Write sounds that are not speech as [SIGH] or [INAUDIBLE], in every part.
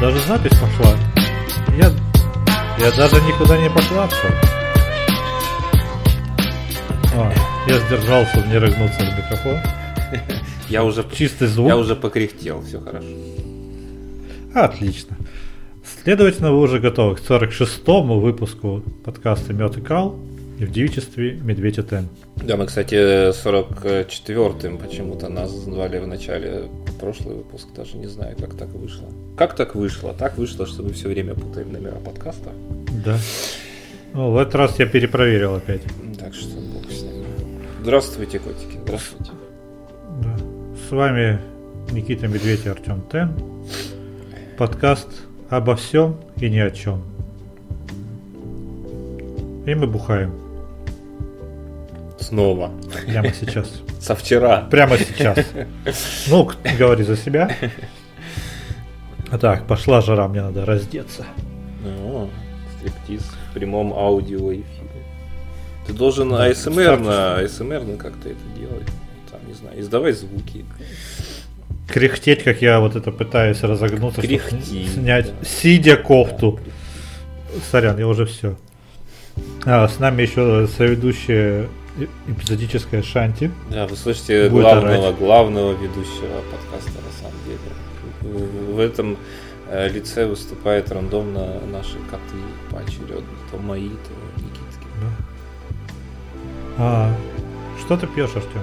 даже запись пошла. Я, я даже никуда не поклацал. А, я сдержался, не рыгнуться в микрофон. [LAUGHS] Я уже, Чистый звук. я уже покряхтел, все хорошо. Отлично. Следовательно, вы уже готовы к 46-му выпуску подкаста «Мед и кал» и в девичестве «Медведь Тен». Да, мы, кстати, 44-м почему-то нас звали в начале прошлый выпуск, даже не знаю, как так вышло. Как так вышло? Так вышло, что мы все время путаем номера подкаста. Да. Ну, в этот раз я перепроверил опять. Так что бог с ним. Здравствуйте, котики, здравствуйте. Да. С вами Никита Медведь и Артем Тен. Подкаст обо всем и ни о чем. И мы бухаем. Снова. Прямо сейчас. [LAUGHS] Со вчера. Прямо сейчас. [LAUGHS] Ну, говори за себя. А Так, пошла жара, мне надо раздеться. Ну, стриптиз в прямом аудио эфире. Ты должен Да, АСМР на АСМР на как-то это делать. Там, не знаю, издавай звуки. Кряхтеть, как я вот это пытаюсь разогнуться, Кряхти, снять, да. сидя кофту. Сорян, я уже все. А, с нами еще соведущая э- эпизодическая Шанти. Да, вы слышите Будет главного, орать. главного ведущего подкаста на самом деле. В, этом э, лице выступают рандомно наши коты поочередно. То мои, то Никитки. А, что ты пьешь, Артем?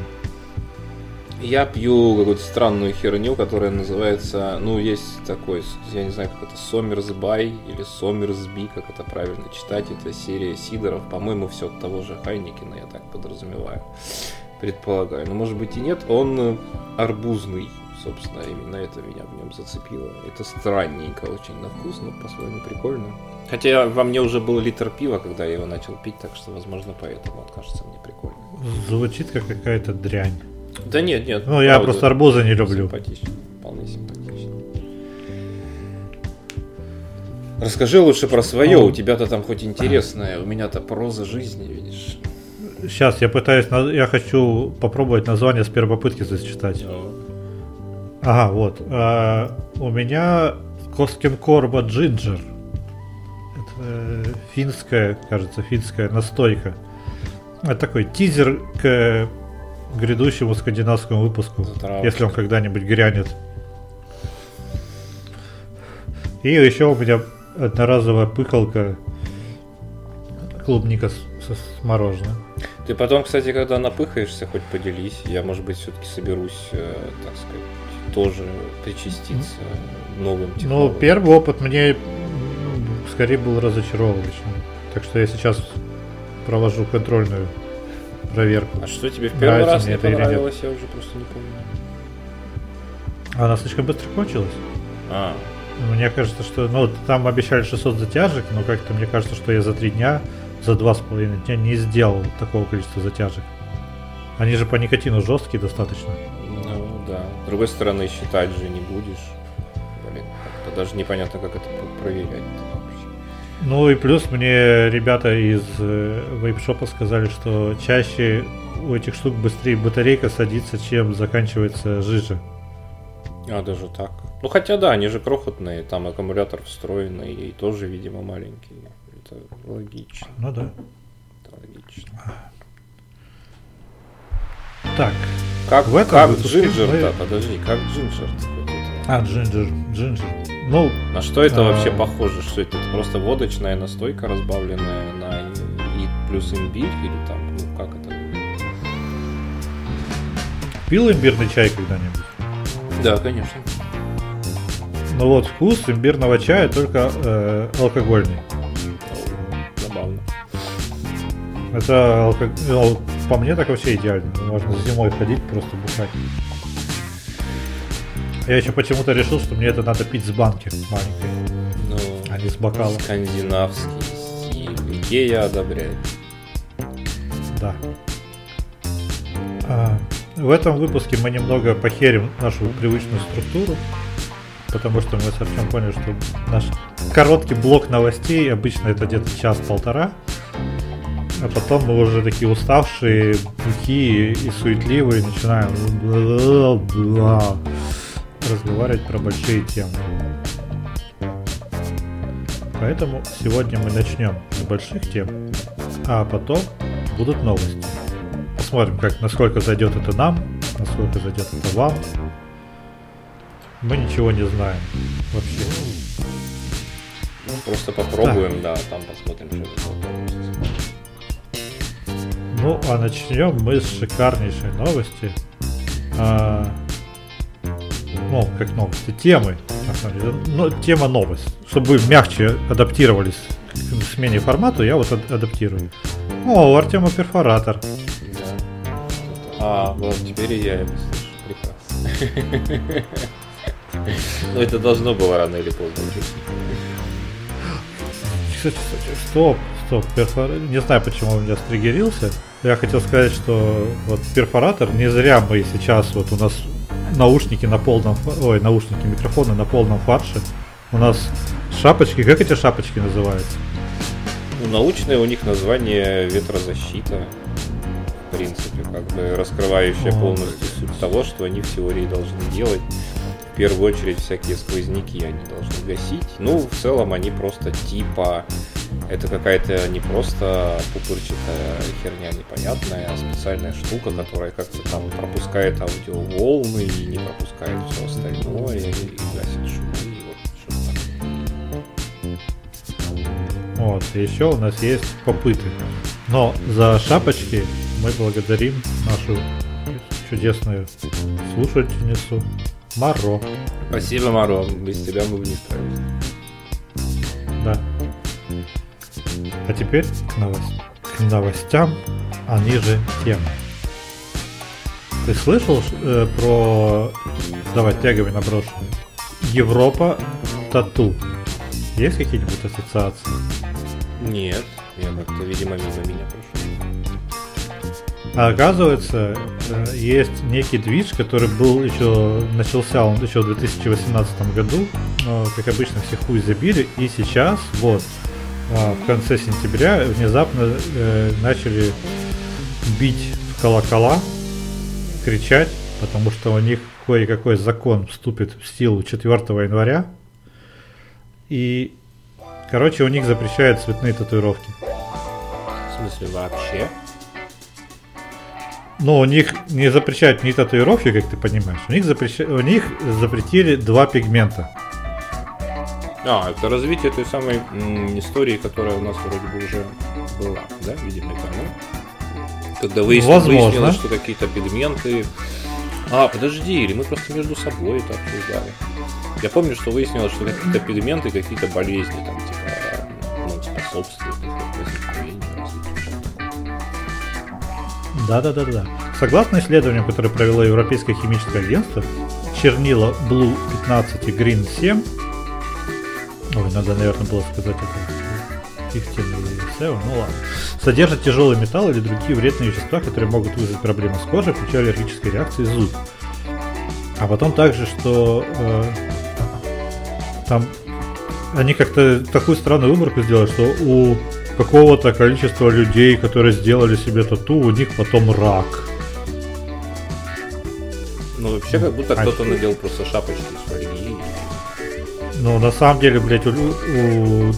Я пью какую-то странную херню, которая называется, ну, есть такой, я не знаю, как это, Сомерсбай или Сомерсби, как это правильно читать, это серия сидоров, по-моему, все от того же Хайникина, я так подразумеваю, предполагаю, но может быть и нет, он э, арбузный, собственно, именно это меня в нем зацепило, это странненько очень на вкус, но по-своему прикольно. Хотя во мне уже был литр пива, когда я его начал пить, так что, возможно, поэтому он кажется мне прикольным. Звучит как какая-то дрянь. Да нет, нет. Ну, я правда. просто арбузы не люблю. Симпатично, вполне симпатично. Расскажи лучше про свое, А. у тебя-то там хоть интересное, у меня-то проза жизни, видишь. Сейчас я пытаюсь, я хочу попробовать название с первой попытки зачитать. Ага, вот. А, у меня Коскинкорба Джинджер. Это э, финская, кажется, финская настойка. Это такой тизер к грядущему скандинавскому выпуску, Затравочка. если он когда-нибудь грянет. И еще у меня одноразовая пыкалка клубника с, с- с мороженым. Ты потом, кстати, когда напыхаешься, хоть поделись, я, может быть, все-таки соберусь, э, так сказать, тоже причаститься новым Ну, технологиям. первый опыт мне скорее был разочаровывающим. Так что я сейчас провожу контрольную проверку. А что тебе в первый Нравится раз не это понравилось, я уже просто не помню. Она слишком быстро кончилась. А, Мне кажется, что... Ну, там обещали 600 затяжек, но как-то мне кажется, что я за три дня, за два с половиной дня не сделал такого количества затяжек. Они же по никотину жесткие достаточно. ну да. С другой стороны, считать же не будешь. Блин, даже непонятно, как это проверять. Ну и плюс мне ребята из э, вейпшопа сказали, что чаще у этих штук быстрее батарейка садится, чем заканчивается жижа. А, даже так. Ну хотя да, они же крохотные, там аккумулятор встроенный и тоже, видимо, маленький. Это логично. Ну да. Это логично. Так. Как, В этом как джинджер-то? мы- Подожди, как джинджер? А, джинджер, джинджер. Ну, На что это А. вообще похоже? Что это? Это просто водочная настойка, разбавленная на и плюс имбирь или там, ну как это? пил имбирный чай когда-нибудь? Да, конечно. Ну вот вкус имбирного чая только э, алкогольный. Забавно. Это алко- ну, по мне так вообще идеально. Можно зимой ходить, просто бухать. Я еще почему-то решил, что мне это надо пить с банки маленькой, Ну, а не с бокала. скандинавский стиль. Где я одобряю? Да. А, в этом выпуске мы немного похерим нашу привычную структуру, потому что мы с Артем поняли, что наш короткий блок новостей, обычно это где-то час-полтора, а потом мы уже такие уставшие, бухие и суетливые начинаем бла-бла-бла разговаривать про большие темы. Поэтому сегодня мы начнем с больших тем, а потом будут новости. Посмотрим, как, насколько зайдет это нам, насколько зайдет это вам. Мы ничего не знаем вообще. Ну, просто попробуем, да, там посмотрим, что это. Ну, а начнем мы с шикарнейшей новости. А, ну, как новости, темы. Ну, тема новость. Чтобы вы мягче адаптировались к смене формату, я вот ад- адаптирую. О, у Артема перфоратор. Да. А, вот теперь и я его слышу. Прекрасно. Ну, это должно было рано или поздно Стоп, стоп, перфоратор. Не знаю, почему он у меня стригерился. Я хотел сказать, что вот перфоратор, не зря мы сейчас, вот у нас наушники на полном, ой, наушники, микрофоны на полном фарше. У нас шапочки, как эти шапочки называются? Ну, научное у них название ветрозащита. В принципе, как бы раскрывающая О. полностью суть того, что они в теории должны делать. В первую очередь всякие сквозняки они должны гасить. Ну, в целом они просто типа... Это какая-то не просто пупырчатая херня непонятная, а специальная штука, которая как-то там пропускает аудиоволны и не пропускает все остальное, и, и гасит шумы. и вот что-то такое. Вот, еще у нас есть попыты. Но за шапочки мы благодарим нашу чудесную слушательницу Маро. Спасибо, Маро. Без тебя мы бы не справились. Да. А теперь к, новос- к новостям, они же темы. Ты слышал э, про... Давай, тяговый наброшенный. Европа тату. Есть какие-нибудь ассоциации? Нет, я как-то, видимо, мимо меня прошел. А оказывается, э, есть некий движ, который был еще, начался он еще в 2018 году, но, как обычно, все хуй забили, и сейчас, вот, а, в конце сентября внезапно э, начали бить в колокола, кричать, потому что у них кое-какой закон вступит в силу 4 января, и, короче, у них запрещают цветные татуировки. В смысле, вообще? Но у них не запрещают ни татуировки, как ты понимаешь. У них, запреща... у них запретили два пигмента. А, это развитие той самой м, истории, которая у нас вроде бы уже была, да, видимо, это оно? Когда выяснилось, выяснилось, что какие-то пигменты... А, подожди, или мы просто между собой это обсуждали? Я помню, что выяснилось, что какие-то пигменты, какие-то болезни там, типа, ну, способствуют развитию, что-то такое. Да-да-да-да. Согласно исследованиям, которое провело Европейское химическое агентство, чернила Blue 15 и Green 7, ой, надо, наверное, было сказать это 15 и 7, ну ладно, содержат тяжелый металл или другие вредные вещества, которые могут вызвать проблемы с кожей, включая аллергические реакции зуд. А потом также, что э, там они как-то такую странную выборку сделали, что у какого-то количества людей, которые сделали себе тату, у них потом рак. Ну, вообще, как будто А кто-то надел просто шапочки с фольги. Но на самом деле, блядь, у, у,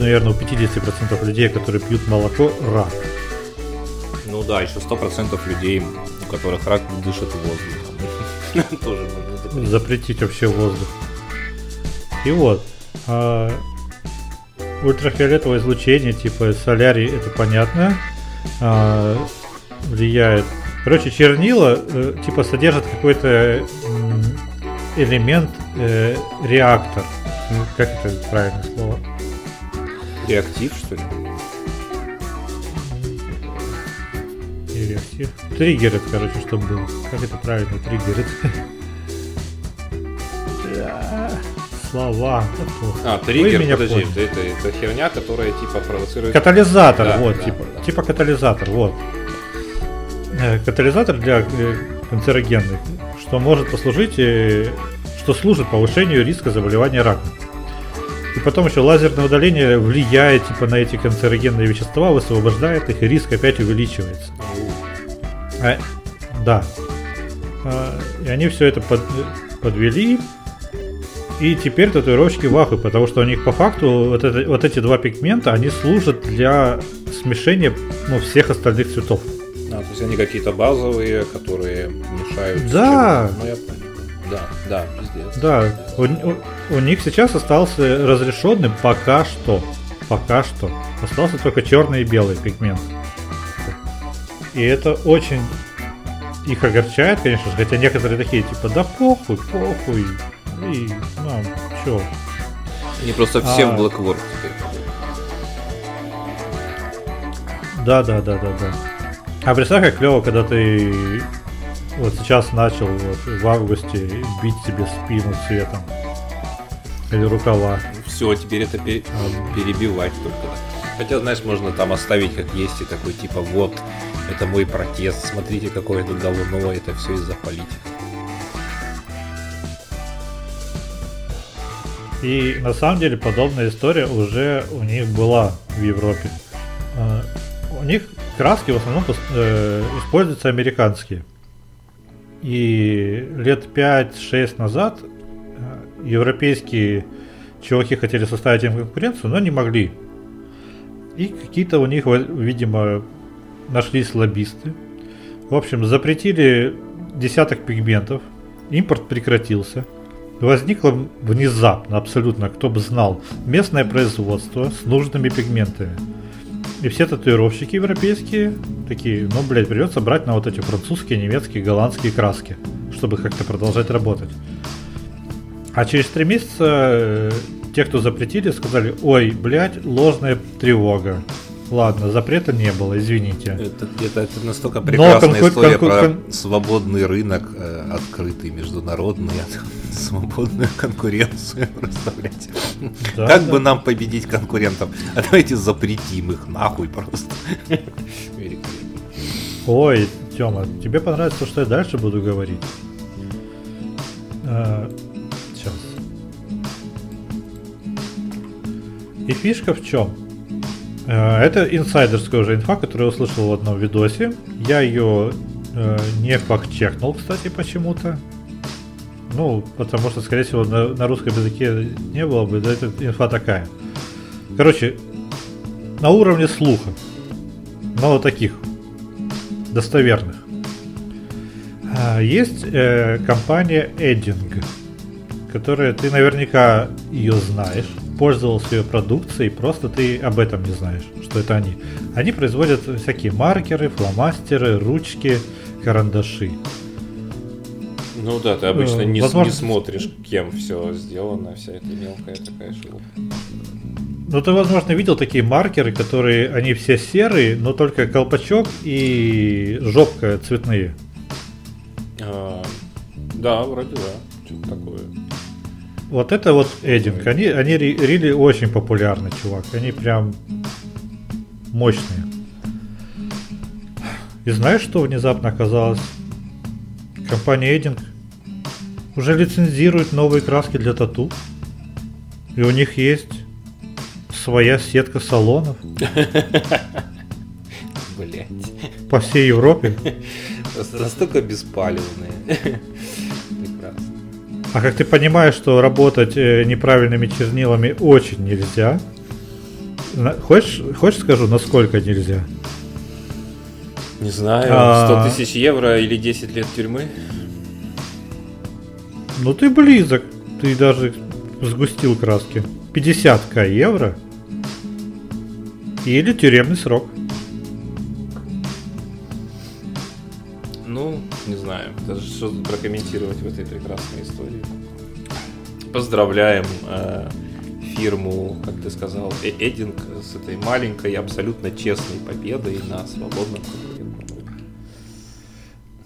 наверное, у 50% людей, которые пьют молоко, рак. Ну да, еще 100% людей, у которых рак дышат воздухом. [LAUGHS] Тоже можно запретить. Вообще воздух. И вот. а, ультрафиолетовое излучение, типа солярий, это понятно. а, влияет. Короче, чернила э, типа содержат какой-то элемент э, реактор. Ну, Как это правильное слово? Реактив, что ли? Реактив. Триггерит, короче, чтобы был. Как это правильно? Триггерит. Да, Слова. это. А, триггер, меня подожди, поняли. это, это херня, которая типа провоцирует... Катализатор, Да, вот, да, типа, да. типа катализатор, вот. Э, Катализатор для э, канцерогенных, что может послужить, э, что служит повышению риска заболевания раком. И потом еще лазерное удаление влияет типа на эти канцерогенные вещества, высвобождает их, и риск опять увеличивается. А, да. А, и они все это под- подвели. И теперь татуировщики в ахуе, потому что у них по факту вот, это, вот эти два пигмента, они служат для смешения ну, всех остальных цветов. А, то есть они какие-то базовые, которые мешают. Да. Ну, я понял. Да, да, пиздец. Да, у, у, у них сейчас остался разрешенным пока что. Пока что. Остался только черный и белый пигмент. И это очень их огорчает, конечно же, хотя некоторые такие, типа, да похуй, похуй. И, ну, чё. Они просто все А. в Blackwork теперь. Да, да, да, да, да. А представь, как клево, когда ты вот сейчас начал вот, в августе бить себе спину цветом. Или рукава. Все, теперь это пере- перебивать только. Хотя, знаешь, можно там оставить как есть и такой типа вот, это мой протест, смотрите, какое это говно, это все из-за политики. И на самом деле подобная история уже у них была в Европе. А, У них краски в основном э, используются американские. И лет 5-6 назад э, европейские чуваки хотели составить им конкуренцию, но не могли. И какие-то у них, видимо, нашлись лоббисты. В общем, запретили десяток пигментов, импорт прекратился. Возникло внезапно, абсолютно, кто бы знал, местное производство с нужными пигментами. И все татуировщики европейские такие, ну, блядь, придется брать на вот эти французские, немецкие, голландские краски, чтобы как-то продолжать работать. А через три месяца э, те, кто запретили, сказали, ой, блядь, ложная тревога. Ладно, запрета не было, извините. Это, это, это настолько прекрасная конкур- история конкур- про кон- свободный рынок, э, открытый, международный, [LAUGHS] свободную конкуренцию, [LAUGHS] представляете? Да, как да. бы нам победить конкурентов? А давайте запретим их нахуй просто. Ой, Тёма, тебе понравится то, что я дальше буду говорить? сейчас. И фишка в чем? Это инсайдерская уже инфа, которую я услышал в одном видосе. Я ее не факт-чекнул, кстати, почему-то. Ну, потому что, скорее всего, на, на русском языке не было бы, да, это инфа такая. Короче, на уровне слуха. Вот таких достоверных. А, Есть э, компания Edding, которая ты наверняка ее знаешь, пользовался ее продукцией, просто ты об этом не знаешь, что это они. Они производят всякие маркеры, фломастеры, ручки, карандаши. Ну да, ты обычно Э, не, возможно- не смотришь, кем все сделано, вся эта мелкая такая шелуха. Ну, ты, возможно, видел такие маркеры, которые, они все серые, но только колпачок и жопка цветные. А, да, вроде да. Что-то такое. Вот это вот Эдинг. Они, они рили очень популярны, чувак. Они прям мощные. И знаешь, что внезапно оказалось? Компания Эдинг уже лицензирует новые краски для тату. И у них есть своя сетка салонов [LAUGHS] Блять. по всей Европе. Просто настолько беспалевные. А как ты понимаешь, что работать э, неправильными чернилами очень нельзя? Хочешь, хочешь скажу, насколько нельзя? Не знаю, А. 100 тысяч евро или 10 лет тюрьмы? Ну ты близок. Ты даже сгустил краски. 50к евро или тюремный срок. Не знаю, даже что тут прокомментировать в этой прекрасной истории. Поздравляем э, фирму, как ты сказал, Э- Эдинг с этой маленькой, абсолютно честной победой на свободном.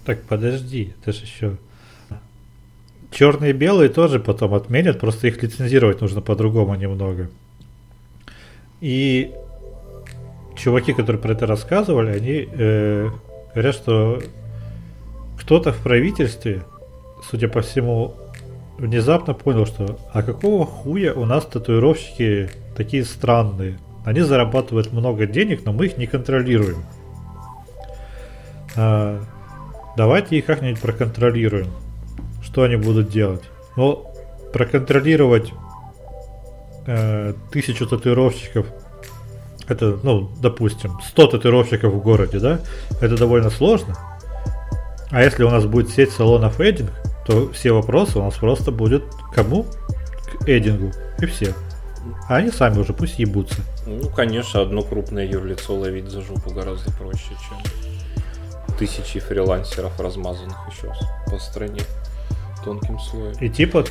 Так, подожди, это же еще... Черные и белые тоже потом отменят, просто их лицензировать нужно по-другому немного. И чуваки, которые про это рассказывали, они э, говорят, что кто-то в правительстве, судя по всему, внезапно понял, что а какого хуя у нас татуировщики такие странные. Они зарабатывают много денег, но мы их не контролируем. А, давайте их как-нибудь проконтролируем. Что они будут делать? Ну, проконтролировать э, тысячу татуировщиков, это, ну, допустим, 100 татуировщиков в городе, да, это довольно сложно. А если у нас будет сеть салонов эдинг, то все вопросы у нас просто будет кому? К эдингу. И все. А они сами уже пусть ебутся. Ну, конечно, одно крупное юрлицо ловить за жопу гораздо проще, чем тысячи фрилансеров, размазанных еще по стране тонким слоем. И типа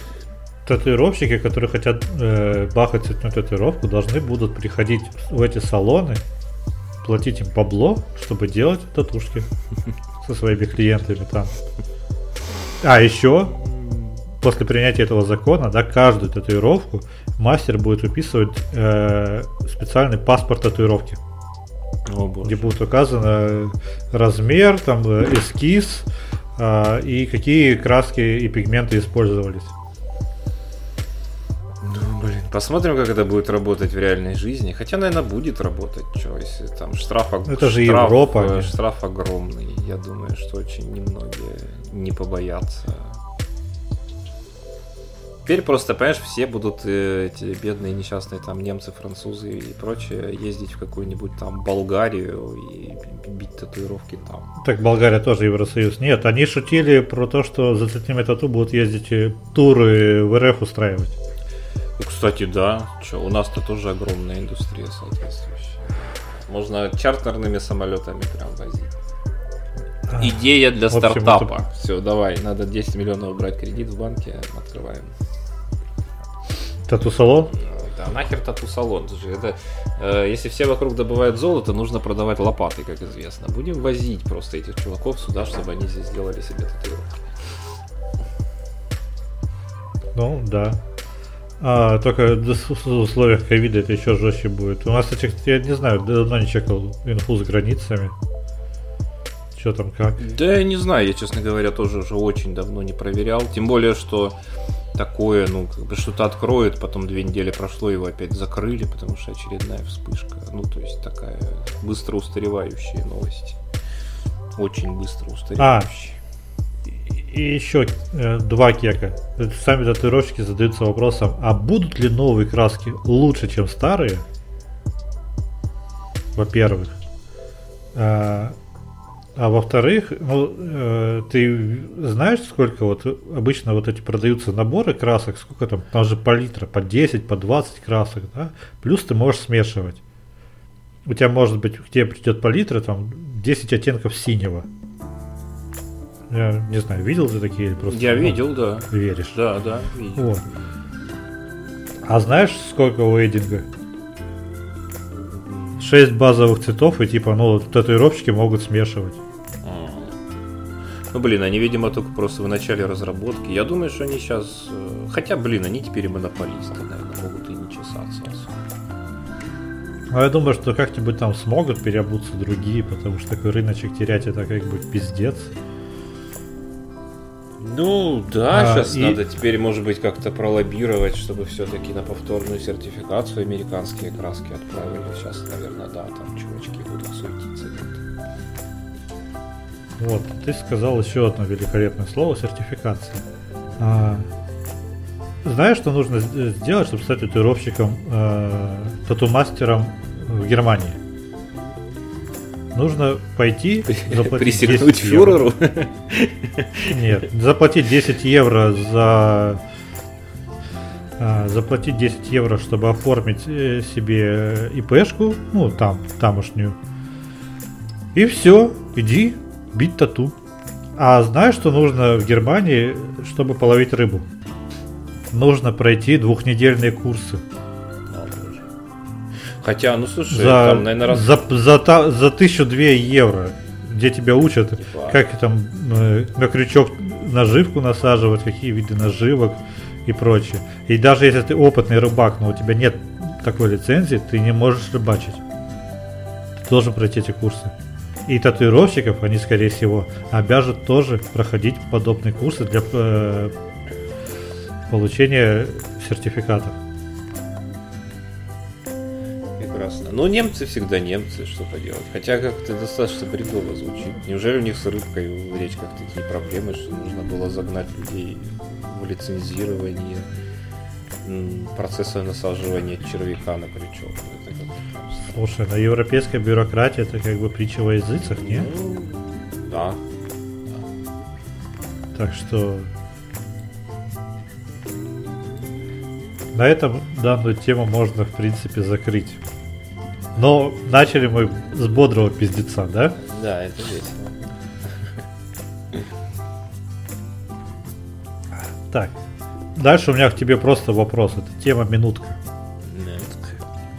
татуировщики, которые хотят э, бахать цветную татуировку, должны будут приходить в эти салоны, платить им бабло, чтобы делать татушки [LAUGHS] со своими клиентами там. А еще после принятия этого закона, да, каждую татуировку мастер будет выписывать э, специальный паспорт татуировки. О, боже. где будет указан размер, там э, эскиз э, и какие краски и пигменты использовались. Посмотрим, как это будет работать в реальной жизни. Хотя, наверное, будет работать. Что, если там штраф, ог- Это же штраф, Европа, э, штраф огромный. Я думаю, что очень немногие не побоятся. Теперь просто, понимаешь, все будут э, эти бедные несчастные там немцы, французы и прочее ездить в какую-нибудь там Болгарию и бить татуировки там. Так, Болгария тоже Евросоюз. Нет, они шутили про то, что за цветными тату будут ездить э, туры в РФ устраивать. Ну, кстати, да. Че, у нас-то тоже огромная индустрия соответствующая. Можно чартерными самолетами прям возить. Идея для общем, стартапа. Все, давай, надо 10 миллионов брать кредит в банке, открываем. Тату-салон? Да, нахер тату-салон. Это, э, если все вокруг добывают золото, нужно продавать лопаты, как известно. Будем возить просто этих чуваков сюда, чтобы они здесь сделали себе татуировки. Ну, да. А, только в условиях ковида это еще жестче будет. У нас, кстати, я не знаю, давно не чекал инфу с границами. Что там, как? Да я не знаю, я, честно говоря, тоже уже очень давно не проверял. Тем более, что такое, ну, как бы что-то откроют, потом две недели прошло, его опять закрыли, потому что очередная вспышка. Ну, то есть такая быстро устаревающая новость. Очень быстро устаревающая. И еще э, два кека. Сами татуировщики задаются вопросом, а будут ли новые краски лучше, чем старые? Во-первых. А, а во-вторых, ну, э, ты знаешь, сколько вот обычно вот эти продаются наборы красок, сколько там, там же палитра, по 10, по 20 красок, да? Плюс ты можешь смешивать. У тебя может быть, к тебе придет палитра, там 10 оттенков синего. Я не знаю, видел ты такие или просто Я ну, видел, да. веришь. Да, да, видел. Вот. А знаешь, сколько у Эдинга? 6 базовых цветов, и типа, ну, татуировщики могут смешивать. А. Ну, блин, они, видимо, только просто в начале разработки. Я думаю, что они сейчас... э, Хотя, блин, они теперь и монополисты, наверное, могут и не чесаться особо. А я думаю, что как-нибудь там смогут переобуться другие, потому что такой рыночек терять это как бы пиздец. Ну, да, А, сейчас и- надо теперь, может быть, как-то пролоббировать, чтобы все-таки на повторную сертификацию американские краски отправили. Сейчас, наверное, да, там чувачки будут суетиться. Вот, ты сказал еще одно великолепное слово сертификация. А, знаешь, что нужно сделать, чтобы стать татуировщиком, э, тату-мастером в Германии? Нужно пойти, [LAUGHS] заплатить 10 Присягнуть евро. фюреру. [LAUGHS] Нет, заплатить 10 евро за... а, заплатить 10 евро, чтобы оформить э, себе ИПшку, ну, там, тамошнюю. И все, иди бить тату. А знаешь, что нужно в Германии, чтобы половить рыбу? Нужно пройти двухнедельные курсы. Хотя, ну слушай, За, там, наверное, раз... за, за, та- за 1002 евро, где тебя учат, Типа, как там э, на крючок наживку насаживать, какие виды наживок и прочее. И даже если ты опытный рыбак, но у тебя нет такой лицензии, ты не можешь рыбачить. Ты должен пройти эти курсы. И татуировщиков, они, скорее всего, обяжут тоже проходить подобные курсы для э, получения сертификатов. Прекрасно. Ну, немцы всегда немцы, что поделать. Хотя как-то достаточно бредово звучит. Неужели у них с рыбкой в речках такие проблемы, что нужно было загнать людей в лицензирование процесса насаживания червяка на крючок. Слушай, на европейская бюрократия это как бы притча во языцах, не? Ну, да. Так что на этом данную тему можно, в принципе, закрыть. Но начали мы с бодрого пиздеца, да? Да, это весело. Так, дальше у меня к тебе просто вопрос. Это тема минутка.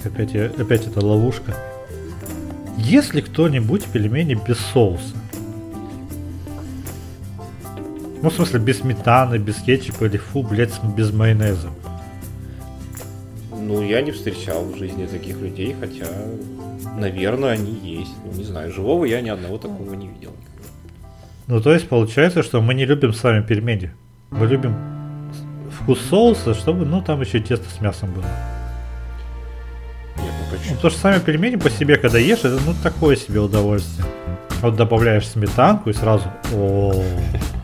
Опять, опять это ловушка. Есть ли кто-нибудь пельмени без соуса? Ну, в смысле, без сметаны, без кетчупа или фу, блядь, без майонеза. Ну, я не встречал в жизни таких людей, хотя, наверное, они есть. Ну, не знаю, живого я ни одного такого не видел. Ну, то есть, получается, что мы не любим сами пельмени. Мы любим вкус соуса, чтобы, ну, там еще тесто с мясом было. Нет, ну почему? Ну, потому что сами пельмени по себе, когда ешь, это, ну, такое себе удовольствие. Вот добавляешь сметанку и сразу... О, Нет, ну,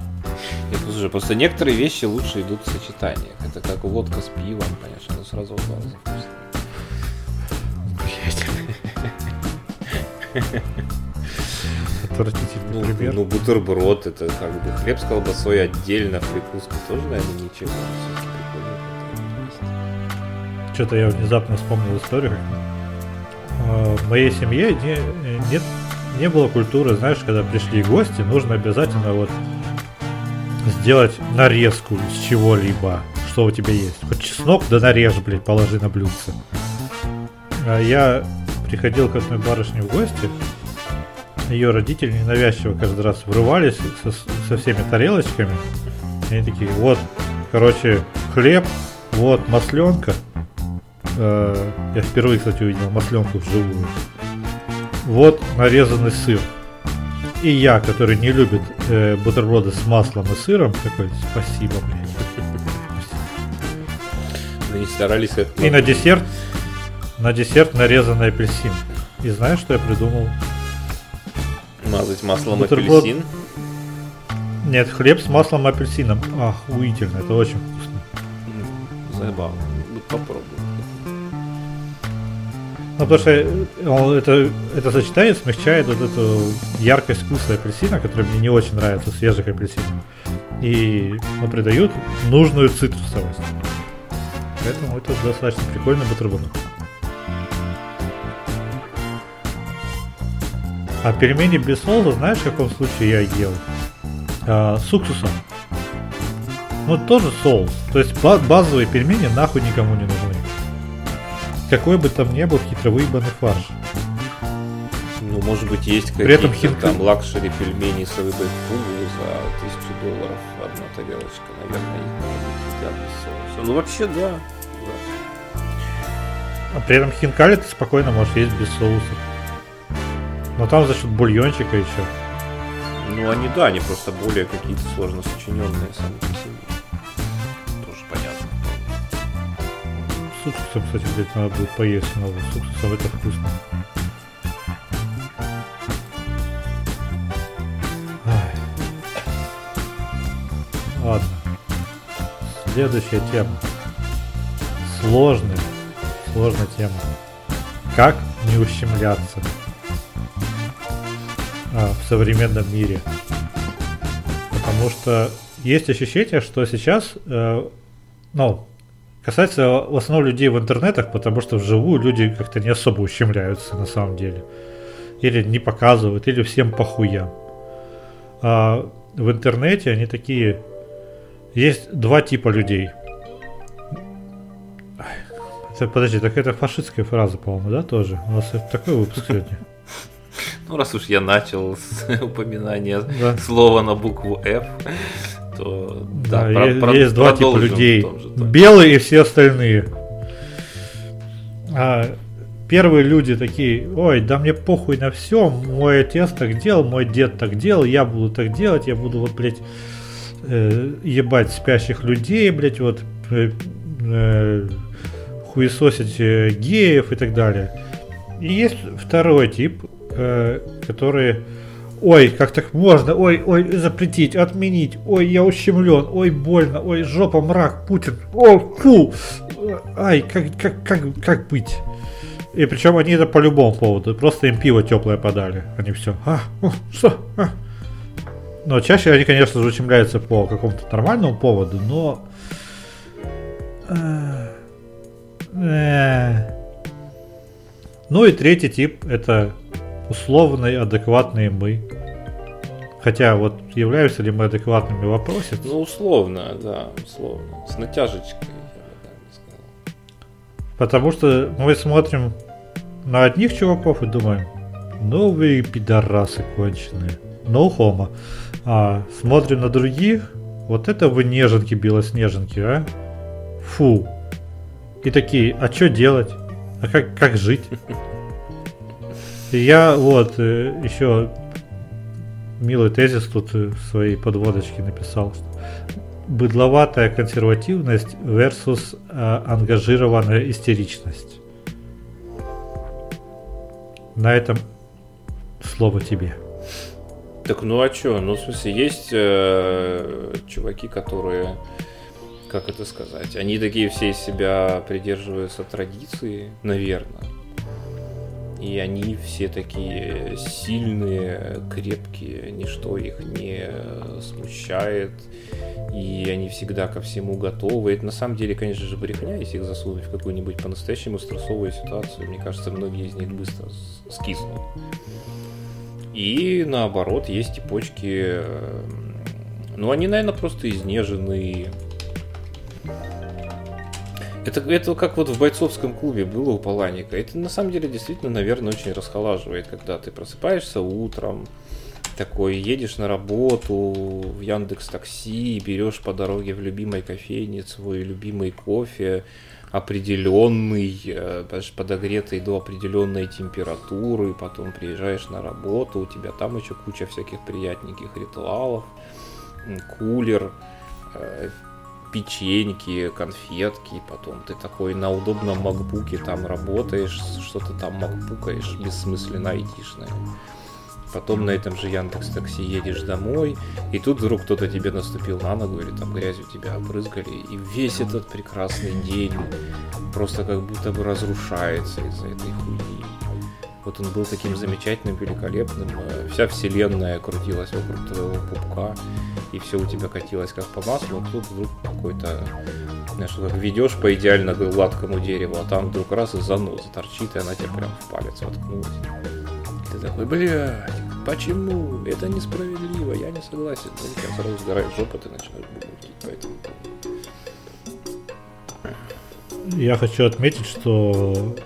слушай, просто некоторые вещи лучше идут в сочетаниях. Это как водка с пивом, конечно, оно сразу в два раза Отвратительный Ну, пример. ну, бутерброд, это как бы хлеб с колбасой отдельно, прикуска тоже, наверное, ничего. Что-то я внезапно вспомнил историю. А, В моей семье не, нет, не было культуры, знаешь, когда пришли гости, нужно обязательно вот сделать нарезку из чего-либо, что у тебя есть. Хоть чеснок, да нарежь, блядь, положи на блюдце. А я приходил к одной барышне в гости, ее родители ненавязчиво каждый раз врывались со, со всеми тарелочками. И они такие, вот, короче, хлеб, вот масленка. Э, я впервые, кстати, увидел масленку вживую. Вот нарезанный сыр. И я, который не любит э, бутерброды с маслом и сыром, такой, спасибо, блядь. Мы не старались это... И на десерт, на десерт нарезанный апельсин. И знаешь, что я придумал? Мазать маслом Бутерброд. апельсин. Нет, хлеб с маслом и апельсином. Охуительно, это очень вкусно. Забавно. Ну, Попробуй. Ну, потому что э, это, это сочетание смягчает вот эту яркость вкуса апельсина, который мне не очень нравится, свежих апельсинов. И ну, придают нужную цитрусовость. Поэтому это достаточно прикольный бутерброд. А пельмени без соуса, знаешь, в каком случае я ел? А, с уксусом. Ну, тоже соус. То есть ба- базовые пельмени нахуй никому не нужны. Какой бы там ни был хитро выебанный фарш. Ну, может быть, есть При этом какие-то хинка- там luxury пельмени с рыбой фугу за тысячу долларов одна тарелочка. Наверное, их едят без соуса. Ну, вообще, да. да. А при этом хинкали ты спокойно можешь есть без соуса. Но там за счет бульончика еще. Ну, они, да, они просто более какие-то сложно сочиненные сами по себе. С уксусом, кстати, блядь, надо будет поесть снова. С уксусом это вкусно. Ай. Ладно. Следующая тема. Сложная, сложная тема. Как не ущемляться а, в современном мире? Потому что есть ощущение, что сейчас, э, ну, касается в основном людей в интернетах, потому что вживую люди как-то не особо ущемляются на самом деле. Или не показывают, или всем похуям. А в интернете они такие... Есть два типа людей. Это, подожди, так это фашистская фраза, по-моему, да, тоже? У нас такой выпуск сегодня. Ну, раз уж я начал с [LAUGHS] упоминания Да. слова на букву F, то да, Да, про- есть, про- есть два типа людей. же. Белые и все остальные. А, первые люди такие, ой, да мне похуй на все, мой отец так делал, мой дед так делал, я буду так делать, я буду вот, блядь, э, ебать спящих людей, блядь, вот, э, э, хуесосить э, геев и так далее. И есть второй тип, э, которые ой, как так можно, ой, ой, запретить, отменить, ой, я ущемлен, ой, больно, ой, жопа, мрак, Путин, о, фу, ай, как, как, как, как быть? И причем они это по любому поводу, просто им пиво теплое подали, они все, а, что, а. Но чаще они, конечно же, ущемляются по какому-то нормальному поводу, но... Э, э. Ну и третий тип это условные, адекватные мы. Хотя вот являемся ли мы адекватными вопросе? Ну, условно, да, условно. С натяжечкой, я бы так сказал. Потому что мы смотрим на одних чуваков и думаем, ну вы пидорасы конченые. No homo. А смотрим на других, вот это вы неженки, белоснеженки, а? Фу. И такие, а что делать? А как, как жить? [LAUGHS] Я вот э, еще милый тезис тут в своей подводочке написал, быдловатая консервативность versus э, ангажированная истеричность. На этом слово тебе. Так ну а что? Ну, в смысле, есть э, чуваки, которые, как это сказать, они такие все из себя придерживаются традиции, наверное. И они все такие сильные, крепкие, ничто их не смущает. И они всегда ко всему готовы. Это на самом деле, конечно же, брехня, если их засунуть в какую-нибудь по-настоящему стрессовую ситуацию. Мне кажется, многие из них быстро скиснут. И наоборот, есть типочки, ну, они, наверное, просто изнеженные, это, это как вот в бойцовском клубе было у Паланика. Это на самом деле действительно, наверное, очень расхолаживает, когда ты просыпаешься утром, такой едешь на работу в Яндекс Такси, берешь по дороге в любимой кофейне свой любимый кофе, определенный, э, подогретый до определенной температуры, потом приезжаешь на работу, у тебя там еще куча всяких приятненьких ритуалов, кулер, э, печеньки, конфетки, потом ты такой на удобном макбуке там работаешь, что-то там макбукаешь, бессмысленно айтишное. Потом на этом же Яндекс Такси едешь домой, и тут вдруг кто-то тебе наступил на ногу, или там грязью тебя обрызгали, и весь этот прекрасный день просто как будто бы разрушается из-за этой хуйни. Вот он был таким замечательным, великолепным. Э, вся вселенная крутилась вокруг твоего пупка, и все у тебя катилось как по маслу. А тут вдруг какой-то, знаешь, как ведешь по идеально гладкому дереву, а там вдруг раз и заноза торчит, и она тебе прям в палец воткнулась. Ты такой, блядь, почему? Это несправедливо, я не согласен. Ну, у тебя сразу сгорает жопа, ты начинаешь бубутить по этому Я хочу отметить, что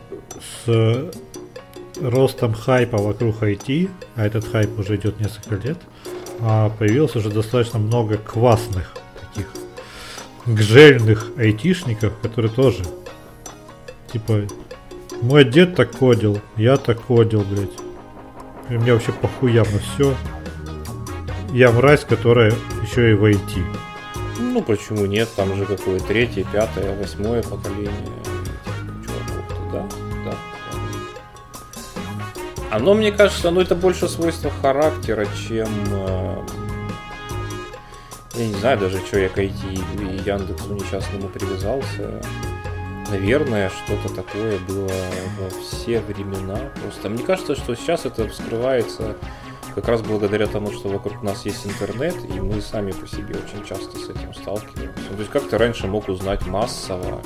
с ростом хайпа вокруг IT, а этот хайп уже идет несколько лет, а появилось уже достаточно много квасных таких гжельных айтишников, которые тоже типа мой дед так кодил, я так кодил, блядь. И мне вообще похуям на все. Я мразь, которая еще и в IT. Ну почему нет? Там же какое третье, пятое, восьмое поколение Оно, мне кажется, ну это больше свойство характера, чем... Э, я не знаю даже, что я к IT и Яндексу несчастному привязался. Наверное, что-то такое было во все времена. Просто мне кажется, что сейчас это вскрывается как раз благодаря тому, что вокруг нас есть интернет, и мы сами по себе очень часто с этим сталкиваемся. То есть как ты раньше мог узнать массово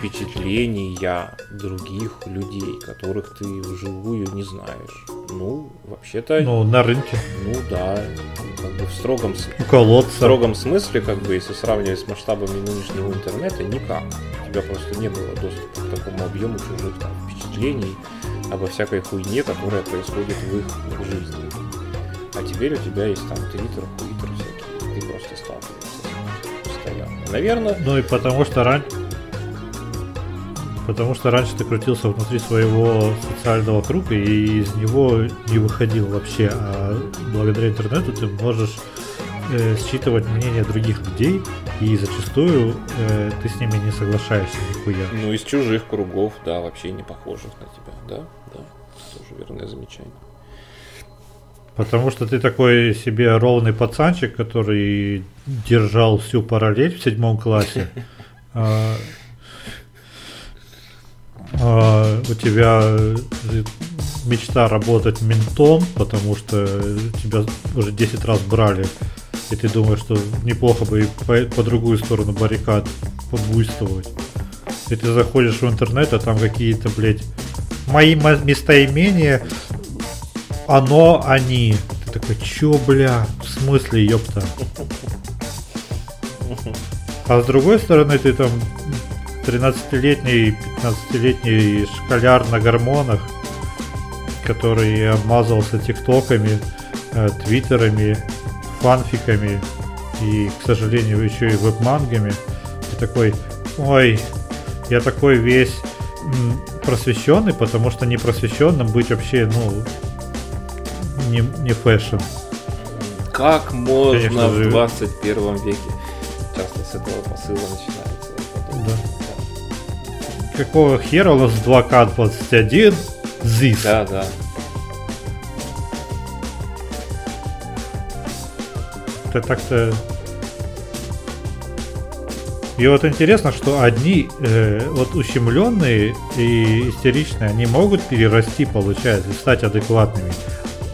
впечатления других людей, которых ты вживую не знаешь. Ну, вообще-то... Ну, на рынке. Ну да, как бы в строгом, У колодца. в строгом смысле, как бы, если сравнивать с масштабами нынешнего интернета, никак. У тебя просто не было доступа к такому объему чужих там, впечатлений обо всякой хуйне, которая происходит в их жизни. А теперь у тебя есть там твиттер, твиттер всякие, ты просто сталкиваешься постоянно. Наверное... Ну и потому что раньше Потому что раньше ты крутился внутри своего социального круга и из него не выходил вообще. А благодаря интернету ты можешь э, считывать мнение других людей, и зачастую э, ты с ними не соглашаешься нихуя. Ну, из чужих кругов, да, вообще не похожих на тебя, да, да, тоже верное замечание. Потому что ты такой себе ровный пацанчик, который держал всю параллель в седьмом классе. [LAUGHS] А, у тебя мечта работать ментом, потому что тебя уже 10 раз брали, и ты думаешь, что неплохо бы и по, по другую сторону баррикад побуйствовать. И ты заходишь в интернет, а там какие-то, блядь, мои местоимения, оно, они. Ты такой, чё, бля, в смысле, ёпта? [LAUGHS] А с другой стороны, ты там 13-летний, 15-летний школяр на гормонах, который обмазался тиктоками, э, твиттерами, фанфиками и, к сожалению, еще и веб-мангами. И такой, ой, я такой весь просвещенный, потому что не просвещенным быть вообще, ну, не, не fashion. Как можно Конечно, в 21 веке? Часто с этого посыла начинается. Да. Какого хера у нас 2К21 ZIS? Да, да. Это так-то и вот интересно, что одни э, вот ущемленные и истеричные, они могут перерасти, получается, и стать адекватными.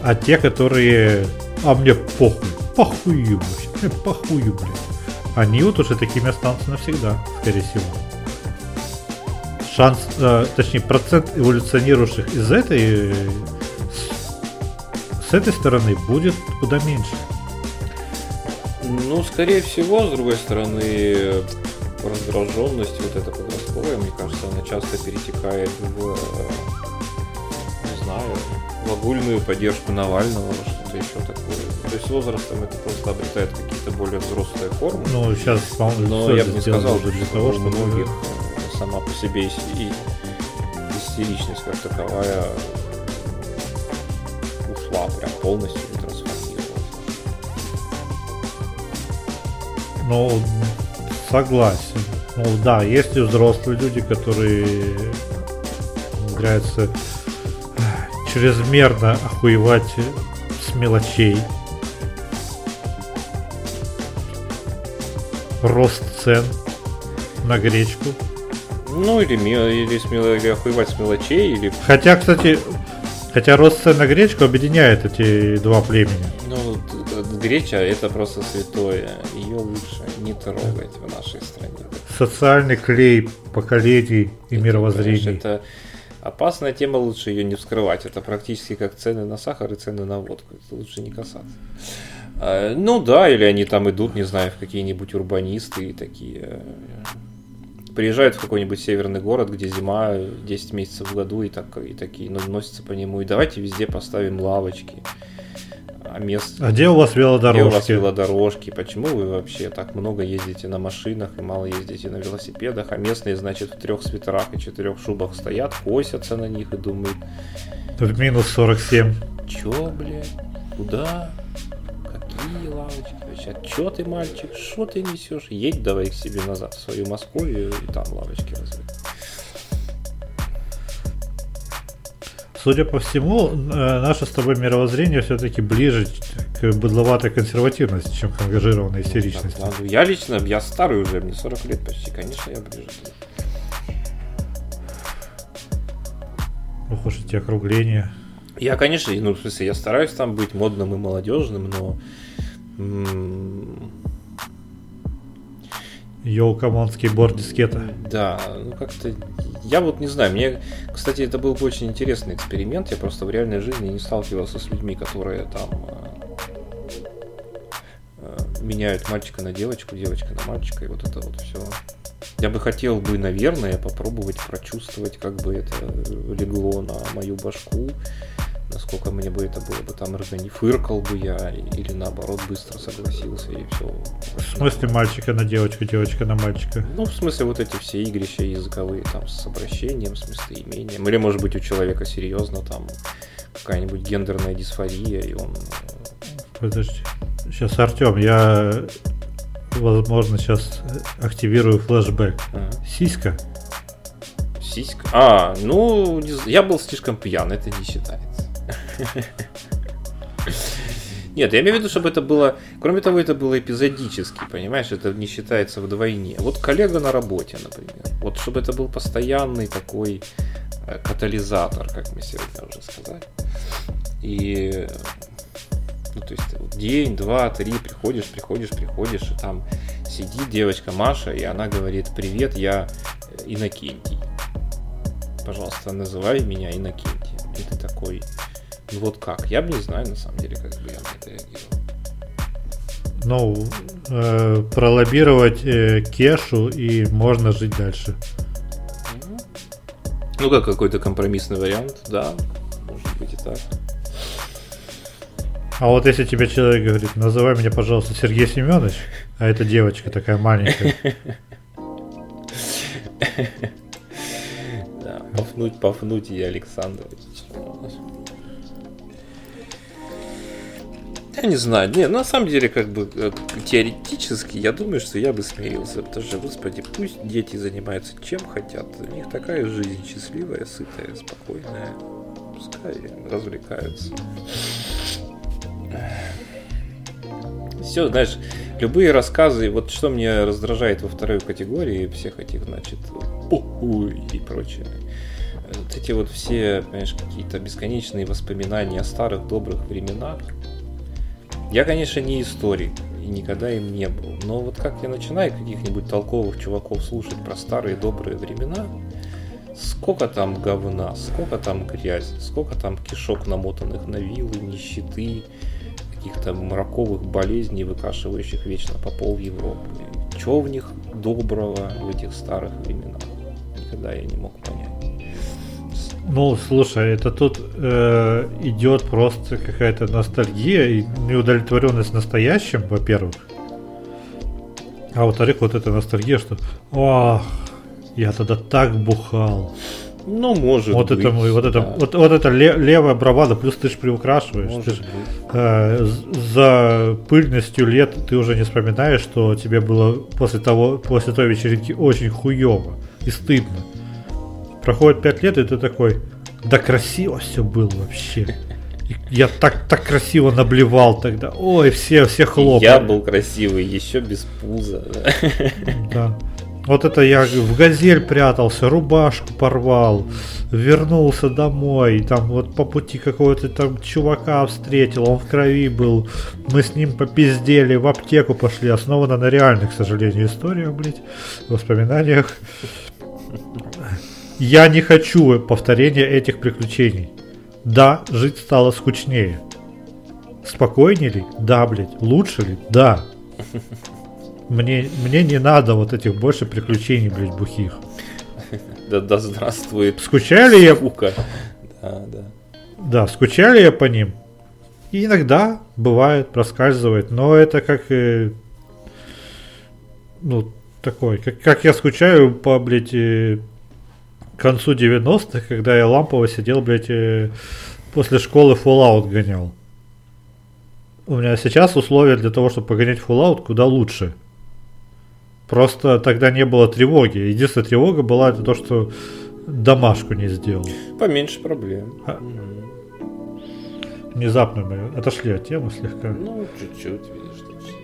А те, которые, а мне похуй, похую вообще, мне похую, блин. Они вот уже такими останутся навсегда, скорее всего. Шанс, э, точнее, процент эволюционирующих из этой, с, с этой стороны будет куда меньше. Ну, скорее всего, с другой стороны, раздраженность вот эта подростковая, мне кажется, она часто перетекает в, не знаю, в огульную поддержку Навального, что-то еще такое. То есть с возрастом это просто обретает какие-то более взрослые формы. Ну, сейчас, Но я бы не сказал, что для того, что многих э, сама по себе и истеричность как таковая ушла прям полностью трансформировалась. Ну, Согласен. Ну да, есть и взрослые люди, которые умудряются чрезмерно охуевать с мелочей. Рост цен на гречку. Ну, или, или, смело, или охуевать с мелочей, или... Хотя, кстати, хотя рост цен на гречку объединяет эти два племени. Ну, греча это просто святое. Ее лучше не трогать в нашей стране. Социальный клей поколений и это, мировоззрений. Конечно, это опасная тема, лучше ее не вскрывать. Это практически как цены на сахар и цены на водку. Это лучше не касаться. А, ну да, или они там идут, не знаю, в какие-нибудь урбанисты и такие э, приезжают в какой-нибудь северный город, где зима 10 месяцев в году и, так, и такие ну, носятся по нему. И давайте везде поставим лавочки а мест... А где у вас велодорожки? Где у вас велодорожки? Почему вы вообще так много ездите на машинах и мало ездите на велосипедах, а местные, значит, в трех свитерах и четырех шубах стоят, косятся на них и думают... В минус 47. Чё, блядь? Куда? Какие лавочки? Вообще, чё ты, мальчик? Что ты несешь? Едь давай к себе назад, в свою Московию, и там лавочки разве. Судя по всему, э, наше с тобой мировоззрение все-таки ближе к быдловатой консервативности, чем к ангажированной истеричности. Да, я лично, я старый уже, мне 40 лет почти, конечно, я ближе. Ох уж эти округления. Я, конечно, ну, в смысле, я стараюсь там быть модным и молодежным, но Yo, come on, скейтборд дискета. Да, ну как-то... Я вот не знаю, мне, кстати, это был бы очень интересный эксперимент. Я просто в реальной жизни не сталкивался с людьми, которые там э, э, меняют мальчика на девочку, девочка на мальчика, и вот это вот все. Я бы хотел бы, наверное, попробовать прочувствовать, как бы это легло на мою башку, насколько мне бы это было бы там органи фыркал бы я или наоборот быстро согласился и все. В смысле мальчика на девочку, девочка на мальчика? Ну, в смысле вот эти все игрища языковые там с обращением, с местоимением. Или может быть у человека серьезно там какая-нибудь гендерная дисфория и он... Э, Подожди. Сейчас, Артем, я возможно сейчас активирую флешбэк. Ага. Сиська. Сиська? А, ну, я был слишком пьян, это не считается. Нет, я имею в виду, чтобы это было... Кроме того, это было эпизодически, понимаешь? Это не считается вдвойне. Вот коллега на работе, например. Вот чтобы это был постоянный такой э, катализатор, как мы сегодня уже сказали. И ну, то есть вот день, два, три, приходишь, приходишь, приходишь, и там сидит девочка Маша, и она говорит, привет, я Иннокентий. Пожалуйста, называй меня Иннокентий. И ты такой, ну вот как? Я бы не знаю, на самом деле, как бы я на это реагировал. Ну, э, пролоббировать э, кешу, и можно жить дальше. Ну, как какой-то компромиссный вариант, да, может быть и так. А вот если тебе человек говорит, называй меня, пожалуйста, Сергей Семенович, а эта девочка такая маленькая. [LAUGHS] Да, Пафнуть, Пафнуть и Александрович. Я не знаю. Не, на самом деле, как бы э, теоретически, я думаю, что я бы смирился. Потому что, господи, пусть дети занимаются чем хотят. У них такая жизнь счастливая, сытая, спокойная. Пускай развлекаются. Все, знаешь, любые рассказы, вот что мне раздражает во второй категории всех этих, значит, и прочее. Вот эти вот все, понимаешь, какие-то бесконечные воспоминания о старых добрых временах, я, конечно, не историк и никогда им не был. Но вот как я начинаю каких-нибудь толковых чуваков слушать про старые добрые времена, сколько там говна, сколько там грязи, сколько там кишок намотанных на вилы, нищеты, каких-то мраковых болезней, выкашивающих вечно по пол Европы. Чего в них доброго в этих старых временах? Никогда я не мог понять. Ну, слушай, это тут э, идет просто какая-то ностальгия и неудовлетворенность настоящим, во-первых. А во-вторых, вот эта ностальгия, что ох, я тогда так бухал. Ну, может вот быть. Это, вот, это, да. вот, вот это ле- левая бравада, плюс ты же приукрашиваешь. Может ты ж, э, за пыльностью лет ты уже не вспоминаешь, что тебе было после того, после той вечеринки очень хуево и стыдно. Проходит пять лет, и ты такой, да красиво все было вообще. Я так, так красиво наблевал тогда. Ой, все, все хлопали. Я был красивый, еще без пуза. да. Вот это я в газель прятался, рубашку порвал, вернулся домой, там вот по пути какого-то там чувака встретил, он в крови был, мы с ним попиздели, в аптеку пошли, основано на реальных, к сожалению, историях, блядь, воспоминаниях. Я не хочу повторения этих приключений. Да, жить стало скучнее. Спокойнее ли? Да, блядь. Лучше ли? Да. Мне, мне не надо вот этих больше приключений, блядь, бухих. Да, да здравствует Скучали я, скука. Да, да. да, скучали я по ним. И иногда бывает, проскальзывает, но это как, э, ну, такой, как, как я скучаю по, блядь, э, концу 90-х, когда я лампово сидел, блядь, э, после школы Fallout гонял. У меня сейчас условия для того, чтобы погонять Fallout куда лучше. Просто тогда не было тревоги. Единственная тревога была это то, что домашку не сделал. Поменьше проблем. А. Внезапно мы отошли от темы слегка. Ну, чуть-чуть, видишь, значит.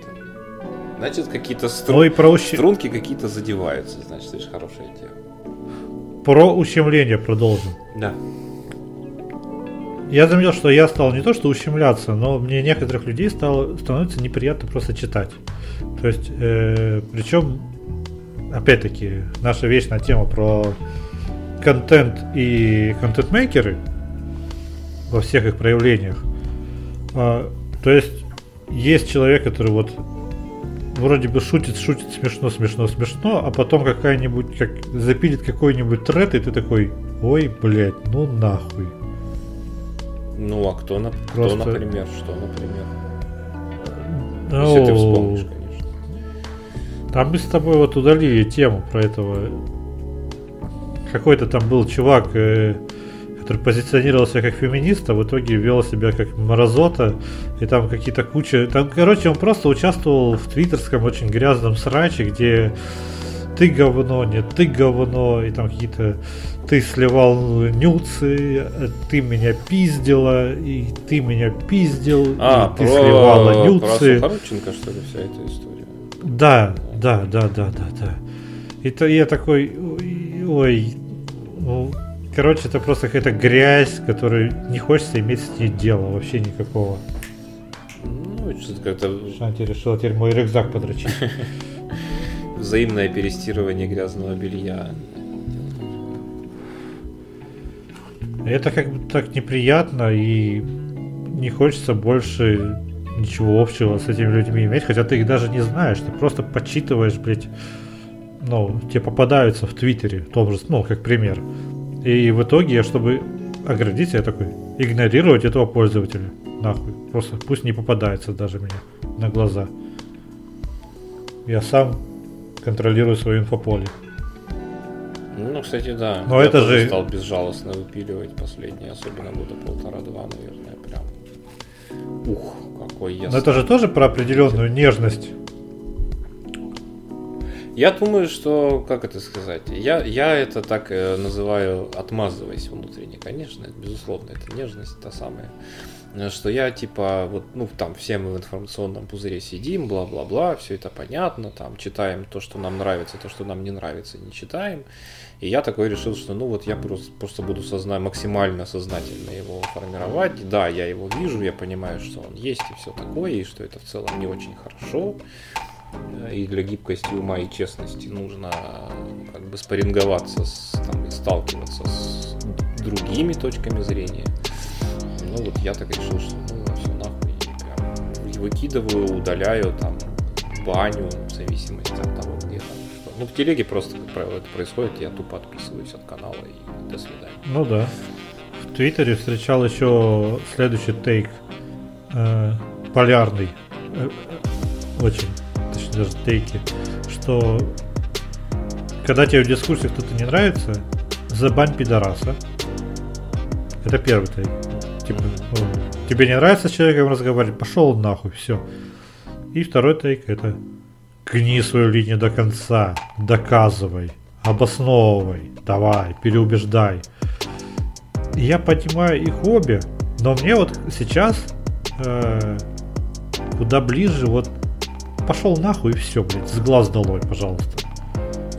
Значит, какие-то Ну струн... про, ущ- струнки какие-то задеваются, значит, это же хорошая тема. Про ущемление продолжим. Да. Я заметил, что я стал не то что ущемляться, но мне некоторых людей стало становится неприятно просто читать. То есть, э, причем, опять-таки, наша вечная тема про контент и контент-мейкеры во всех их проявлениях. А, то есть, есть человек, который вот вроде бы шутит, шутит смешно, смешно, смешно, а потом какая-нибудь, как запилит какой-нибудь тред, и ты такой, ой, блядь, ну нахуй. Ну, а кто, на... кто, Просто- например, что, например? Если ты Ну, вспомнишь, конечно. Там мы с тобой вот удалили тему про этого. Какой-то там был чувак, э, который позиционировался как феминист, а в итоге вел себя как мразота. И там какие-то куча... Там, короче, он просто участвовал в твиттерском очень грязном сраче, где ты говно, нет, ты говно, и там какие-то ты сливал нюцы, ты меня пиздила, и ты меня пиздил, а, и ты про, сливала нюцы. Про Сухорученко, что ли, вся эта история? Да, да, да, да, да, да. И то я такой, ой, ну, короче, это просто какая-то грязь, которую не хочется иметь с ней дела, вообще никакого. Ну, что-то как-то... Шанти решила теперь мой рюкзак подрочить. [LAUGHS] Взаимное перестирывание грязного белья. Это как бы так неприятно и не хочется больше ничего общего с этими людьми иметь, хотя ты их даже не знаешь, ты просто подсчитываешь, блядь, ну, тебе попадаются в Твиттере, том же, ну, как пример. И в итоге чтобы оградиться, я такой, игнорировать этого пользователя, нахуй, просто пусть не попадается даже мне на глаза. Я сам контролирую свое инфополе. Ну, кстати, да. Но я это же- стал безжалостно выпиливать последние, особенно года полтора-два, наверное, прям. Ух, какой я Но это же тоже про определенную нежность. Я думаю, что, как это сказать, я, я это так э, называю, отмазываясь внутренне, конечно, безусловно, это нежность та самая, Э, что я типа, вот, ну, там, все мы в информационном пузыре сидим, бла-бла-бла, все это понятно, там, читаем то, что нам нравится, то, что нам не нравится, не читаем, и я такой решил, что, ну, вот я просто, просто буду созна- максимально сознательно его формировать, да, я его вижу, я понимаю, что он есть и все такое, и что это в целом не очень хорошо, и для гибкости ума и честности нужно как бы спарринговаться с, там, и сталкиваться с другими точками зрения. Ну вот я так решил, что ну все нахуй, и прям выкидываю, удаляю, там, баню, в зависимости от того, где там что. Ну в телеге просто, как правило, это происходит, я тупо отписываюсь от канала и до свидания. Ну да. В Твиттере встречал еще следующий тейк. э, полярный. Э, э, очень. Точнее, даже тейки. Что когда тебе в дискуссии кто-то не нравится, забань пидораса. Это первый тейк. Типа, ну, тебе не нравится с человеком разговаривать, пошел нахуй, все. И второй тейк это гни свою линию до конца, доказывай, обосновывай, давай, переубеждай. Я понимаю их обе, но мне вот сейчас э, куда ближе вот пошел нахуй и все, блядь, с глаз долой, пожалуйста.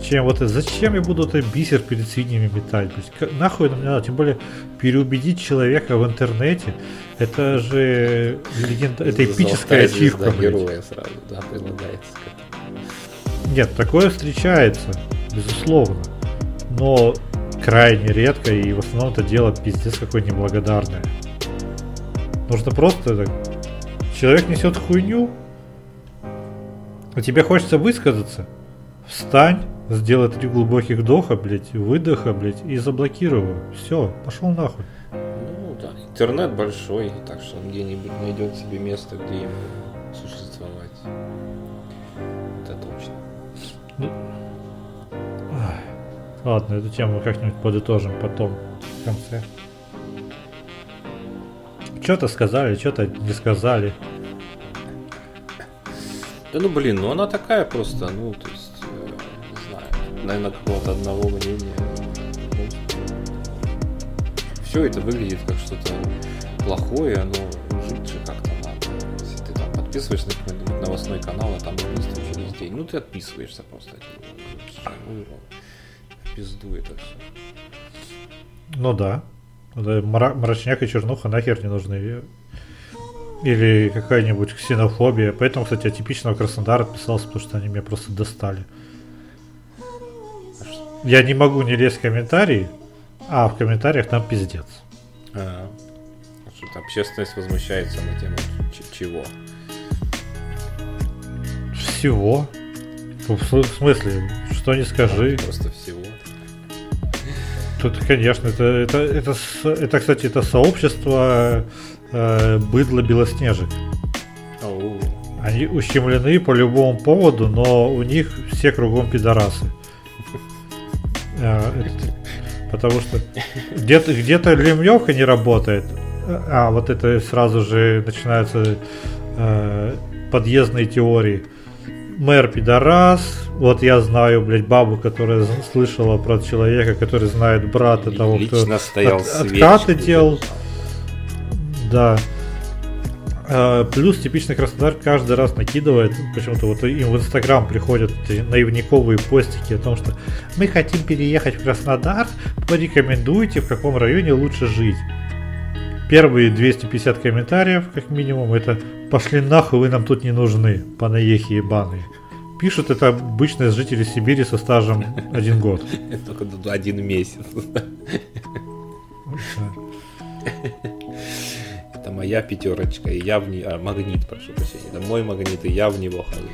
Чем вот это, зачем я буду этот бисер перед свиньями метать, блядь? К- Нахуй это мне надо, тем более переубедить человека в интернете, это же легенда, это эпическая ачивка, героя сразу, да, предлагается. Нет, такое встречается, безусловно. Но крайне редко, и в основном это дело пиздец какое неблагодарное. Нужно просто так... Человек несет хуйню, а тебе хочется высказаться. Встань, сделай три глубоких вдоха, блядь, выдоха, блядь, и заблокирую. Все, пошел нахуй. Ну да, интернет большой, так что он где-нибудь найдет себе место, где ему существовать. Это точно. Ай. Ладно, эту тему как-нибудь подытожим потом, в конце. Что-то сказали, что-то не сказали. Да ну блин, ну она такая просто, ну то есть, э, не знаю, наверное, какого-то одного мнения. все это выглядит как что-то плохое, оно жить же как-то надо. Если ты там подписываешься на какой-нибудь новостной канал, а там убийство через день, ну ты отписываешься просто от. Ну, пизду это все. Ну да. Да, мра- Мрачняк и чернуха нахер не нужны. Или какая-нибудь ксенофобия. Поэтому, кстати, от типичного Краснодара отписался, потому что они меня просто достали. Я не могу не лезть в комментарии, а в комментариях там пиздец. А, что-то общественность возмущается на тему чего. Всего. В смысле, что не скажи. Просто всего. Тут, конечно, это, это, это, это, кстати, это сообщество э, быдло белоснежек. Они ущемлены по любому поводу, но у них все кругом пидорасы. Это- Потому что где-то лемьевка не работает, а вот это сразу же начинаются э, подъездные теории. мэр пидорас, вот я знаю, блядь, бабу, которая слышала про человека, который знает брата того, Лично кто стоял от- свечки откаты делал. Да. А, Плюс типичный Краснодар каждый раз накидывает, почему-то вот им в Инстаграм приходят наивниковые постики о том, что мы хотим переехать в Краснодар, порекомендуйте, в каком районе лучше жить. Первые 250 комментариев, как минимум, это «пошли нахуй, вы нам тут не нужны, панаехи ебаные». Пишут это обычные жители Сибири со стажем один год. [LAUGHS] Только один месяц. Это моя пятерочка, и я в ней... А, магнит, прошу прощения. Это мой магнит, и я в него хожу.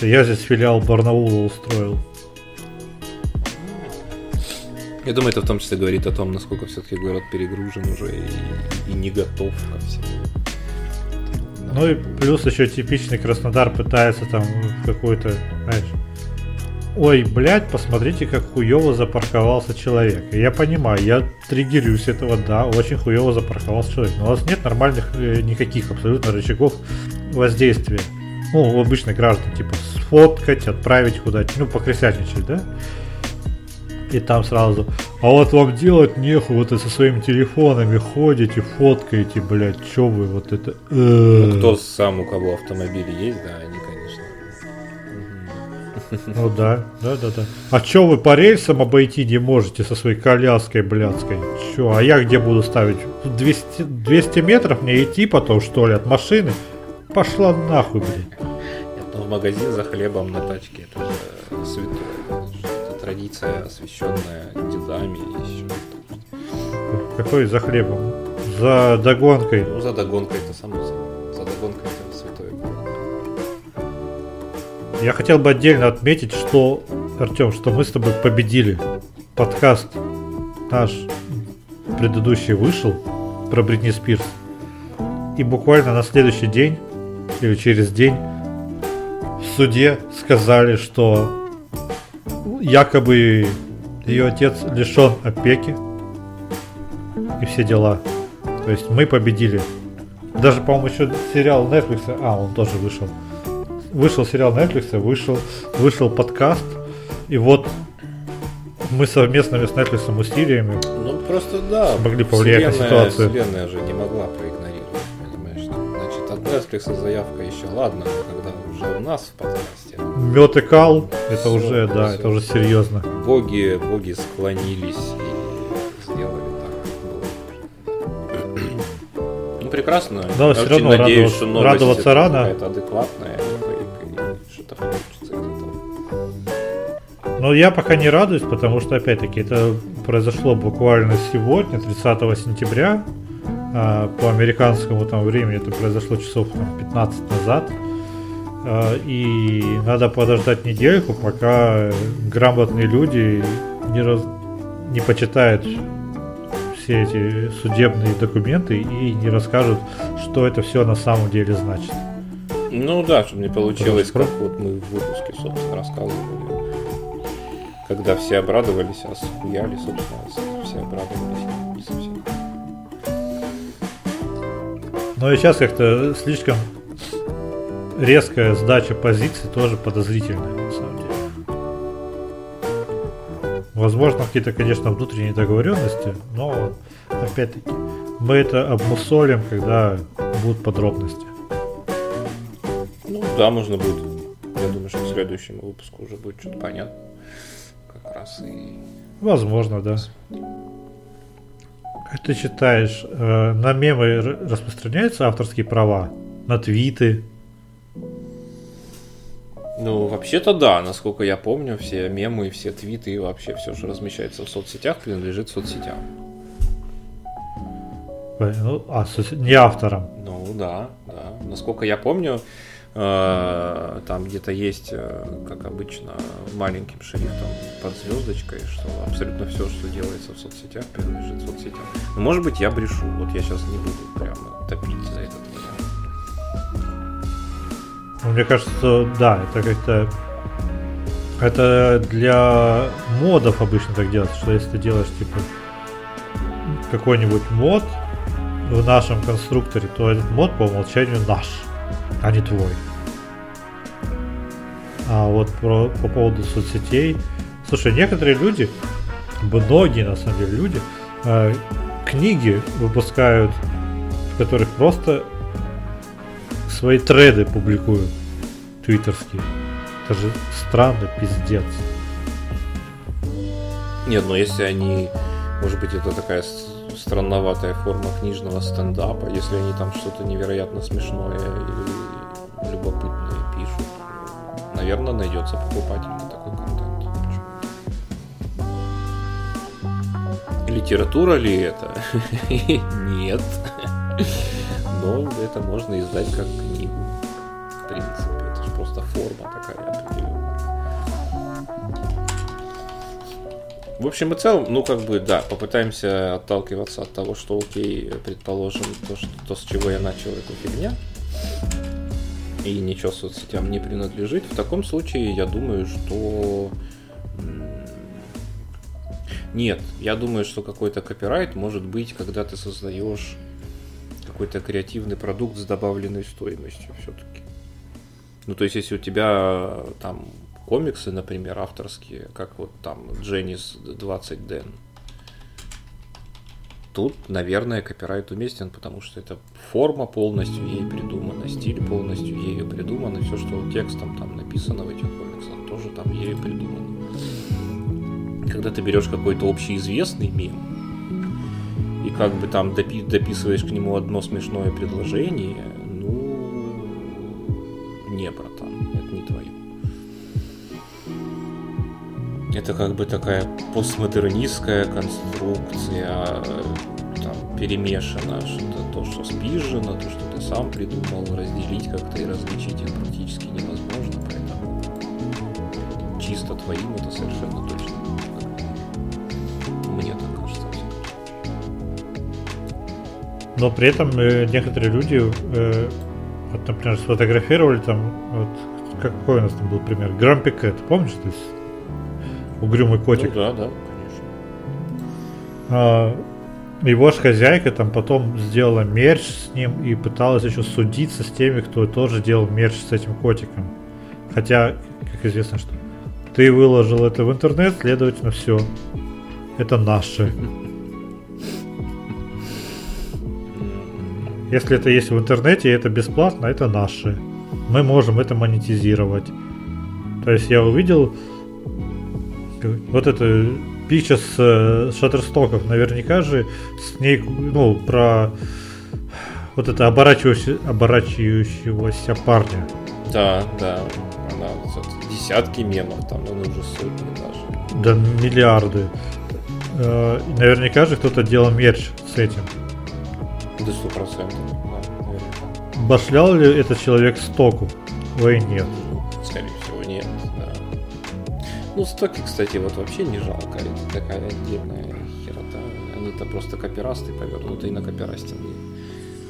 Я здесь филиал Барнаула устроил. Я думаю, это в том числе говорит о том, насколько все-таки город перегружен уже и, и не готов ко всему. Ну и плюс еще типичный Краснодар пытается там какой-то, знаешь, ой, блядь, посмотрите, как хуево запарковался человек. Я понимаю, я триггерюсь этого, да, очень хуево запарковался человек. Но у вас нет нормальных э, никаких абсолютно рычагов воздействия. Ну, у обычных граждан, типа, сфоткать, отправить куда-нибудь, ну, покрысятничать, да? И там сразу, а вот вам делать нехуй, вот и со своими телефонами ходите, фоткаете, блядь, чё вы вот это... э, Ну, кто сам, у кого автомобиль есть, да, они, конечно. Ну да, да, да, да. А чё вы по рельсам обойти не можете со своей коляской блядской? Чё, а я где буду ставить? 200, 200 метров мне идти потом, что ли, от машины? Пошла нахуй, блядь. Нет, ну, в магазин за хлебом на тачке это же святое. Это традиция, освященная дедами и еще. Какой за хлебом? За догонкой. Ну, за догонкой это само собой. За догонкой Я хотел бы отдельно отметить, что, Артем, что мы с тобой победили. Подкаст наш предыдущий вышел про Бритни Спирс. И буквально на следующий день или через день в суде сказали, что якобы ее отец лишен опеки и все дела. То есть мы победили. Даже, по-моему, еще сериал Netflix, а, он тоже вышел вышел сериал Netflix, вышел, вышел подкаст, и вот мы совместными с Netflix усилиями Ну, просто да. Смогли повлиять на ситуацию. Вселенная же не могла проигнорировать, понимаешь? Значит, от Netflix заявка еще ладно, но когда уже у нас в подкасте мед и кал, это Всё, уже, да, всё. это уже серьезно. боги, боги склонились и сделали так. Ну, прекрасно. Всё очень равно надеюсь, радоваться- что новость радоваться это рано. какая-то адекватная, получится из этого. Но я пока не радуюсь, потому что, опять-таки, это произошло буквально сегодня, 30 сентября, а, по американскому там времени это произошло часов там, 15 назад. А, И надо подождать недельку, пока грамотные люди не, раз- не почитают все эти судебные документы и не расскажут, что это все на самом деле значит. Ну да, чтобы не получилось, как вот мы в выпуске, собственно, рассказывали. Когда все обрадовались, а схуяли, собственно, все обрадовались не совсем. Но и сейчас как-то слишком резкая сдача позиций тоже подозрительная, на самом деле. Возможно, какие-то, конечно, внутренние договоренности, но, опять-таки, мы это обмусолим, когда будут подробности. Да, можно будет. Я думаю, что к следующему выпуску уже будет что-то понятно. Как раз и... Возможно, да. Как ты считаешь, э, на мемы распространяются авторские права? На твиты? Ну, вообще-то да, насколько я помню, все мемы и все твиты и вообще все, что размещается в соцсетях, принадлежит соцсетям. Ну, а, не авторам. Ну да, да. Насколько я помню, там где-то есть, э, как обычно, маленьким шрифтом под звездочкой, что абсолютно все, что делается в соцсетях, принадлежит соцсетям. Но, может быть, я брешу. Вот я сейчас не буду прямо топить за этот вариант. Ну, Мне кажется, да, это как-то это для модов обычно так делается, что если ты делаешь типа какой-нибудь мод в нашем конструкторе, то этот мод по умолчанию наш, а не твой. А вот про, по поводу соцсетей. Слушай, некоторые люди, многие на самом деле люди, э, книги выпускают, в которых просто свои треды публикуют твиттерские. Это же странно, пиздец. Нет, но если они, может быть, это такая странноватая форма книжного стендапа, если они там что-то невероятно смешное или любопытное пишут, наверное, найдется покупатель на такой контент. Литература ли это? [LAUGHS] Нет. Но это можно издать как книгу. В принципе, это же просто форма такая. В общем и целом, ну как бы, да, попытаемся отталкиваться от того, что окей, предположим, то, что, то с чего я начал эту фигня, и ничего соцсетям не принадлежит. В таком случае, я думаю, что... Нет, я думаю, что какой-то копирайт может быть, когда ты создаешь какой-то креативный продукт с добавленной стоимостью все-таки. Ну, то есть, если у тебя там комиксы, например, авторские, как вот там Дженнис 20 Дэн, тут, наверное, копирайт уместен, потому что это форма полностью ей придумана, стиль полностью ею придуман, и все, что текстом там написано в этих комиксах, тоже там ею придумано. Когда ты берешь какой-то общеизвестный мем, и как бы там допи- дописываешь к нему одно смешное предложение, ну, не, братан, Это как бы такая постмодернистская конструкция, там, перемешано, что то, что спижено, то, что ты сам придумал, разделить как-то и различить их практически невозможно, поэтому чисто твоим это совершенно точно. Мне так кажется. Но при этом э, некоторые люди, э, вот, например, сфотографировали там, вот, какой у нас там был пример, Грампи Кэт, помнишь, то есть угрюмый котик? Ну да, да, конечно. А, его же хозяйка там потом сделала мерч с ним и пыталась еще судиться с теми, кто тоже делал мерч с этим котиком. Хотя, как известно, что ты выложил это в интернет, следовательно, все. Это наше. Если это есть в интернете и это бесплатно, это наше. Мы можем это монетизировать. То есть я увидел вот это пича с э, Шаттерстоков, наверняка же с ней, ну, про вот это оборачивающегося, оборачивающегося парня. Да, да. Она десятки мемов, там, ну, уже сотни даже. Да, миллиарды. Э, наверняка же кто-то делал мерч с этим. До сто процентов, да, наверняка. Башлял ли этот человек стоку? Ой, нет. Ну, стоки, кстати, вот вообще не жалко. Это такая отдельная херота. Они-то просто копирасты повернуты и на копирастинге.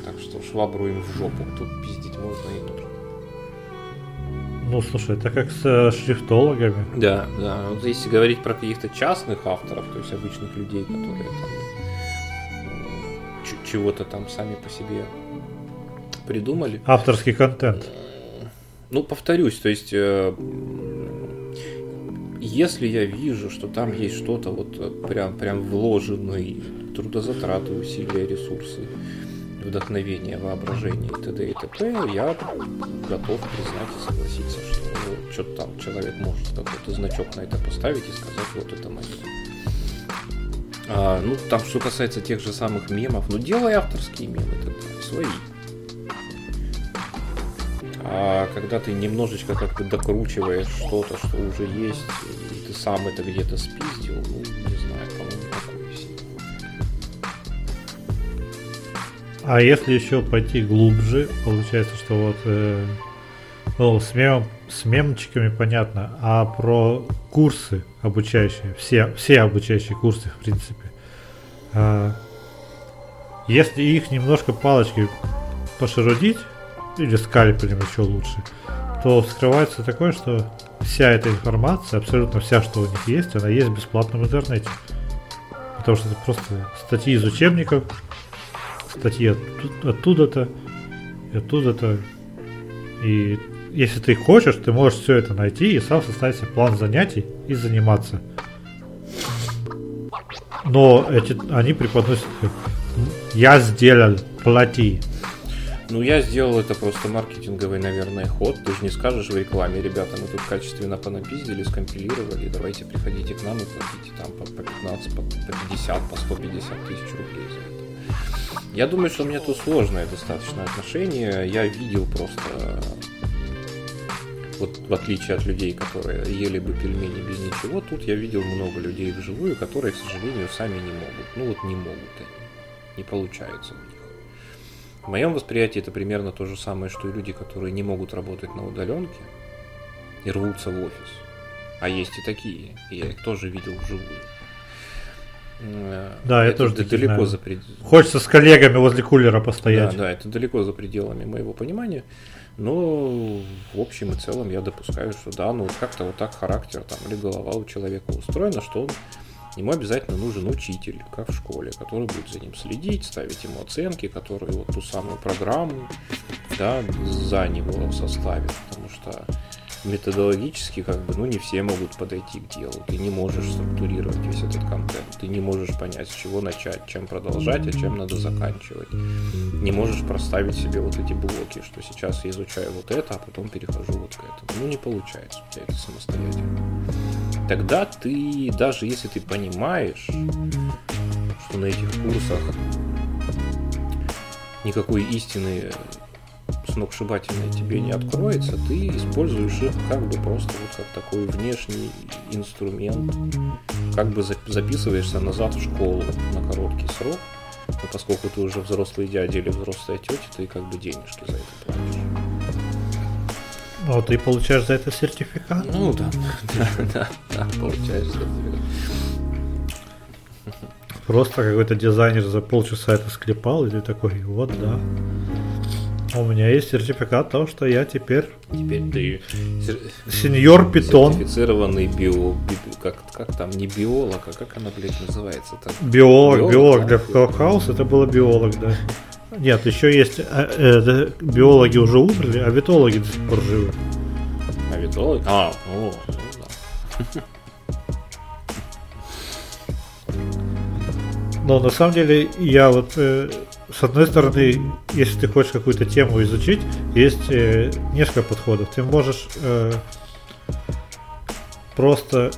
Так что швабру им в жопу. Тут пиздить можно и нужно. Ну, слушай, это как с э, шрифтологами. Да, да. Вот если говорить про каких-то частных авторов, то есть обычных людей, которые там э, чего-то там сами по себе придумали. Авторский контент. Ну, повторюсь, то есть, э, если я вижу, что там есть что-то вот э, прям, прям вложенный трудозатраты, усилия, ресурсы, вдохновение, воображение и т.д. и т.п., я готов признать и согласиться, что ну, что-то там человек может какой-то значок на это поставить и сказать, вот это мое. А, ну, там, что касается тех же самых мемов, ну, делай авторские мемы тогда, свои. А когда ты немножечко как бы докручиваешь что-то, что уже есть, и ты сам это где-то спиздил, ну, не знаю, по-моему, такое себе. А если еще пойти глубже, получается, что вот э, ну, с, мем, с мемчиками понятно, а про курсы обучающие, все, все обучающие курсы, в принципе, а, если их немножко палочкой пошерудить, или скальпелем еще лучше, то скрывается такое, что вся эта информация, абсолютно вся, что у них есть, она есть в интернете. Потому что это просто статьи из учебников, статьи оттуда-то, оттуда-то. И если ты хочешь, ты можешь все это найти и сам составить себе план занятий и заниматься. Но эти, они преподносят «Я сделал, плати». Ну, я сделал это просто маркетинговый, наверное, ход. Ты же не скажешь в рекламе, ребята, мы тут качественно понапиздили, скомпилировали, давайте приходите к нам и платите там по, по 15, по, по 50, по 150 тысяч рублей за это. Я думаю, что у меня тут сложное достаточно отношение. Я видел просто вот в отличие от людей, которые ели бы пельмени без ничего, тут я видел много людей вживую, которые, к сожалению, сами не могут. Ну вот не могут они. Не получается у. В моем восприятии это примерно то же самое, что и люди, которые не могут работать на удаленке и рвутся в офис. А есть и такие. И я их тоже видел вживую. Да, это я тоже далеко за пред... Хочется с коллегами возле кулера постоять. Да, да, это далеко за пределами моего понимания. Но в общем и целом я допускаю, что да, ну как-то вот так характер там или голова у человека устроена, что он Ему обязательно нужен учитель, как в школе, который будет за ним следить, ставить ему оценки, который вот ту самую программу да, за него составит, потому что методологически как бы, ну, не все могут подойти к делу. Ты не можешь структурировать весь этот контент. Ты не можешь понять, с чего начать, чем продолжать, а чем надо заканчивать. Не можешь проставить себе вот эти блоки, что сейчас я изучаю вот это, а потом перехожу вот к этому. Ну, не получается у тебя это самостоятельно. Тогда ты, даже если ты понимаешь, что на этих курсах никакой истины сногсшибательное тебе не откроется, ты используешь их как бы просто вот как такой внешний инструмент, как бы записываешься назад в школу на короткий срок, но поскольку ты уже взрослый дядя или взрослая тетя, ты как бы денежки за это платишь. Ну, ты получаешь за это сертификат? Ну да, да, да, да, получаешь сертификат. Просто какой-то дизайнер за полчаса это склепал, и ты такой, вот да. У меня есть сертификат того, что я теперь... Теперь ты... Сеньор Питон. Сертифицированный био... Как, как там, не биолог, а как она, блядь, называется? -то? Биолог, биолог, биолог да? для Клабхаус это было биолог, да. Нет, еще есть э, э, биологи уже умерли, а витологи до сих пор живы. А витологи? А, о, ну да. Но на самом деле я вот э, с одной стороны, если ты хочешь какую-то тему изучить, есть э, несколько подходов. Ты можешь э, просто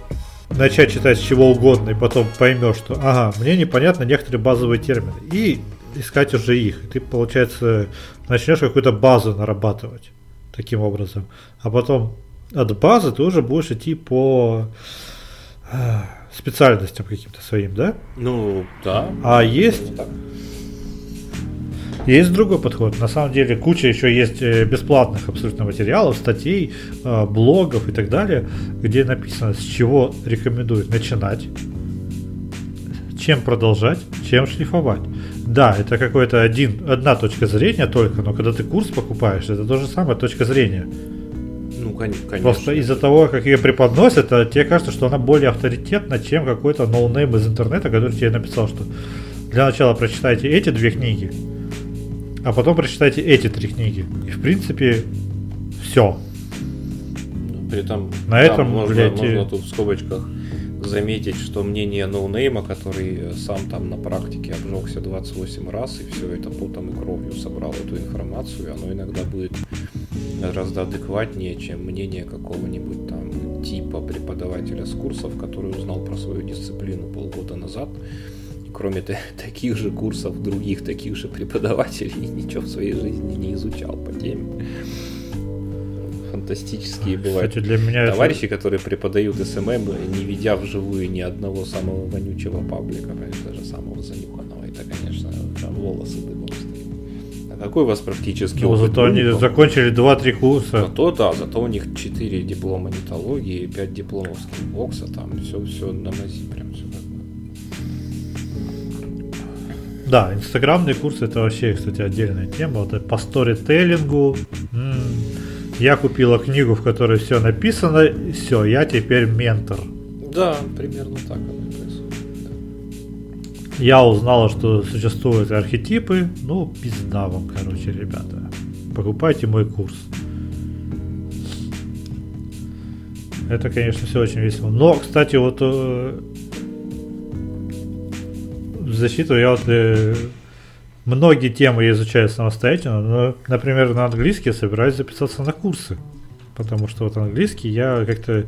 начать читать с чего угодно и потом поймешь, что ага, мне непонятно некоторые базовые термины. И искать уже их. И ты, получается, начнешь какую-то базу нарабатывать таким образом. А потом от базы ты уже будешь идти по э, специальностям каким-то своим, да? Ну, да. А есть... Ну, есть другой подход. На самом деле куча еще есть э, бесплатных абсолютно материалов, статей, э, блогов и так далее, где написано, с чего рекомендуют начинать, чем продолжать, чем шлифовать. Да, это какой-то один, одна точка зрения только, но когда ты курс покупаешь, это то же самое точка зрения. Ну, конечно. Просто из-за того, как ее преподносят, а тебе кажется, что она более авторитетна, чем какой-то no-name из интернета, который тебе написал, что для начала прочитайте эти две книги, а потом прочитайте эти три книги. И в принципе все. При этом на этом, можно, блядь, можно тут в скобочках заметить, что мнение ноунейма, который сам там на практике обжегся 28 раз и все это потом и кровью собрал эту информацию, оно иногда будет гораздо адекватнее, чем мнение какого-нибудь там типа преподавателя с курсов, который узнал про свою дисциплину полгода назад кроме [LAUGHS] таких же курсов других таких же преподавателей, [LAUGHS] ничего в своей жизни не изучал по теме. Фантастические бывают Кстати, для меня товарищи, это... которые преподают SMM, не видя вживую ни одного самого вонючего паблика, даже самого занюханного. Это, конечно, там волосы дыбом а какой у вас практически ну, Зато они закончили 2-3 курса. Зато да, зато у них 4 диплома нетологии, 5 дипломов скиллбокса, там все, все на мази, прям все Да, инстаграмные курсы это вообще, кстати, отдельная тема. Вот по сторителлингу. Я купила книгу, в которой все написано, и все, я теперь ментор. Да, примерно так оно и происходит. Я узнала, что существуют архетипы. Ну, пизда вам, короче, ребята. Покупайте мой курс. Это, конечно, все очень весело. Но, кстати, вот э, в защиту я вот э, многие темы я изучаю самостоятельно. Но, например, на английский я собираюсь записаться на курсы. Потому что вот английский я как-то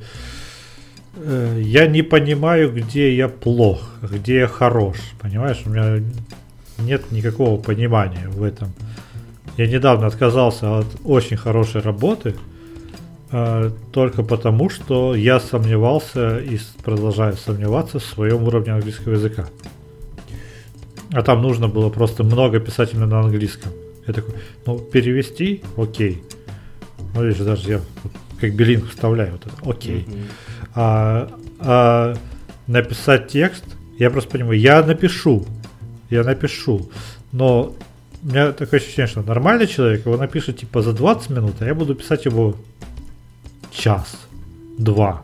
Э, я не понимаю, где я плох, где я хорош. Понимаешь, у меня нет никакого понимания в этом. Я недавно отказался от очень хорошей работы э, только потому, что я сомневался и продолжаю сомневаться в своем уровне английского языка. А там нужно было просто много писать именно на английском. Я такой, ну, перевести, окей. Ну, видишь, даже я как билинг вставляю вот это, окей. Mm-hmm а, а написать текст, я просто понимаю, я напишу, я напишу, но у меня такое ощущение, что нормальный человек его напишет типа за 20 минут, а я буду писать его час, два,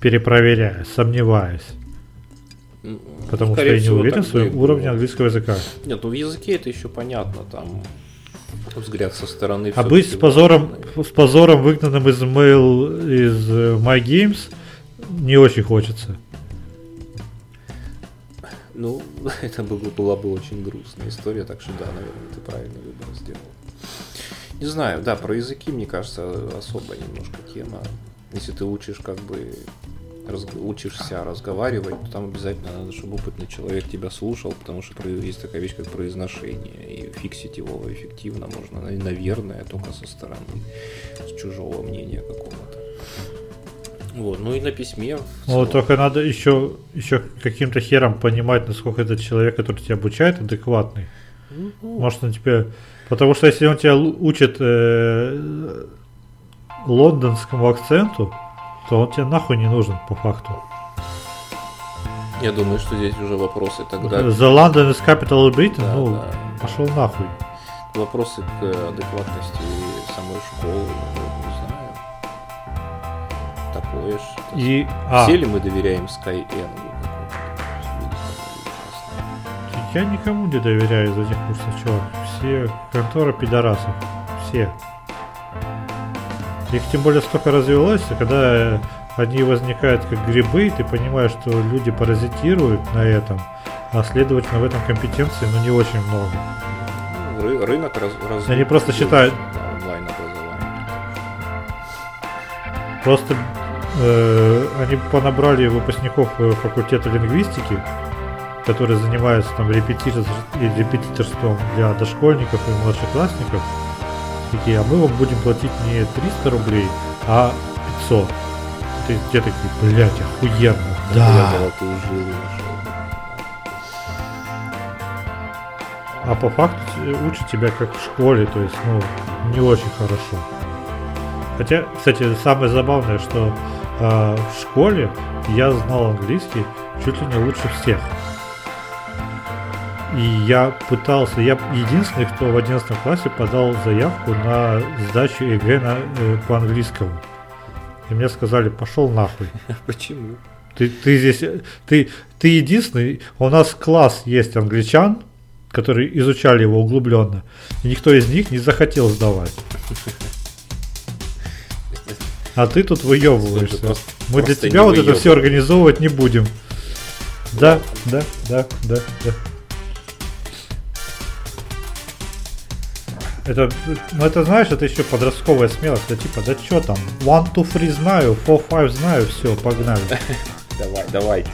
перепроверяя, сомневаясь. Потому Скорее что я не уверен в своем уровне английского языка. Нет, ну в языке это еще понятно, там взгляд со стороны. А быть с позором, с позором выгнанным из mail из э, My Games не очень хочется. Ну, [LAUGHS] это была бы очень грустная история, так что да, наверное, ты правильный выбор сделал. Не знаю, да, про языки, мне кажется, особо немножко тема. Если ты учишь как бы раз, учишься разговаривать, то там обязательно надо, чтобы опытный человек тебя слушал, потому что есть такая вещь, как произношение, и фиксить его эффективно можно, наверное, только со стороны, с чужого мнения какого-то. Вот, ну и на письме. Ну, только надо еще, еще каким-то хером понимать, насколько этот человек, который тебя обучает, адекватный. Mm-hmm. Может, он тебе... Потому что если он тебя учит э, лондонскому акценту, то он тебе нахуй не нужен по факту. Я думаю, что здесь уже вопросы тогда. The London is capital Britain? Да, ну, да. пошел нахуй. Вопросы к адекватности самой школы, не знаю. Такое что И... А. Все ли мы доверяем Skyeng? Я никому не доверяю из этих курсов, чувак. Все контора пидорасов. Все. Их тем более столько развелось, и когда они возникают как грибы, ты понимаешь, что люди паразитируют на этом, а следовательно в этом компетенции ну, не очень много. Ры- рынок раз, раз... Они просто считают... онлайн Просто э, они понабрали выпускников э, факультета лингвистики, которые занимаются там репетиторством для дошкольников и младшеклассников, такие, а мы вам будем платить не 300 рублей, а 500. Ты те такие, блядь, охуенно. Да. А по факту учат тебя как в школе, то есть, ну, не очень хорошо. Хотя, кстати, самое забавное, что э, в школе я знал английский чуть ли не лучше всех. И я пытался, я единственный, кто в 11 классе подал заявку на сдачу ЕГЭ на, э, по английскому. И мне сказали, пошел нахуй. [LAUGHS] Почему? Ты, ты здесь, ты, ты единственный, у нас класс есть англичан, которые изучали его углубленно, и никто из них не захотел сдавать. А ты тут выебываешься. Мы для тебя вот это все организовывать не будем. Да, да, да, да, да. Это, ну это знаешь, это еще подростковая смелость. Это типа, да что там, one, two, three знаю, four, five знаю, все, погнали. [LAUGHS] Давай, давайте,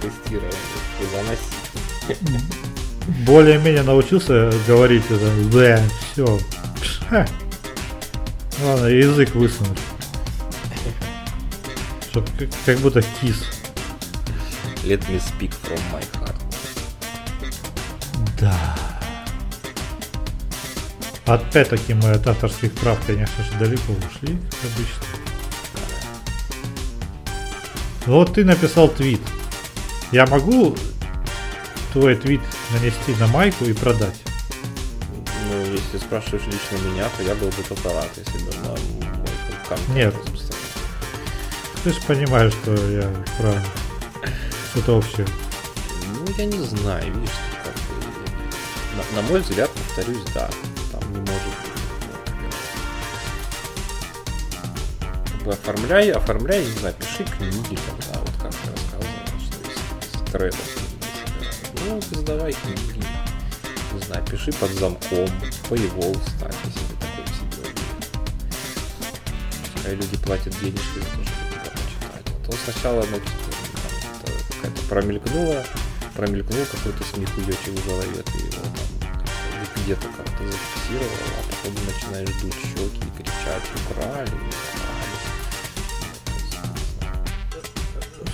тестируем, заноси. Более-менее научился говорить это, да, все. Ладно, язык высунуть. Чтоб как, как будто кис. Let me speak from my heart. Да. Опять-таки мы от авторских прав, конечно же, далеко ушли, как обычно. Вот ты написал твит. Я могу твой твит нанести на майку и продать? Ну, если спрашиваешь лично меня, то я был бы рад, если бы на мой Нет. Ты же понимаешь, что я правильно. Это вообще. Ну, я не знаю, видишь, как бы, на, на мой взгляд, повторюсь, да, не может оформляй, оформляй, не знаю, пиши книги тогда, вот как ты рассказывал, что треков. Ну, издавай книги, не знаю, пиши под замком, paywall ставь, если такой себе. Люди платят денежки за то, чтобы тебя почитать. То сначала, ну, какая-то промелькнула, промелькнул какой-то смехуёчек в голове, ты его где-то как-то зафиксировал, а потом начинаешь дуть щеки и кричать, украли, украли.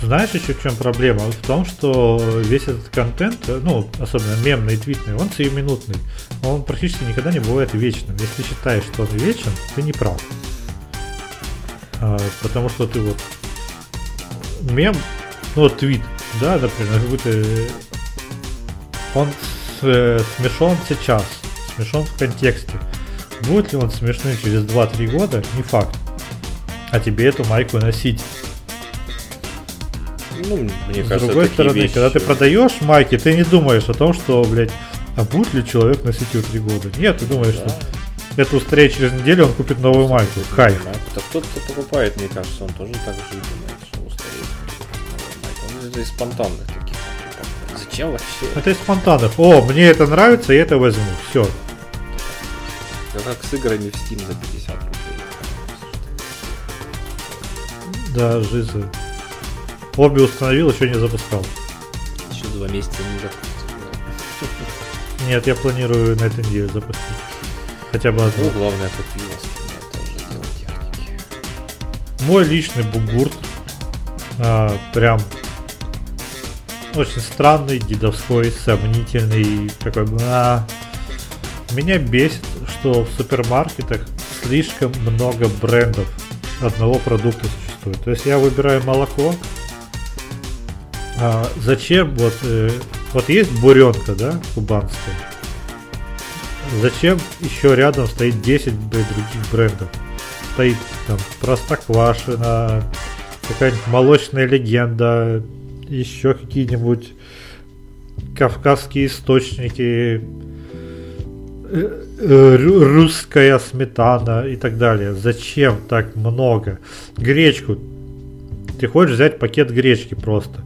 Знаешь еще в чем проблема? В том, что весь этот контент, ну, особенно мемный, твитный, он сиюминутный. Он практически никогда не бывает вечным. Если считаешь, что он вечен, ты не прав. А, потому что ты вот мем, ну вот твит, да, например, какой-то он э, смешон сейчас, смешон в контексте. Будет ли он смешным через 2-3 года, не факт. А тебе эту майку носить. Ну, мне С кажется, другой стороны, вещи- когда ты продаешь майки, ты не думаешь о том, что, блядь, а будет ли человек носить ее 3 года? Нет, ты думаешь, Да. что это устреет через неделю, он купит новую майку. Кайф. Да кто-то покупает, мне кажется, он тоже так же думает, что устареет. Он из спонтанных таких. Зачем вообще? Это из спонтанных. О, мне это нравится, я это возьму. Все. Как с играми в Steam за 50 рублей. Да, жиза. Обе установил, еще не запускал. Еще два месяца не запустил. Нет, я планирую на этой неделе запустить. Хотя бы одну. Ну, главное, купилось. Мой личный бугурт. а, прям очень странный, дедовской, сомнительный. Такой, а. Меня бесит, что в супермаркетах слишком много брендов одного продукта существует. То есть я выбираю молоко. А зачем вот э, вот есть буренка, да, кубанская. Зачем еще рядом стоит 10 б- других брендов? Стоит там Простоквашино, какая-нибудь молочная легенда, еще какие-нибудь кавказские источники, русская сметана и так далее. Зачем так много? Гречку. Ты хочешь взять пакет гречки просто.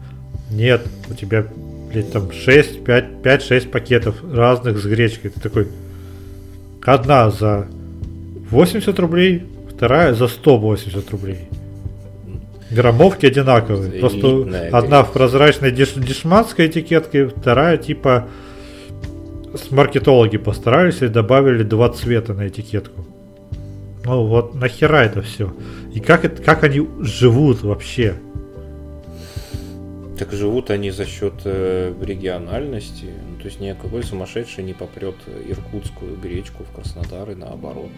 Нет, у тебя блядь, там 6, 5, 5-6 пакетов разных с гречкой. Ты такой, одна за 80 рублей, вторая за 180 рублей. Граммовки одинаковые. Просто одна в прозрачной деш- дешманской этикетке, вторая типа с маркетологи постарались и добавили два цвета на этикетку. Ну вот нахера это все? И как, это, как они живут вообще? Так живут они за счет э, региональности. Ну, то есть никакой сумасшедший не попрет иркутскую гречку в Краснодар и наоборот.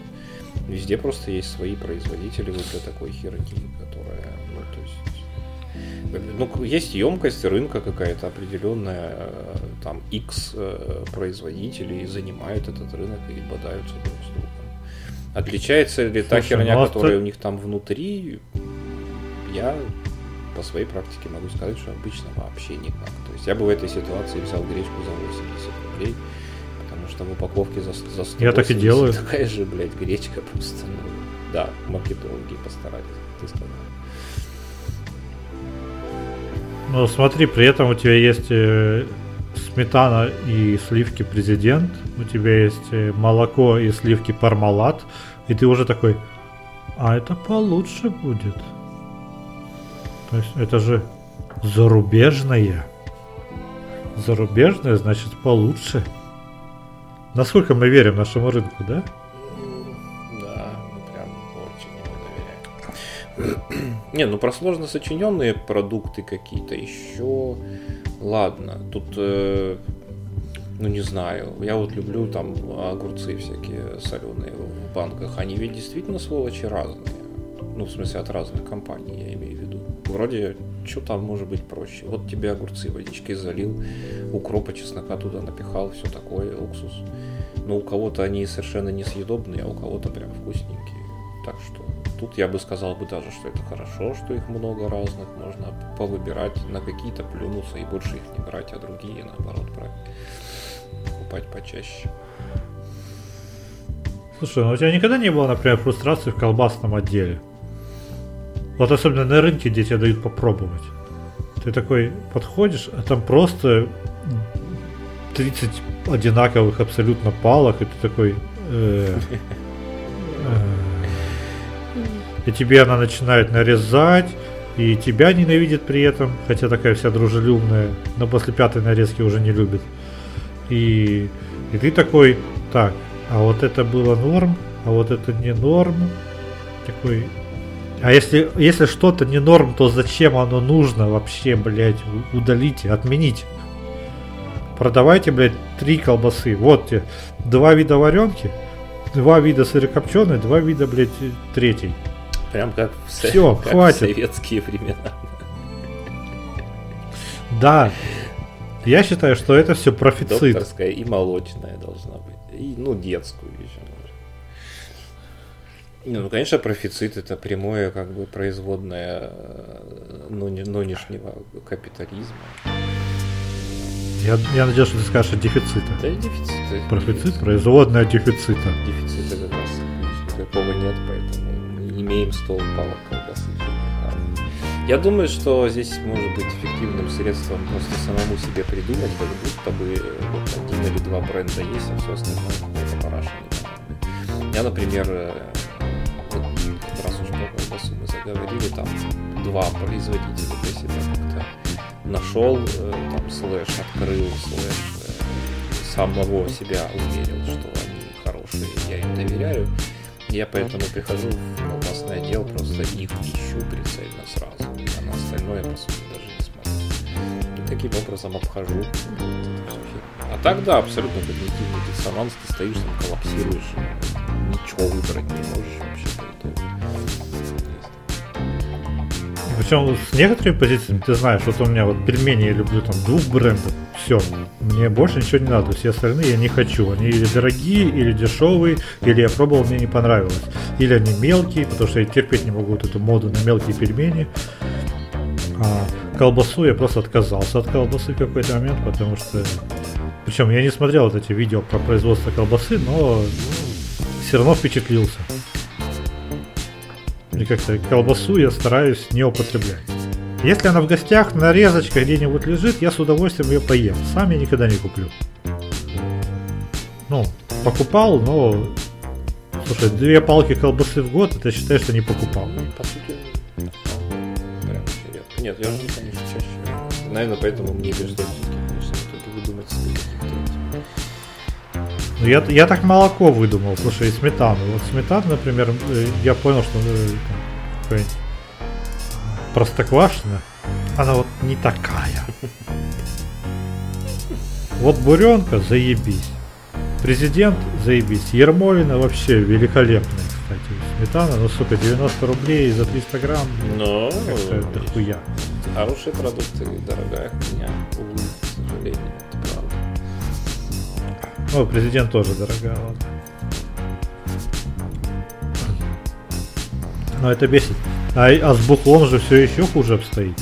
Везде просто есть свои производители вот для такой херни, то Ну, есть емкость рынка какая-то определенная, э, там X э, производителей занимают этот рынок и бодаются друг с другом. Отличается ли та Слушай, херня, ну, а которая ты- у них там внутри, я по своей практике могу сказать, что обычно вообще никак. То есть я бы в этой ситуации взял гречку за 80 рублей, потому что в упаковке за, за 180 Я так и делаю. такая же, блядь, гречка [LAUGHS] просто. Ну, да, маркетологи постарались, ты сказал. Ну смотри, при этом у тебя есть э, сметана и сливки президент, у тебя есть э, молоко и сливки пармалат, и ты уже такой, а это получше будет. То есть это же зарубежное. Зарубежное значит получше. Насколько мы верим нашему рынку, да? Не, ну про сложно сочиненные продукты какие-то еще. Ладно, тут, э, ну не знаю, я вот люблю там огурцы всякие соленые в банках. Они ведь действительно сволочи разные. Ну, в смысле, от разных компаний, я имею в виду. Вроде, что там может быть проще? Вот тебе огурцы водичкой залил, укропа, чеснока туда напихал, все такое, уксус. Но у кого-то они совершенно несъедобные, а у кого-то прям вкусненькие. Так что тут я бы сказал бы даже, что это хорошо, что их много разных, можно повыбирать, на какие-то плюнуться и больше их не брать, а другие наоборот брать, покупать почаще. Слушай, ну у тебя никогда не было, например, фрустрации в колбасном отделе? Вот особенно на рынке, где тебе дают попробовать. Ты такой подходишь, а там просто 30 одинаковых абсолютно палок, и ты такой... Э, э, и тебе она начинает нарезать, и тебя ненавидит при этом, хотя такая вся дружелюбная, но после пятой нарезки уже не любит. И, и ты такой, так, а вот это было норм, а вот это не норм. Такой, а если, если что-то не норм, то зачем оно нужно вообще, блядь, удалите, отмените. Продавайте, блядь, три колбасы. Вот те, два вида варенки, два вида сырокопченой, два вида, блядь, третий. Прям как в, Все, как хватит. в советские времена. Да. Я считаю, что это все профицит. Докторская и молочная должна быть. И, ну, детскую еще. Не, ну, конечно, профицит это прямое как бы производное э, ныне- нынешнего капитализма. Я, я надеюсь, что ты скажешь о дефицита. Да дефицит. это Профицит, производная дефицита. Дефицита как раз никакого нет, поэтому имеем стол палок колбасы. Я думаю, что здесь может быть эффективным средством просто самому себе придумать, как будто бы вот один или два бренда есть, а все остальное какое-то парашенное. Я, например, вот, раз уж про колбасу мы заговорили, там два производителя для себя как-то нашел, э, там слэш открыл, слэш э, самого себя уверил, что они хорошие, я им доверяю. Я поэтому прихожу в колбасный отдел, просто их ищу прицельно сразу, а на остальное, по сути, даже не смотрю. И таким образом обхожу. А так, да, абсолютно когнитивный диссонанс, ты стоишь там, коллапсируешь, ничего выбрать не можешь вообще итогу. Причем с некоторыми позициями ты знаешь, вот у меня вот пельмени я люблю там двух брендов. Все, мне больше ничего не надо. Все остальные я не хочу. Они или дорогие, или дешевые, или я пробовал, мне не понравилось. Или они мелкие, потому что я терпеть не могу вот эту моду на мелкие пельмени. А колбасу я просто отказался от колбасы в какой-то момент, потому что... Причем я не смотрел вот эти видео про производство колбасы, но все равно впечатлился. И как-то колбасу я стараюсь не употреблять. Если она в гостях, нарезочка где-нибудь лежит, я с удовольствием ее поем. Сам я никогда не куплю. Ну, покупал, но... Слушай, две палки колбасы в год, это считай, что не покупал. Ну, по сути, прям. Нет, я же, конечно, чаще. Наверное, поэтому мне без Ну, я, я так молоко выдумал, слушай, и сметану. Вот сметана, например, э, я понял, что э, какая-нибудь простоквашина, она вот не такая. Вот буренка, заебись. Президент, заебись. Ермолина вообще великолепная, кстати. Сметана, ну, сука, 90 рублей за 300 грамм. Но Как-то дохуя. хорошие продукты, дорогая хуйня, увы, к сожалению. Ну, президент тоже дорогая, ладно. Но это бесит. А, а с бухлом же все еще хуже обстоит.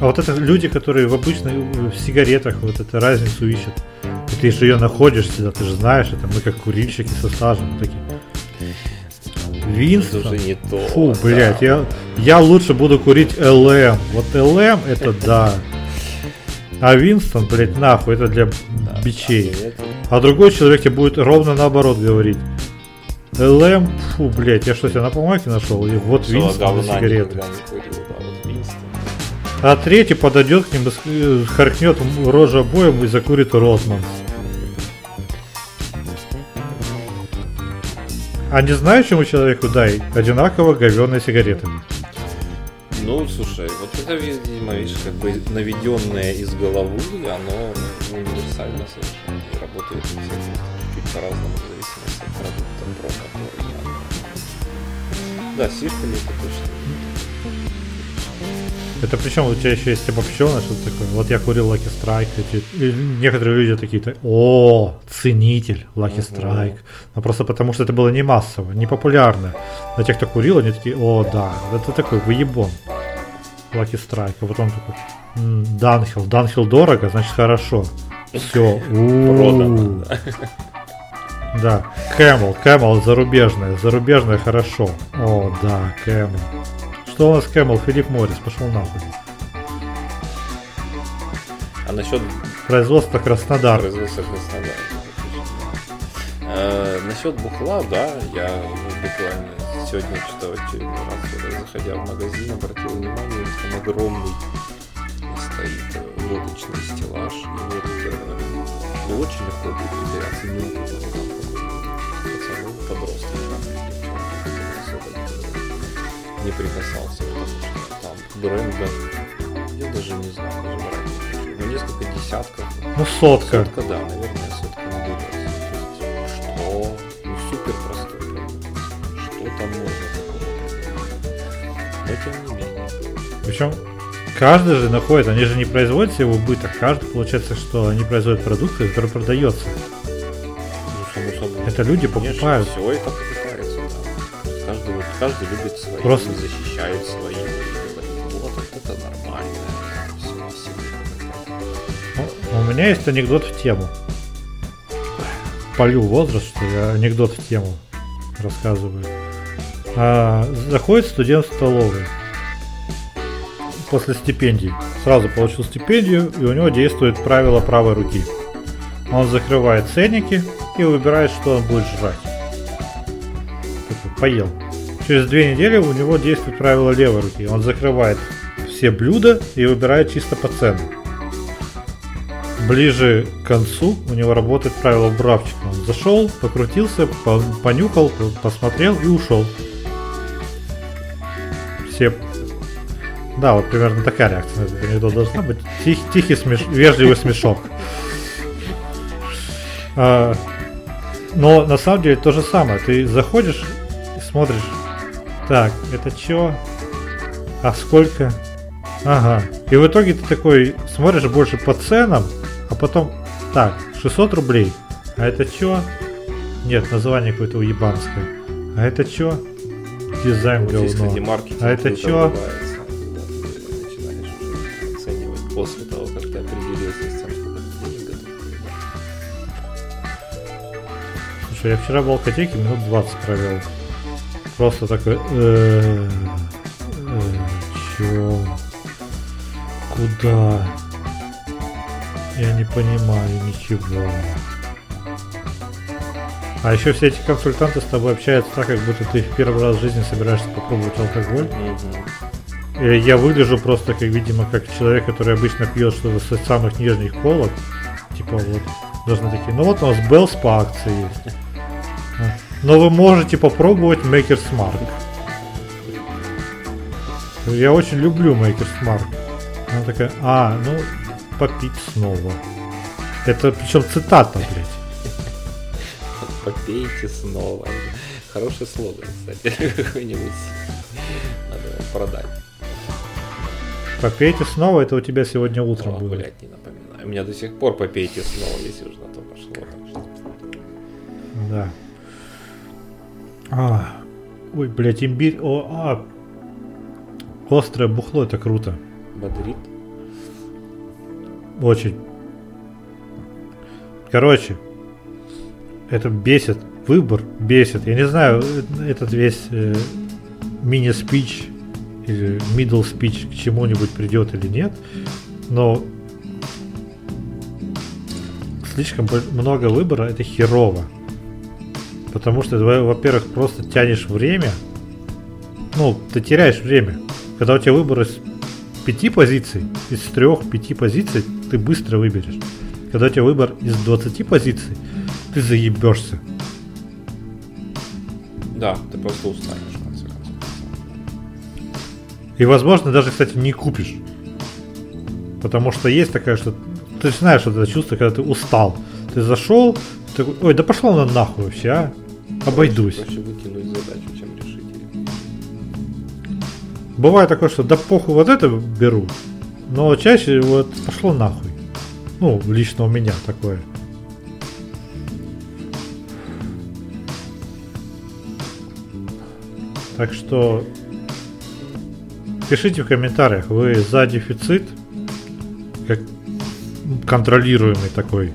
А вот это люди, которые в обычной в сигаретах вот эту разницу ищут. И ты же ее находишь всегда, ты же знаешь, это мы как курильщики со стажем такие. Это Винстон. уже не то. Фу, да. блядь, я, я лучше буду курить ЛМ. Вот ЛМ это [LAUGHS] да. А Винстон, блядь, нахуй, это для Да, бичей. А другой человек тебе будет ровно наоборот говорить. ЛМ, фу, блядь, я что, себя на помойке нашел? И вот Всё, Винстон на сигареты. да, вот Винстон. А третий подойдет к ним, харкнет рожу обоим и закурит Ротман. А не знаю, чему человеку дай? Одинаково говёные сигареты. Ну, слушай, вот это, видимо, видишь, как бы наведенное из головы, оно универсально совершенно и работает у всех чуть по-разному, в зависимости от продукта, про который я. Да, сишками это точно. Это причем у тебя еще есть обобщенное что-то такое. Вот я курил Lucky Strike. Эти, и некоторые люди такие, о, ценитель Lucky Strike. Но просто потому, что это было не массово, не популярно. А те, кто курил, они такие, о, да, это такой выебон. Lucky Strike. А потом такой, Данхил. Данхил дорого, значит хорошо. Все. Продано. Да. Camel, Camel зарубежная. Зарубежная хорошо. О, да, Camel. Что у нас Camel? Филипп Моррис, пошел нахуй. А насчет Производство Краснодар. производства Краснодара. Э, насчет бухла, да, я буквально сегодня что очередной раз, заходя в магазин, обратил внимание, что там огромный стоит водочный стеллаж. И вот э, ну, очень легко будет потеряться не- прикасался, потому что там бренда, я даже не знаю, даже брать. Ну, несколько десятков. Ну, сотка. Сотка, да, наверное, сотка наберется. Что? Ну, супер простой продукт. Что там можно такого? Но тем не менее. Причем каждый же находит, они же не производят в убыток. Каждый, получается, что они производят продукцию, которая продается. Ну, само собой. Это люди покупают. Все это покупается, да. Каждый, вот- каждый любит свои, Просто- защищает свои. Вот это нормально. Ну, У меня есть анекдот в тему. Полю возраст, что я анекдот в тему рассказываю. А, заходит студент в столовую после стипендии. Сразу получил стипендию, и у него действует правило правой руки. Он закрывает ценники и выбирает, что он будет жрать. Такой, Поел. Через две недели у него действует правило левой руки. Он закрывает все блюда и выбирает чисто по ценам. Ближе к концу у него работает правило бравчика. Он зашел, покрутился, по- понюхал, по- посмотрел и ушел. Все... Да, вот примерно такая реакция на этот анекдот должна быть. Тих- тихий смеш... вежливый смешок. А, но на самом деле то же самое. Ты заходишь и смотришь. Так, это чё? А сколько? Ага. И в итоге ты такой смотришь больше по ценам, а потом, так, 600 рублей. А это чё? Нет, название какое-то уебанское. А это чё? Дизайн Вот здесь, говно. кстати, маркетинг А это чё? после того, как ты определился с тем, сколько ты денег готов. Слушай, я вчера в алкотеке минут 20 провел. Просто такой... э, э, Чё? Куда? Я не понимаю ничего. А еще все эти консультанты с тобой общаются так, как будто ты в первый раз в жизни собираешься попробовать алкоголь. И я выгляжу просто, как, видимо, как человек, который обычно пьет что-то с самых нижних полок. Типа вот, должны такие, ну вот у нас Bell's по акции есть. Но вы можете попробовать Maker's Mark. Я очень люблю Maker's Mark. Она такая, а, ну, попить снова. Это причем цитата, блядь. Попейте снова. Хороший слоган, кстати, [LAUGHS] какой-нибудь. Надо продать. Попейте снова, это у тебя сегодня утром О, было. блядь, не напоминаю. У меня до сих пор попейте снова, если уж на то пошло. Да. А, ой, блядь, имбирь. О, а. Острое бухло, это круто. Бодрит. Очень. Короче, это бесит. Выбор бесит. Я не знаю, этот весь э, мини-спич или middle speech к чему-нибудь придет или нет, но слишком много выбора это херово. Потому что, во- во-первых, просто тянешь время. Ну, ты теряешь время. Когда у тебя выбор из пяти позиций, из трех-пяти позиций, ты быстро выберешь. Когда у тебя выбор из 20 позиций, ты заебешься. Да, ты просто устанешь, в конце концов. И, возможно, даже, кстати, не купишь. Потому что есть такая, что ты знаешь это чувство, когда ты устал. Ты зашел, ты такой, ой, да пошло на нахуй вообще, а? Обойдусь. Проще выкинуть задачу, чем решить ее. бывает такое, что да похуй вот это беру, но чаще вот пошло нахуй. Ну, лично у меня такое. Так что пишите в комментариях, вы за дефицит, как контролируемый такой,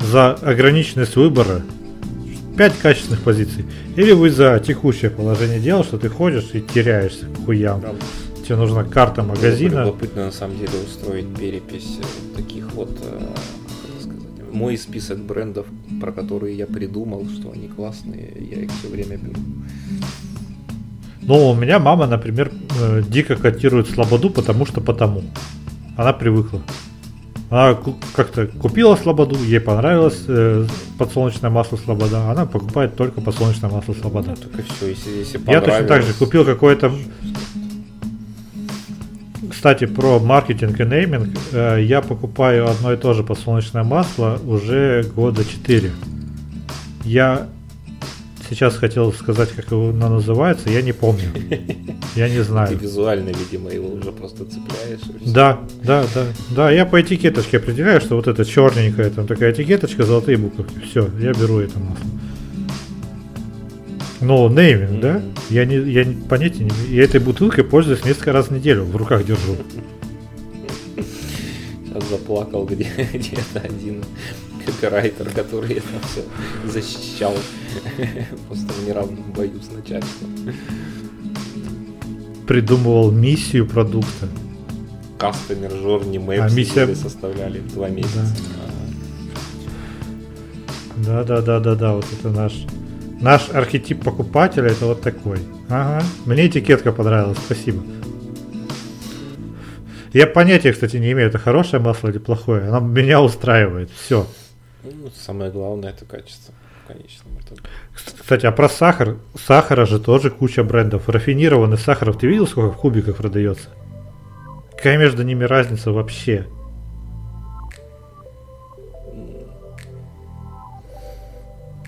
за ограниченность выбора, 5 качественных позиций, или вы за текущее положение дел, что ты ходишь и теряешься к хуям. Правда. Тебе нужна карта магазина. Любопытно на самом деле устроить перепись э, таких вот, э, мой список брендов, про которые я придумал, что они классные, я их все время беру. Ну, у меня мама, например, э, дико котирует Слободу, потому что потому. Она привыкла. Она как-то купила Слободу, ей понравилось э, подсолнечное масло Слобода, она покупает только подсолнечное масло Слобода. Ну, только все, если, если Я точно так же купил какое-то... Кстати, про маркетинг и нейминг. Э, Я покупаю одно и то же подсолнечное масло уже года 4. Я сейчас хотел сказать, как оно называется, я не помню. [LAUGHS] Я не Ты знаю. визуально, видимо, его уже просто цепляешь. Да, да, да. Да, я по этикеточке определяю, что вот это черненькая, там такая этикеточка, золотые буковки. Все, я беру это масло. Ну, нейминг, да? Мгм. Я, не, я не- понятия не. Я этой бутылкой пользуюсь несколько раз в неделю, в руках держу. Сейчас заплакал где- где-то один копирайтер, который это все защищал просто в неравном бою с начальством. Придумывал миссию продукта. Кастомер, жорни, мэп А, миссия- составляли два месяца. Да, да, да, да, да, вот это наш наш архетип покупателя, это вот такой. Ага. Мне этикетка понравилась, спасибо. Я понятия, кстати, не имею, это хорошее масло или плохое. Оно меня устраивает. Все. Ну, самое главное это качество конечном итоге. Кстати, а про сахар. Сахара же тоже куча брендов. Рафинированный сахаров. Ты видел, сколько в кубиках продается? Какая между ними разница вообще?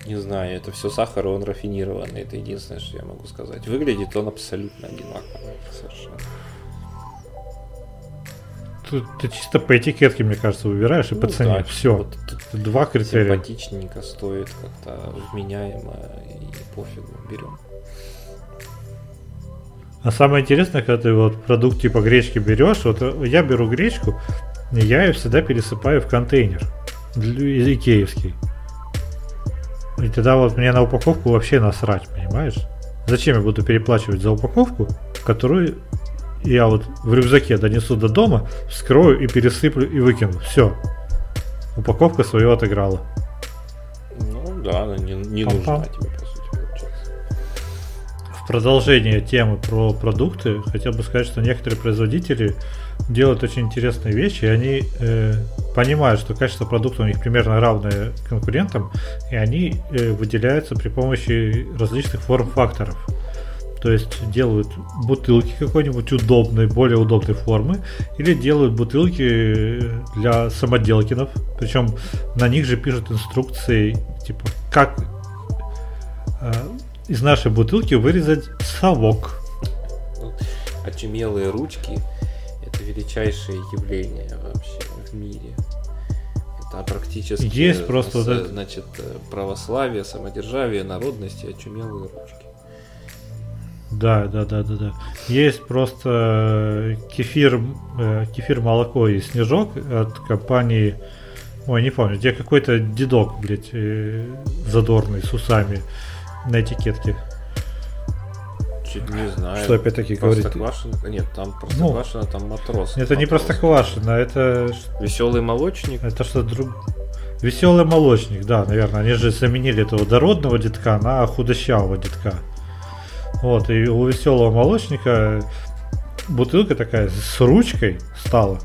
Не знаю, это все сахар, он рафинированный. Это единственное, что я могу сказать. Выглядит он абсолютно одинаково. Совершенно. Ты чисто по этикетке, мне кажется, выбираешь и по Ну цене. да, Все. вот Два критерия. Симпатичненько стоит, как-то вменяемо и пофигу, берем. А самое интересное, когда ты вот продукт типа гречки берешь, вот э, я беру гречку, и я ее всегда пересыпаю в контейнер икеевский. И тогда вот мне на упаковку вообще насрать, понимаешь? Зачем я буду переплачивать за упаковку, которую я вот в рюкзаке донесу до дома, вскрою и пересыплю и выкину. Все. Упаковка свою отыграла. Ну да, она не, не нужна тебе, по сути, получается. В продолжение темы про продукты хотел бы сказать, что некоторые производители делают очень интересные вещи, и они э, понимают, что качество продукта у них примерно равное конкурентам, и они э, выделяются при помощи различных форм-факторов. То есть делают бутылки какой-нибудь удобной, более удобной формы, или делают бутылки э, для самоделкинов, причем на них же пишут инструкции, типа, как э, из нашей бутылки вырезать совок. Очумелые ручки – это величайшее явление вообще в мире. Это практически Есть просто с- вот это- значит, православие, самодержавие, народность и очумелые ручки. Да, да, да, да, да. Есть просто э, кефир, э, кефир молоко и снежок от компании, ой, не помню, где какой-то дедок, блядь, э, задорный с усами на этикетке. Чуть не знаю. Что опять-таки говорит? Нет, там простоквашино, там матрос. Это не Матрос. простоквашино, это Веселый молочник. Это что друг... Веселый молочник, да, наверное. Они же заменили этого дородного детка на худощавого детка. Вот, и у веселого молочника бутылка такая с ручкой стала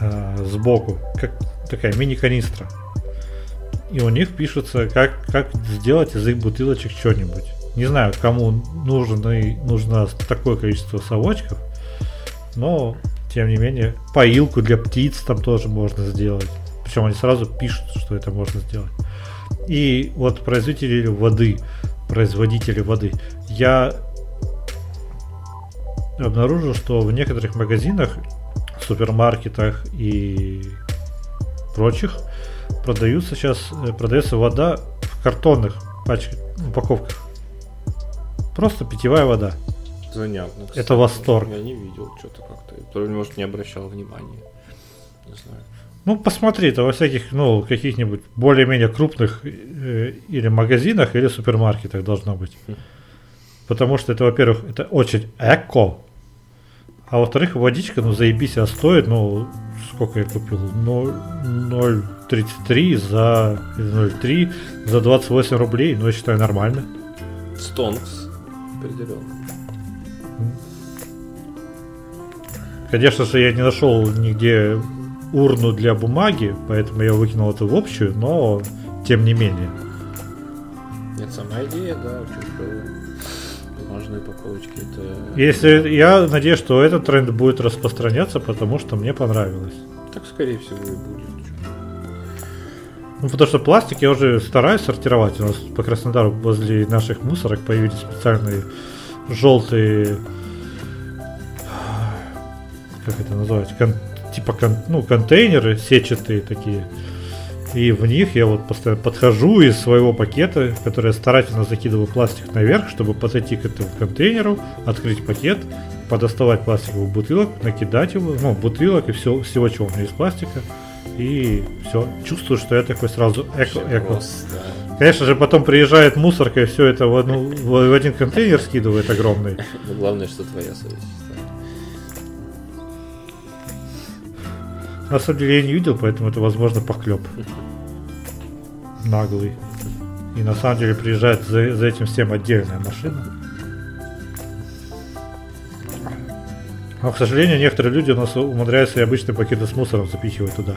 э, сбоку, как такая мини-канистра. И у них пишется, как, как сделать из их бутылочек что-нибудь. Не знаю, кому нужно, нужно такое количество совочков, но, тем не менее, поилку для птиц там тоже можно сделать. Причем они сразу пишут, что это можно сделать. И вот производители воды, производители воды, я обнаружил, что в некоторых магазинах, супермаркетах и прочих продаются сейчас э, продается вода в картонных пачках, упаковках. Просто питьевая вода. Занятно. кстати. Это восторг. Я не видел что-то как-то. Может, не обращал внимания. Не знаю. Ну, посмотри, это во всяких, ну, каких-нибудь более-менее крупных э, или магазинах, или супермаркетах должно быть. Хм. Потому что это, во-первых, это очень эко. А во-вторых, водичка, ну, заебись, а стоит, ну, сколько я купил? Ну, 0,33 за, или 0,3 за 28 рублей, ну, я считаю, нормально. Стонкс. Определенно. Конечно же, я не нашел нигде урну для бумаги, поэтому я выкинул это в общую, но тем не менее. Нет, сама идея, да, клево. Бумажные упаковочки, это... Если я надеюсь, что этот тренд будет распространяться, потому что мне понравилось. Так, скорее всего, и будет. Ну, потому что пластик я уже стараюсь сортировать. У нас по Краснодару возле наших мусорок появились специальные желтые, как это называется, кон- типа кон- ну, контейнеры сетчатые такие. И в них я вот постоянно подхожу из своего пакета, который я старательно закидываю пластик наверх, чтобы подойти к этому контейнеру, открыть пакет, подоставать пластиковый бутылок, накидать его, ну, бутылок и все, всего, чего у меня из пластика. И все, чувствую, что я такой сразу эко-эко. Конечно же, потом приезжает мусорка и все это в, одну, в в один контейнер скидывает огромный. Но главное, что твоя совесть На самом деле я не видел, поэтому это, возможно, поклеп. Наглый. И на самом деле приезжает за, за этим всем отдельная машина. Но, к сожалению, некоторые люди у нас умудряются и обычные пакеты с мусором запихивать туда.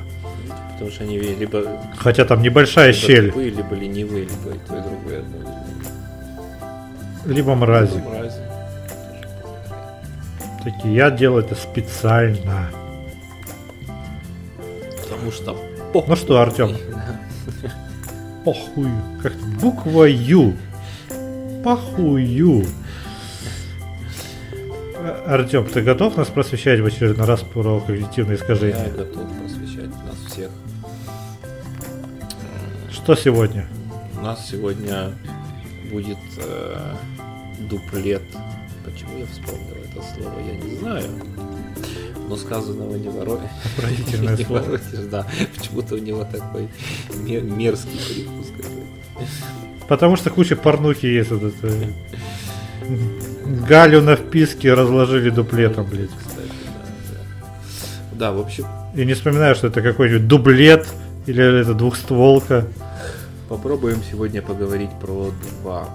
Потому что они либо, Хотя там небольшая либо щель, тупые, либо ленивые, либо и то, и другое либо мрази. Мрази. Такие, я делаю это специально. Потому что... Ну что, Артем, [LAUGHS] похую. Как буква Ю. Похую. Артем, ты готов нас просвещать в очередной раз про когнитивные Я искажения? готов просвещать нас всех. Что сегодня? У нас сегодня будет э, дуплет. Почему я вспомнил это слово, я не знаю. Но сказанного не ворой. Отвратительное [LAUGHS] Не слово. да. Почему-то у него такой мер- мерзкий привкус какой-то. Потому что куча порнухи есть. Вот это. Галю на вписке разложили дуплетом, блядь. Кстати, да, да. Да, в общем, И не вспоминаю, что это какой-нибудь дублет или это двухстволка. попробуем сегодня поговорить про два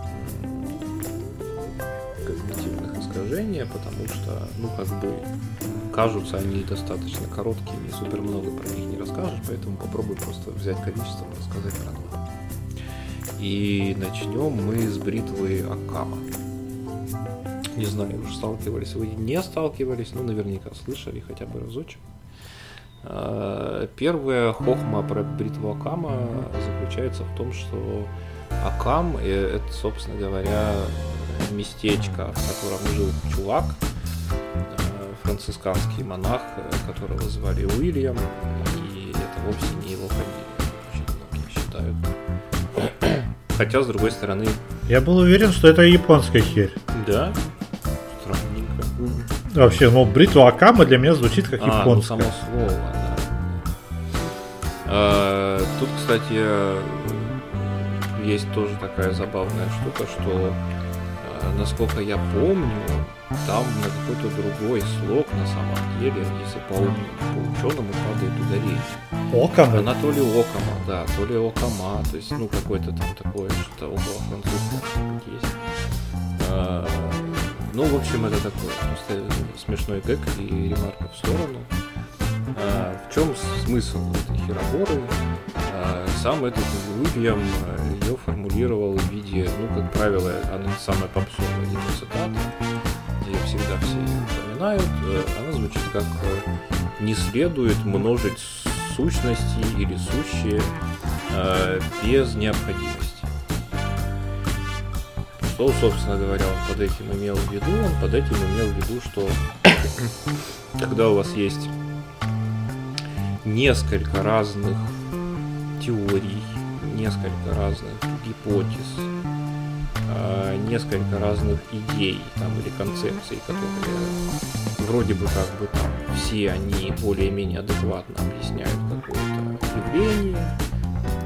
когнитивных искажения, потому что, ну, как бы, кажутся они достаточно короткими, и супер много про них не расскажешь, поэтому попробуй просто взять количество и рассказать про два. И начнем мы с бритвы Акама. Не знаю, уж сталкивались вы, не сталкивались, но наверняка слышали хотя бы разочек. Э, Первая хохма про бритву Акама заключается в том, что Акам э, это, собственно говоря, местечко, в котором жил чувак, францисканский монах, э, которого звали Уильям, и это вовсе не его фамилия, очень многие считают. Хотя, с другой стороны, Я был уверен, что это японская херь. да, странненько. Вообще, ну, бритва Акама для меня звучит как А, ну японская. само слово, да. А, Тут, кстати, э, есть тоже такая забавная штука, что, насколько я помню, там на какой-то другой слог на самом деле, если по, по ученому падает ударение. Окама? Она то ли окома, да, то ли окома, то есть, ну, какое-то там такое, что около французского есть. А, Ну, в общем, это такой просто смешной гэг и ремарка в сторону. А, В чем смысл этой хероборы? А, Сам этот Уильям ее формулировал в виде, ну, как правило, она самая попсовая его цитата, где всегда все ее упоминают. Э, Она звучит как э, «не следует множить сущности или сущие э, без необходимости». Что, собственно говоря, он под этим имел в виду? Он под этим имел в виду, что [COUGHS] когда у вас есть несколько разных теорий, несколько разных гипотез, а, несколько разных идей там, или концепций, которые вроде бы как бы там все они более-менее адекватно объясняют какое-то явление,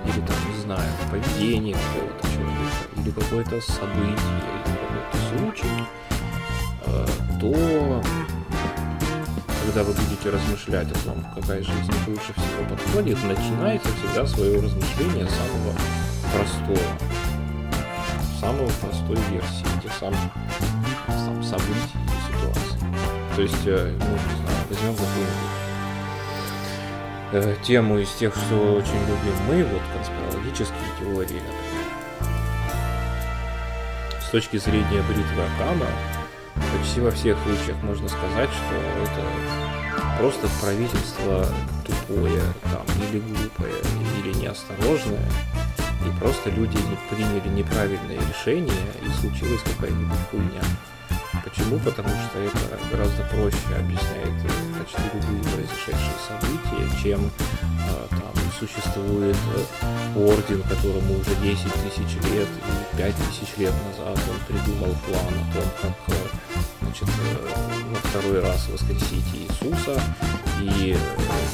или там, не знаю, поведение какого-то человека, или какое-то событие, или какой-то случай, а, то когда вы будете размышлять о том, какая жизнь лучше всего подходит, начинайте всегда свое размышление с самого простого, самого простой версии этих самых сам, событий и ситуаций. То есть, э, ну, не знаю, возьмем какую-нибудь э, тему из тех, что очень любим мы, вот конспирологические теории, например. С точки зрения бритвы Акама, почти во всех случаях можно сказать, что это просто правительство тупое там, или глупое, или неосторожное, и просто люди приняли неправильное решение, и случилась какая-нибудь хуйня. Почему? Потому что это гораздо проще объясняет почти любые произошедшие события, чем а, там существует э, орден, которому уже 10 тысяч лет и 5 тысяч лет назад он придумал план о том, как э, значит, э, во второй раз воскресить Иисуса, и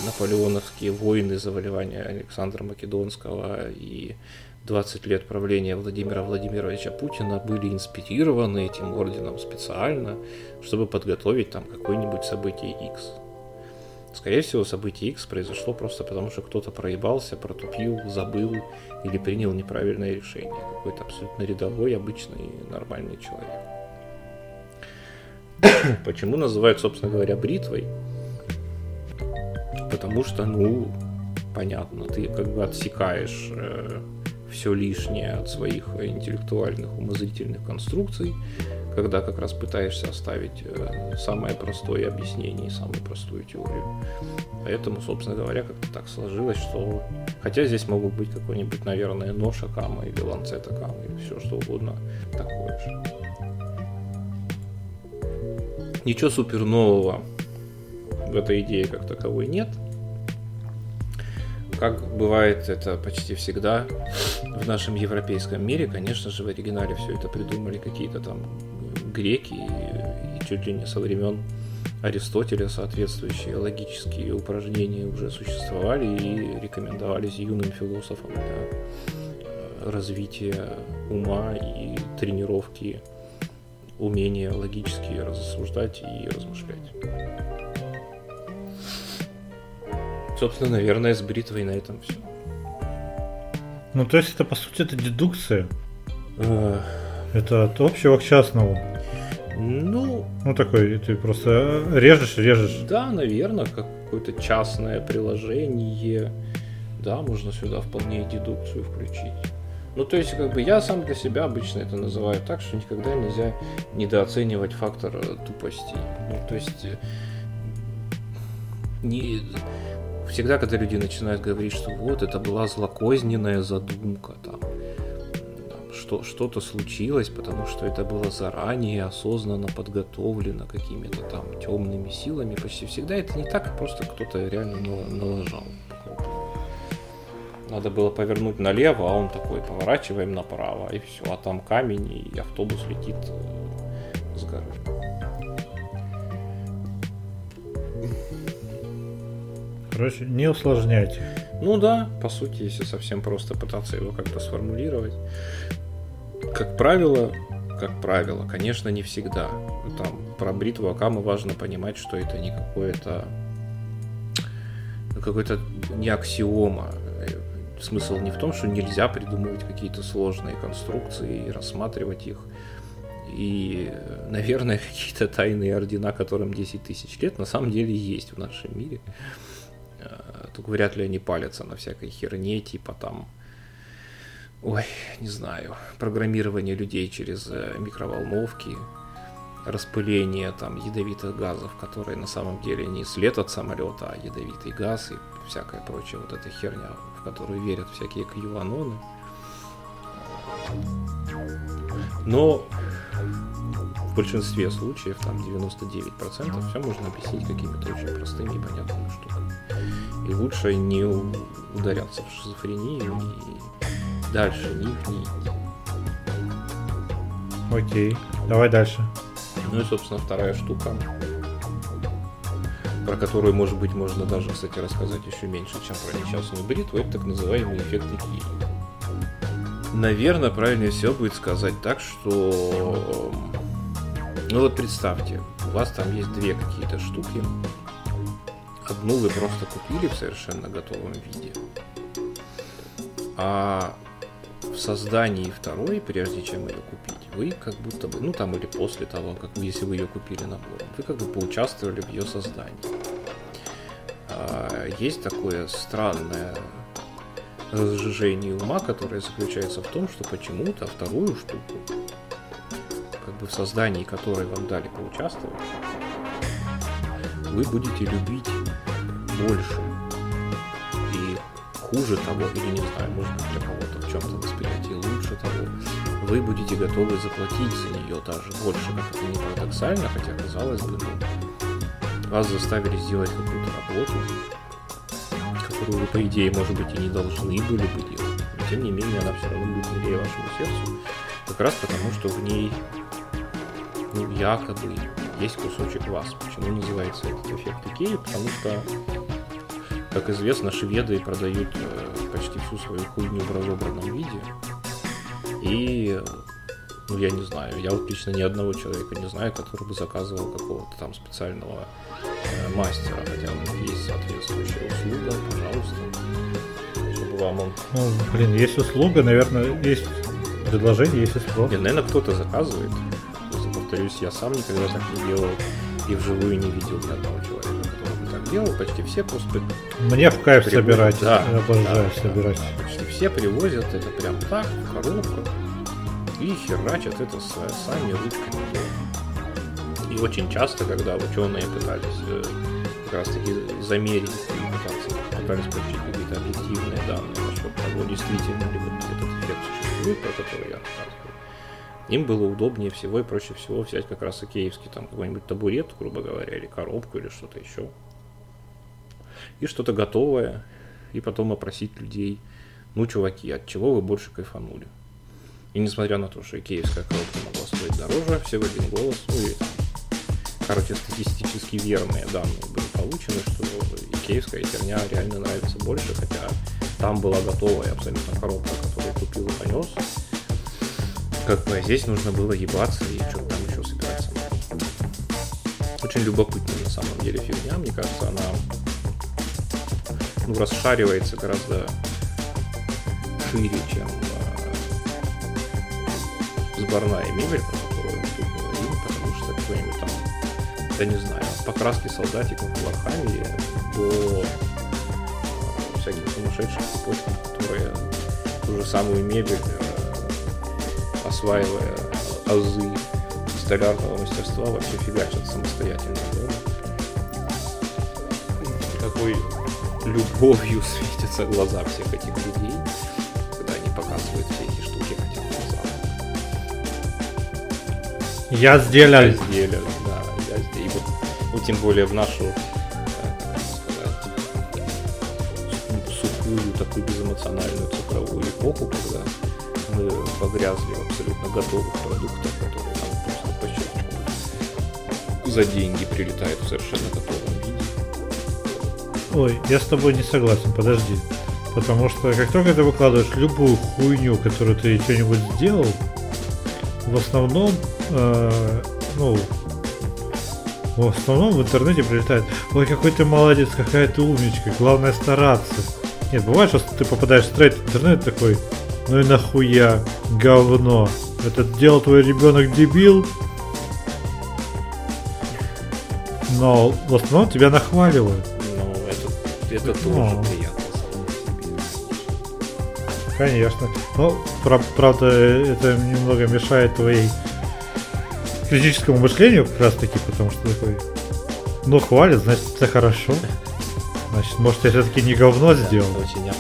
наполеоновские войны завоевания Александра Македонского и 20 лет правления Владимира Владимировича Путина были инспирированы этим орденом специально, чтобы подготовить там какое-нибудь событие X. Скорее всего, событие X произошло просто потому, что кто-то проебался, протупил, забыл или принял неправильное решение. Какой-то абсолютно рядовой, обычный, нормальный человек. [COUGHS] Почему называют, собственно говоря, бритвой? Потому что, ну, понятно, ты как бы отсекаешь э, все лишнее от своих интеллектуальных умозрительных конструкций, когда как раз пытаешься оставить э, самое простое объяснение и самую простую теорию. Поэтому, собственно говоря, как-то так сложилось, что... Хотя здесь могут быть какой-нибудь, наверное, нож Акама или ланцет Акама или все что угодно такое же. Ничего супер нового в этой идее как таковой нет – как бывает это почти всегда в нашем европейском мире, конечно же, в оригинале все это придумали какие-то там греки и, и чуть ли не со времен Аристотеля соответствующие логические упражнения уже существовали и рекомендовались юным философам для развития ума и тренировки умения логически рассуждать и размышлять. Собственно, наверное, с бритвой на этом все. Ну, то есть это, по сути, это дедукция. Это от общего к частному. Ну... Ну, такой, ты просто режешь, режешь. Да, наверное, как какое-то частное приложение. Да, можно сюда вполне дедукцию включить. Ну, то есть, как бы я сам для себя обычно это называю так, что никогда нельзя недооценивать фактор тупости. Ну, то есть, э, не, всегда, когда люди начинают говорить, что вот это была злокозненная задумка, там, там что, что-то случилось, потому что это было заранее осознанно подготовлено какими-то там темными силами, почти всегда это не так, просто кто-то реально налажал. Надо было повернуть налево, а он такой, поворачиваем направо, и все, а там камень, и автобус летит э, с горы. Короче, не усложняйте. Ну да, по сути, если совсем просто пытаться его как-то сформулировать. Как правило, как правило, конечно, не всегда. Там про бритву Акама важно понимать, что это не какое-то какой-то не аксиома. Смысл не в том, что нельзя придумывать какие-то сложные конструкции и рассматривать их. И, наверное, [LAUGHS] какие-то тайные ордена, которым 10 тысяч лет, на самом деле есть в нашем мире. Только вряд ли они палятся на всякой херне, типа там, ой, не знаю, программирование людей через э, микроволновки, распыление там ядовитых газов, которые на самом деле не след от самолета, а ядовитый газ и всякая прочая вот эта херня, в которую верят всякие кьюаноны. Но в большинстве случаев, там 99%, все можно объяснить какими-то очень простыми и понятными штуками. И лучше не ударяться в шизофрению и дальше не идти. Окей, давай дальше. Ну и, собственно, вторая штука, про которую, может быть, можно даже, кстати, рассказать еще меньше, чем про несчастную бритву, это так называемый эффект Икеи. Наверное, правильнее всего будет сказать так, что... Ну вот представьте, у вас там есть две какие-то штуки. Одну вы просто купили в совершенно готовом виде. А в создании второй, прежде чем ее купить, вы как будто бы, ну там или после того, как если вы ее купили набором, вы как бы поучаствовали в ее создании. А, есть такое странное разжижение ума, которое заключается в том, что почему-то вторую штуку, как бы в создании которой вам дали поучаствовать, вы будете любить больше. И хуже того, или не знаю, может быть для кого-то в чем-то восприятие лучше того, вы будете готовы заплатить за нее даже больше, как это не парадоксально, хотя казалось бы, ну, вас заставили сделать какую-то работу, которую вы, по идее, может быть, и не должны были бы делать. Но, тем не менее, она все равно будет милее вашему сердцу, как раз потому, что в ней, ну, якобы, есть кусочек вас. Почему называется этот эффект Икеи? Потому что, как известно, шведы продают э, почти всю свою хуйню в разобранном виде. И ну, я не знаю, я вот лично ни одного человека не знаю, который бы заказывал какого-то там специального э, мастера, хотя у них есть соответствующая услуга, пожалуйста, чтобы вам он... Ну, блин, есть услуга, наверное, есть предложение, есть спрос. Не, наверное, кто-то заказывает. Просто повторюсь, я сам никогда так не делал и вживую не видел ни одного человека, делал. Почти все просто Мне в кайф Привозят, собирать, да, я обожаю да, собирать. да, почти все привозят это прям так, в коробках, и херачат это с- сами ручками. И очень часто, когда ученые пытались э, как раз таки замерить и пытаться, пытались получить какие-то объективные данные, насколько того действительно ли вот этот эффект существует, про который я рассказываю, им было удобнее всего и проще всего взять как раз икеевский там какой-нибудь табурет, грубо говоря, или коробку, или что-то еще. И что-то готовое, и потом опросить людей, ну, чуваки, от чего вы больше кайфанули? И несмотря на то, что икеевская коробка могла стоить дороже, все один голос, ну и короче, статистически верные данные были получены, что икеевская херня реально нравится больше, хотя там была готовая абсолютно коробка, которую купил и понес. Как бы а здесь нужно было ебаться и что там еще собирать самому. Очень любопытная на самом деле фигня, мне кажется, она ну, расшаривается гораздо шире, чем э, сборная мебель, про которую мы тут говорим, потому что какой-нибудь там, я не знаю, покраски солдатиков в Warhammer е до э, всяких сумасшедших цепочек, которые ту же самую мебель, э, осваивая азы столярного мастерства, вообще фигачат самостоятельно дома. Какой любовью светятся глаза всех этих людей, когда они показывают все эти штуки, хотя глаза. Я сделал. Разделят, да, я здесь. И вот, ну, тем более в нашу, э, сухую, такую безэмоциональную цифровую эпоху, когда мы погрязли в абсолютно готовых продуктах, которые нам просто по щелчку за деньги прилетают в совершенно. Ой, я с тобой не согласен, подожди. Потому что как только ты выкладываешь любую хуйню, которую ты что-нибудь сделал, в основном, э, ну, в основном в интернете прилетает, ой, какой ты молодец, какая ты умничка, главное стараться. Нет, бывает, что ты попадаешь в в интернет такой, ну и нахуя, говно. Это делал твой ребенок дебил, но в основном тебя нахваливают. Это, тоже Ну. приятно. Конечно. Но, пра- правда, это немного мешает твоей критическому мышлению как раз таки, потому что такой, ну, хвалит, значит, это хорошо. Значит, может, я все-таки не говно сделал. Это очень фигня.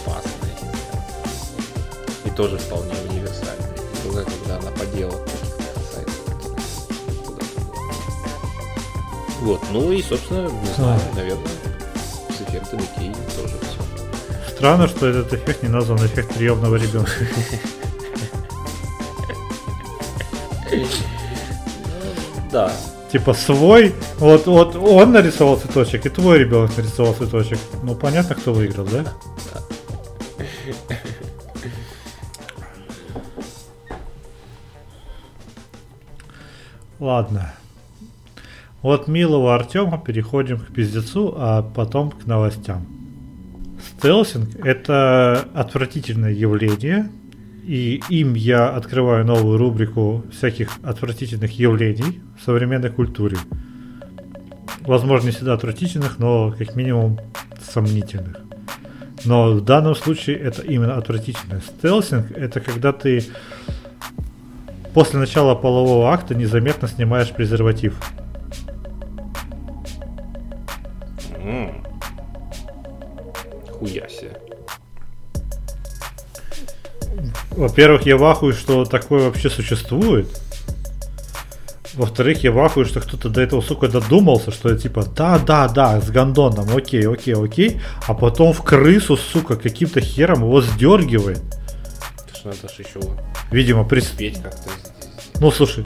И тоже вполне универсальная другая, когда она по делу. Вот, ну и, собственно, не знаю, наверное, эффектами Кей тоже все. Странно, что этот эффект не назван эффект приемного ребенка. Да, Типа свой, вот, вот он нарисовал цветочек, и твой ребенок нарисовал цветочек. Ну понятно, кто выиграл, да? [LAUGHS] Ладно. От милого Артема переходим к пиздецу, а потом к новостям. Стелсинг – это отвратительное явление, и им я открываю новую рубрику всяких отвратительных явлений в современной культуре. Возможно, не всегда отвратительных, но как минимум сомнительных. Но в данном случае это именно отвратительное. Стелсинг – это когда ты после начала полового акта незаметно снимаешь презерватив. М. Хуя себе. Во-первых, я вахую, что такое вообще существует. Во-вторых, я вахую, что кто-то до этого, сука, додумался, что я типа, да-да-да, с гондоном, окей, окей, окей, а потом в крысу, сука, каким-то хером его сдергивает. Это ж надо ж еще Видимо, при... как-то. Ну, слушай,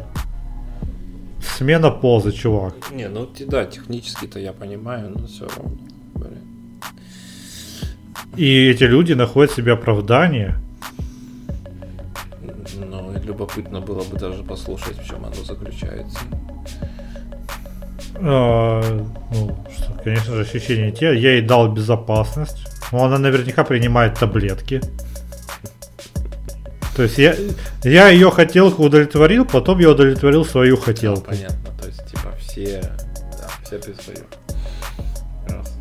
смена позы, чувак. Не, ну да, технически-то я понимаю, но все равно. Блин. И эти люди находят себе оправдание. Ну, любопытно было бы даже послушать, в чем оно заключается. А, ну, что, конечно же, ощущение те. Я ей дал безопасность. Но она наверняка принимает таблетки. То есть я, я ее хотелку удовлетворил, потом я удовлетворил свою Ну, хотелку. понятно, то есть, типа, все, да, все при своем. Раз.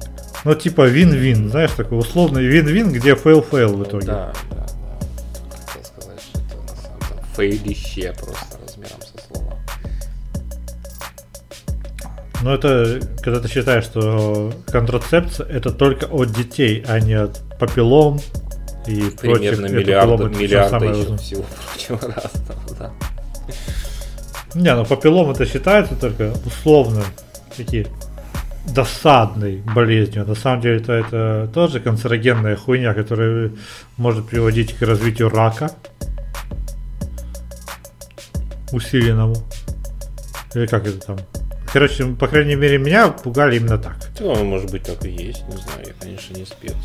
Ну, типа вин-вин, знаешь, такой условный вин-вин, где fail-fail в Ну, итоге. Да, да, да. Хотел сказать, что это на самом деле фейлище просто размером со слона. Но это когда ты считаешь, что контрацепция это только от детей, а не от папиллом и Примерно прочих. миллиарда, папиллом это самое еще всего [LAUGHS] прочего разного, да. Не, ну папиллом это считается только условно такие досадной болезнью. На самом деле это, это тоже канцерогенная хуйня, которая может приводить к развитию рака усиленному. Или как это там? Короче, по крайней мере, меня пугали именно так. Ну, может быть, так и есть, не знаю, я, конечно, не спец.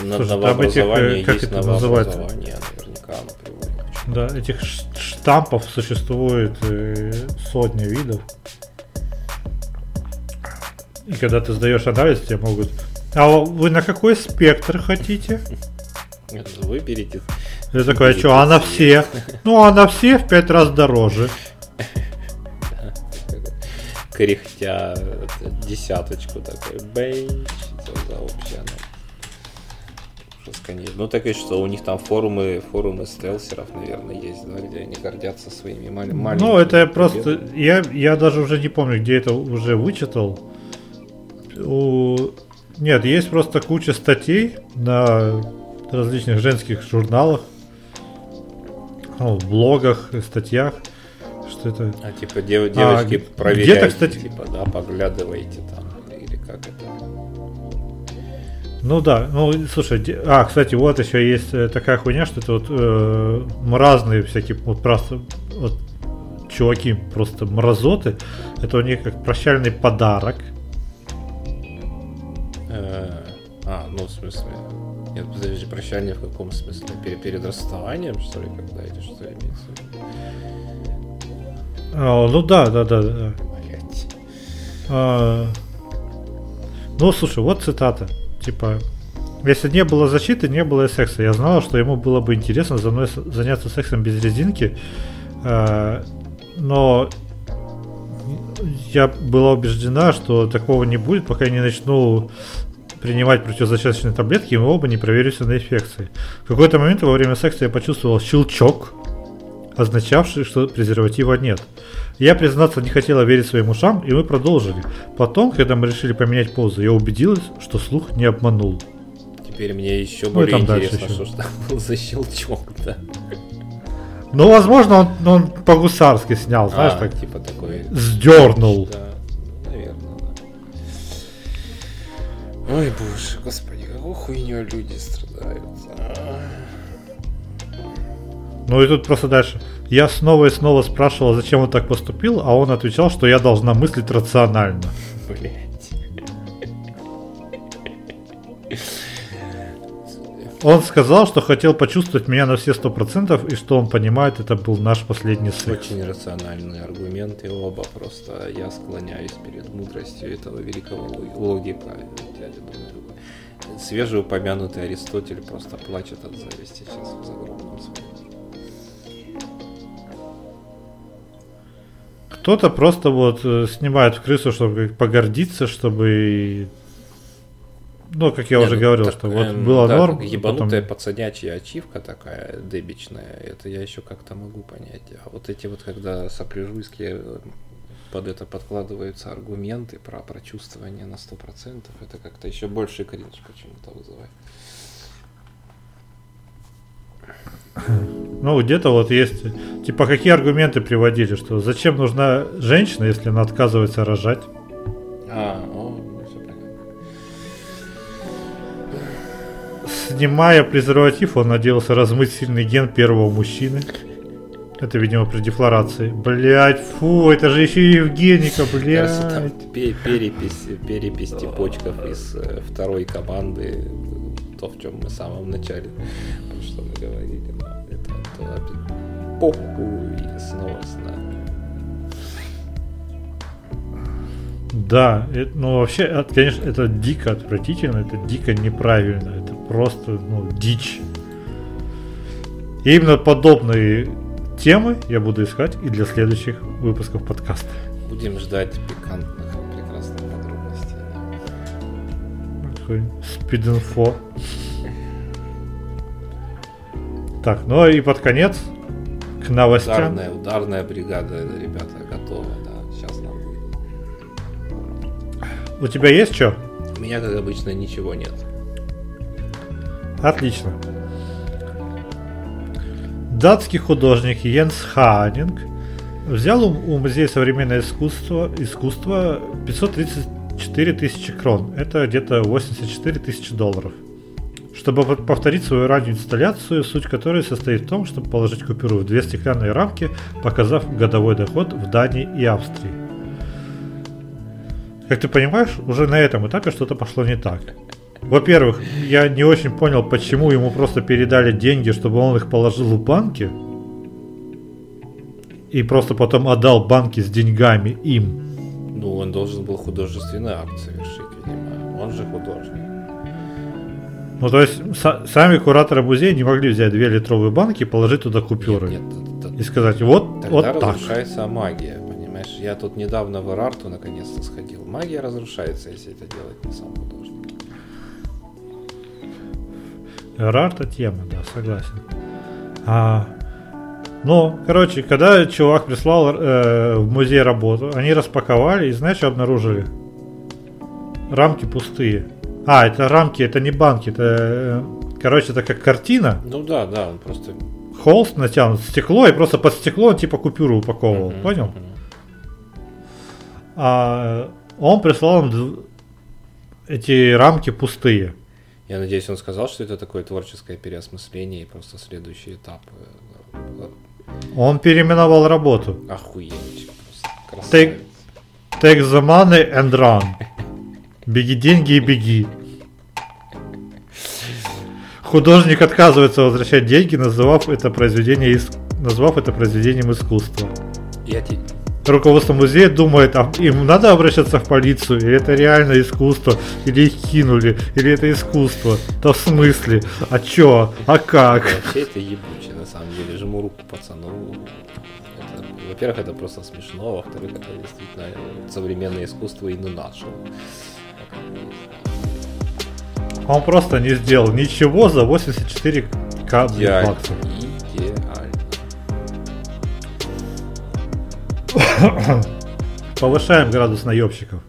Слушай, там этих, новообразование э, как есть это называется? новообразование, наверняка оно приводит. Да, этих штампов существует э, сотни видов. И когда ты сдаешь анализ, тебе могут... А вы на какой спектр хотите? Выберите. Я такой, а что, а на все? Ну, а на все в пять раз дороже. Кряхтя десяточку такой. Бейч. Это за вообще конечно. Ну так и что, у них там форумы, форумы стелсеров, наверное, есть, да, где они гордятся своими мали- маленькими. Ну, это я просто... Я, я даже уже не помню, где это уже вычитал. У- Нет, есть просто куча статей на различных женских журналах, ну, в блогах, статьях, что это... А типа дев- девочки, где-то, проверяйте, кстати- типа, да, поглядывайте там, Ну да, ну слушай, де- а, кстати, вот еще есть э, такая хуйня, что это вот э, мразные всякие, вот просто вот, чуваки, просто мразоты, это у них как прощальный подарок. Э, А, ну, в смысле... Нет, подожди, прощание в каком смысле? Перед, перед расставанием, что ли, когда или что имеется? А, ну да, да, да, да. Блять. А, ну слушай, вот цитата, типа, если не было защиты, не было секса. Я знала, что ему было бы интересно за мной заняться сексом без резинки, а, но я была убеждена, что такого не будет, пока я не начну принимать противозачаточные таблетки, и мы оба не проверимся на инфекции. В какой-то момент во время секса я почувствовал щелчок, означавший, что презерватива нет. Я, признаться, не хотела верить своим ушам, и мы продолжили. Потом, когда мы решили поменять позу, я убедилась, что слух не обманул. Теперь мне еще Ну более дальше интересно, еще. что ж [LAUGHS] там был за щелчок, да. Ну, возможно, он, он по-гусарски снял, знаешь, А, так типа такой. сдернул. Да, наверное, да. Ой, боже, господи, какой хуйней люди страдают. А. Ну и тут просто дальше. Я снова и снова спрашивал, зачем он так поступил, а он отвечал, что я должна мыслить рационально. Блять. Он сказал, что хотел почувствовать меня на все сто процентов, и что он понимает, это был наш последний секс. Очень рациональные аргументы оба, просто я склоняюсь перед мудростью этого великого лог- логика. Дядя, думаю, Свежеупомянутый Аристотель просто плачет от зависти сейчас в загробном своем. Кто-то просто вот э, снимает в крысу, чтобы погордиться, чтобы... Ну, как я Не, уже ну, говорил, так, что вот эм, было да, норм, как потом- Ебанутая пацанячья ачивка такая дебичная, это я еще как-то могу понять. А вот эти вот, когда сопляжуйские э, под это подкладываются аргументы про прочувствование на 100%, это как-то еще больше кринж почему-то вызывает. Ну, где-то вот есть... Типа, какие аргументы приводили, что зачем нужна женщина, если она отказывается рожать? А, о, все понятно. Снимая презерватив, он надеялся размыть сильный ген первого мужчины. Это, видимо, при дефлорации. Блять, фу, это же еще и Евгеника, пе- перепись, перепись типочков из э, второй команды, то, в чем мы в самом начале, что мы говорили. но Это то опять похуй и снова с нами. Да, э, ну вообще, от- конечно, это дико отвратительно, это дико неправильно, это просто, ну, дичь. И именно подобные темы я буду искать и для следующих выпусков подкаста. Будем ждать пикантных прекрасных подробностей. спид-инфо. Так, ну и под конец к новостям. Ударная, ударная бригада, ребята, готова, да, сейчас нам будет. У тебя есть что? У меня, как обычно, ничего нет. Отлично. Датский художник Йенс Ханинг взял у, у Музея современного искусства, искусства 534 тысячи крон. Это где-то 84 тысячи долларов. Чтобы пов- повторить свою раннюю инсталляцию, суть которой состоит в том, чтобы положить купюру в две стеклянные рамки, показав годовой доход в Дании и Австрии. Как ты понимаешь, уже на этом этапе что-то пошло не так. Во-первых, я не очень понял, почему ему просто передали деньги, чтобы он их положил в банки. И просто потом отдал банки с деньгами им. Ну, он должен был художественный акт совершить, видимо. Он же художник. Ну, то есть, са- сами кураторы музея не могли взять две литровые банки и положить туда купюры. Нет, нет, т- т- И сказать, вот, тогда вот так. разрушается магия, понимаешь? Я тут недавно в Ирарту наконец-то сходил. Магия разрушается, если это делает не сам художник. Рарта тема, да, согласен. А, ну, короче, когда чувак прислал э, в музей работу, они распаковали и знаешь, обнаружили? Рамки пустые. А, это рамки, это не банки, это, э, короче, это как картина, Ну да, да, он просто... холст натянут, стекло, и просто под стекло он типа купюру упаковывал, Мгм, понял? мгм. А он прислал им эти рамки пустые. Я надеюсь, он сказал, что это такое творческое переосмысление и просто следующий этап. э, Он переименовал работу. Просто. Take, take the money and run. Беги деньги и беги. Художник отказывается возвращать деньги, назвав это произведение ис- назвав это произведением искусства. Я тебе... Руководство музея думает, а им надо обращаться в полицию, или это реально искусство, или их кинули, или это искусство. То в смысле? А чё? А как? Вообще это ебуче, на самом деле. Жму руку пацану. Это, во-первых, это просто смешно, во-вторых, это действительно современное искусство и не наше. Он просто не сделал ничего за 84 к баксов. Идеально. Повышаем градус наебщиков.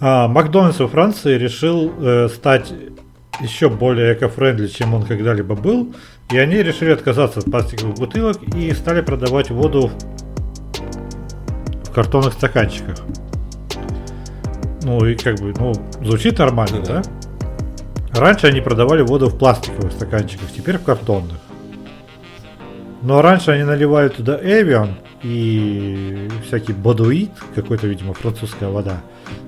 А, Макдональдс во Франции решил э, стать еще более эко-френдли, чем он когда-либо был. И они решили отказаться от пластиковых бутылок и стали продавать воду в картонных стаканчиках. Ну и как бы, ну, звучит нормально, Ну да? да. Раньше они продавали воду в пластиковых стаканчиках, теперь в картонных. Но раньше они наливали туда Эвиан и всякий Бодуит, какой-то, видимо, французская вода.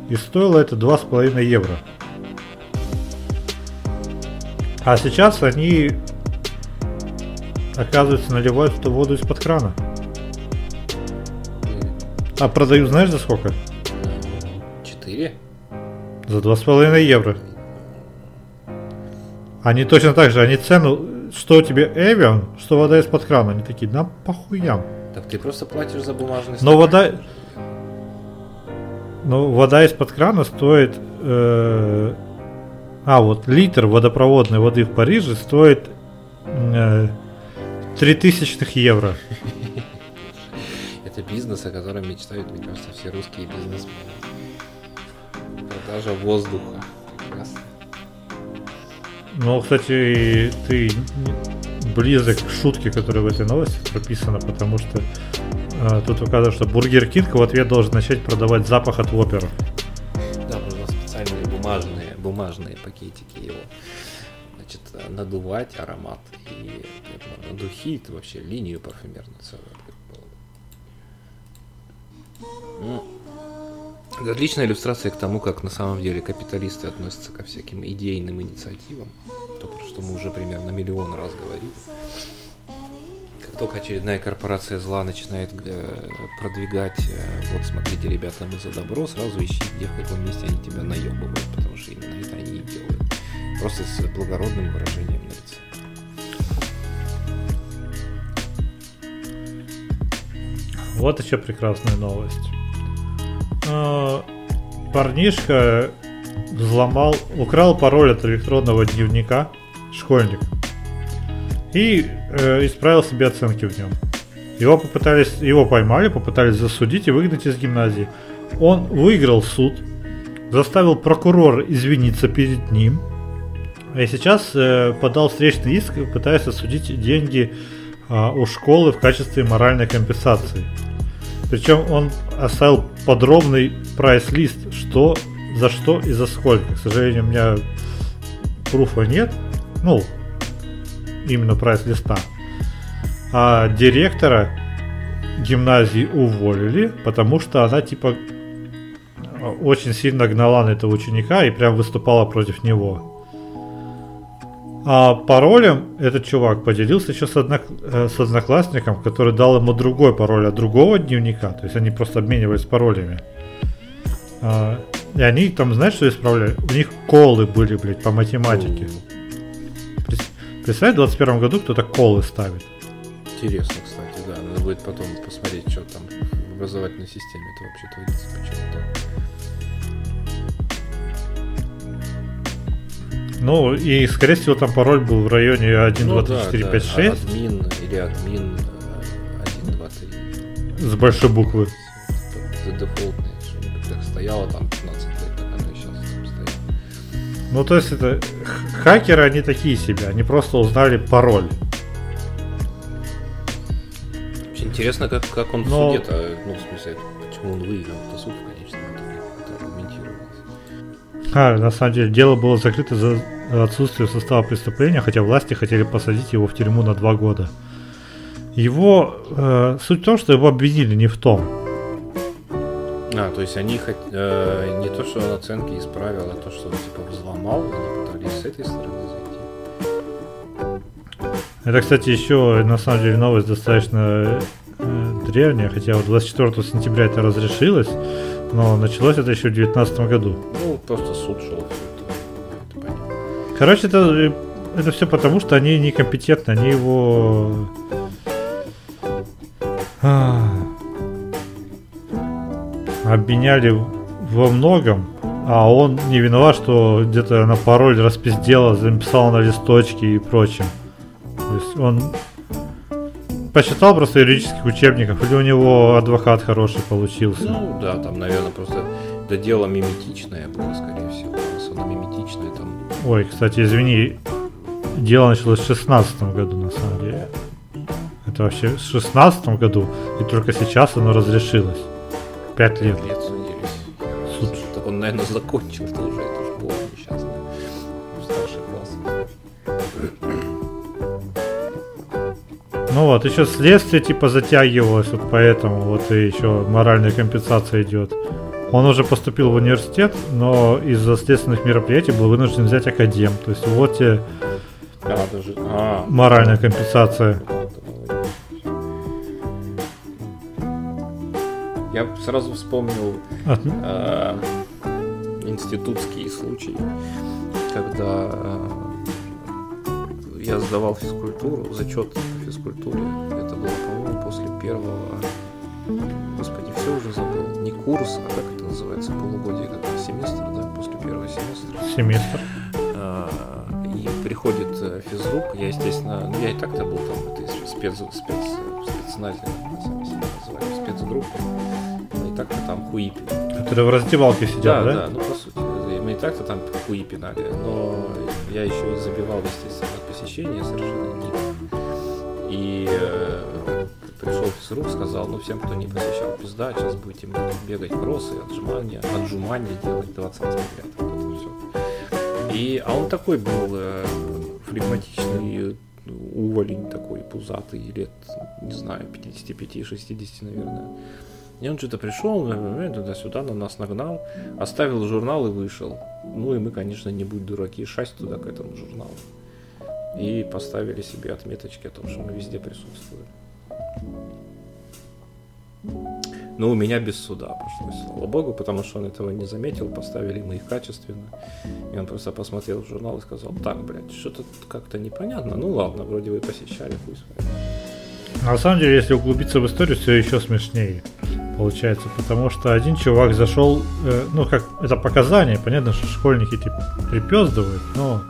И стоило это 2,5 евро. А сейчас они, оказывается, наливают эту воду из-под крана. А продают знаешь за сколько? За 2,5 евро. Они точно так же, они цену, что тебе Эвиан, что вода из-под крана. Они такие, нам похуям. Так ты просто платишь за бумажный Но вода... Но вода из-под крана стоит... э, А, вот литр водопроводной воды в Париже стоит э, 3000 евро. [LAUGHS] Это бизнес, о котором мечтают, мне кажется, все русские бизнесмены. Продажа воздуха. Ну, кстати, ты близок к шутке, которая в этой новости прописана, потому что э, тут указано, что Burger King в ответ должен начать продавать запах от Whopper а. Да, нужно специальные бумажные, бумажные пакетики его. Значит, надувать аромат и э, духи, это вообще линию парфюмерную целую. Ну, отличная иллюстрация к тому, как на самом деле капиталисты относятся ко всяким идейным инициативам. То, про что мы уже примерно миллион раз говорили. Как только очередная корпорация зла начинает э, продвигать, э, вот смотрите, ребята, мы за добро, сразу ищи, где в каком месте они тебя наебывают, потому что именно это они и делают. Просто с благородным выражением на лице. Вот еще прекрасная новость. А, Парнишка взломал, украл пароль от электронного дневника, школьник, и э, исправил себе оценки в нем. Его попытались, его поймали, попытались засудить и выгнать из гимназии. Он выиграл суд, заставил прокурора извиниться перед ним, и сейчас э, подал встречный иск, пытаясь осудить деньги а, у школы в качестве моральной компенсации. Причем он оставил подробный прайс-лист, что за что и за сколько. К сожалению, у меня пруфа нет. Ну, именно прайс-листа. А директора гимназии уволили, потому что она типа очень сильно гнала на этого ученика и прям выступала против него. А паролем этот чувак поделился еще с, однок- э, с одноклассником, который дал ему другой пароль от другого дневника. То есть они просто обменивались паролями. А, и они там, знаешь, что исправляли? У них колы были, блядь, по математике. Представь, в 21 году кто-то колы ставит. Интересно, кстати, да. Надо будет потом посмотреть, что там в образовательной системе это вообще творится, почему Ну, и, скорее всего, там пароль был в районе 1, Ну 2, 3, да, 4, да, 5, 6 Админ или админ э, 1, 2, 3. с большой буквы. Это дефолтное что-нибудь так стояло там 15 лет, так оно и сейчас там стоит. Ну, то есть это хакеры, они такие себе, они просто узнали пароль. Вообще интересно, как, как он в Но- суде-то, ну, в смысле, почему он выиграл А, на самом деле, дело было закрыто за отсутствие состава преступления, хотя власти хотели посадить его в тюрьму на два года. Его э, суть в том, что его обвинили не в том. А, то есть они хот- э, не то, что он оценки исправил, а то, что он типа взломал, они пытались с этой стороны зайти. Это, кстати, еще на самом деле новость достаточно э, древняя, хотя вот 24 сентября это разрешилось, но началось это еще в 2019 году. Ну, просто суд шел это. это. Короче, это, э, это все потому, что они некомпетентны, они его... а, обвиняли во многом, а он не виноват, что где-то на пароль распиздела, записал на листочке и прочем. То есть он почитал просто юридических учебников, или у него адвокат хороший получился. Ну, да, там, наверное, просто это дело миметичное было, скорее всего. Оно миметичное, там Ой, кстати, извини, дело началось в 16 году, на самом деле. Это вообще в 16 году, и только сейчас оно разрешилось. Пять лет. Лет судились. Суд. Он, наверное, закончил это уже, Ну вот, еще следствие типа затягивалось, вот поэтому вот и еще моральная компенсация идет. Он уже поступил в университет, но из-за следственных мероприятий был вынужден взять академ. То есть вот тебе А, даже... а, моральная компенсация. Я сразу вспомнил От- э, институтский случай, когда э, я сдавал физкультуру, зачет по физкультуре. Это было, по-моему, после первого... Господи, все уже забыл. Не курс, а как это называется, полугодие, как семестр, да, после первого семестра. Семестр. А, И приходит э, физрук, я, естественно, ну я и так-то был там, это спец, спец, спецназе, называли, спецгруппа. Мы и так-то там хуи пинали. Которые в раздевалке сидят, Да, да? да, ну по сути. Мы и так-то там хуи пинали, но я еще и забивал, естественно, от посещения совершенно никак. И э, пришел физрук, сказал, ну всем, кто не посещал пизда, сейчас будете бегать кроссы, отжимания, отжимания делать 20 раз. Вот это все. И, а он такой был э, флегматичный уволень такой пузатый, лет, не знаю, 55-60, наверное. И он что-то пришел, э, туда-сюда на нас нагнал, оставил журнал и вышел. Ну и мы, конечно, не будь дураки, шасть туда к этому журналу. И поставили себе отметочки о том, что мы везде присутствуем. Ну, у меня без суда пришлось, слава богу, потому что он этого не заметил, поставили мы их качественно. И он просто посмотрел в журнал и сказал, так, блядь, что-то как-то непонятно. Ну ладно, вроде вы посещали, хуй. На самом деле, если углубиться в историю, все еще смешнее получается, потому что один чувак зашел, э, ну как это показания, понятно, что школьники типа припездывают, но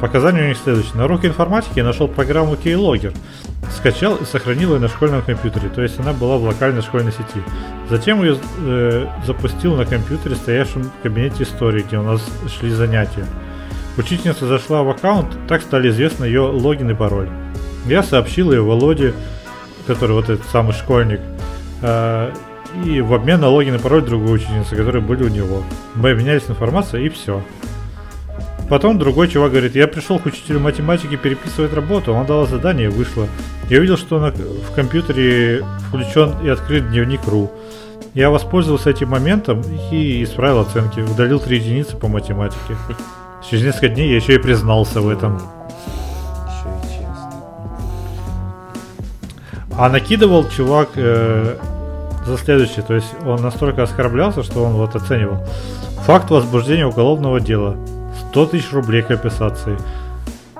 показания у них следующие. На уроке информатики я нашел программу Keylogger, скачал и сохранил ее на школьном компьютере, то есть она была в локальной школьной сети. Затем ее э, запустил на компьютере, стоящем в кабинете истории, где у нас шли занятия. Учительница зашла в аккаунт, так стали известны ее логин и пароль. Я сообщил ее Володе, который вот этот самый школьник, э, и в обмен на логин и пароль другой ученицы, которые были у него. Мы обменялись информацией и все. Потом другой чувак говорит, я пришел к учителю математики переписывать работу, он дал задание и вышло. Я увидел, что на, в компьютере включен и открыт дневник РУ. Я воспользовался этим моментом и исправил оценки, удалил три единицы по математике. Через несколько дней я еще и признался в этом. Еще и честно. А накидывал чувак э, за следующее, то есть он настолько оскорблялся, что он вот оценивал. Факт возбуждения уголовного дела. 100 тысяч рублей компенсации.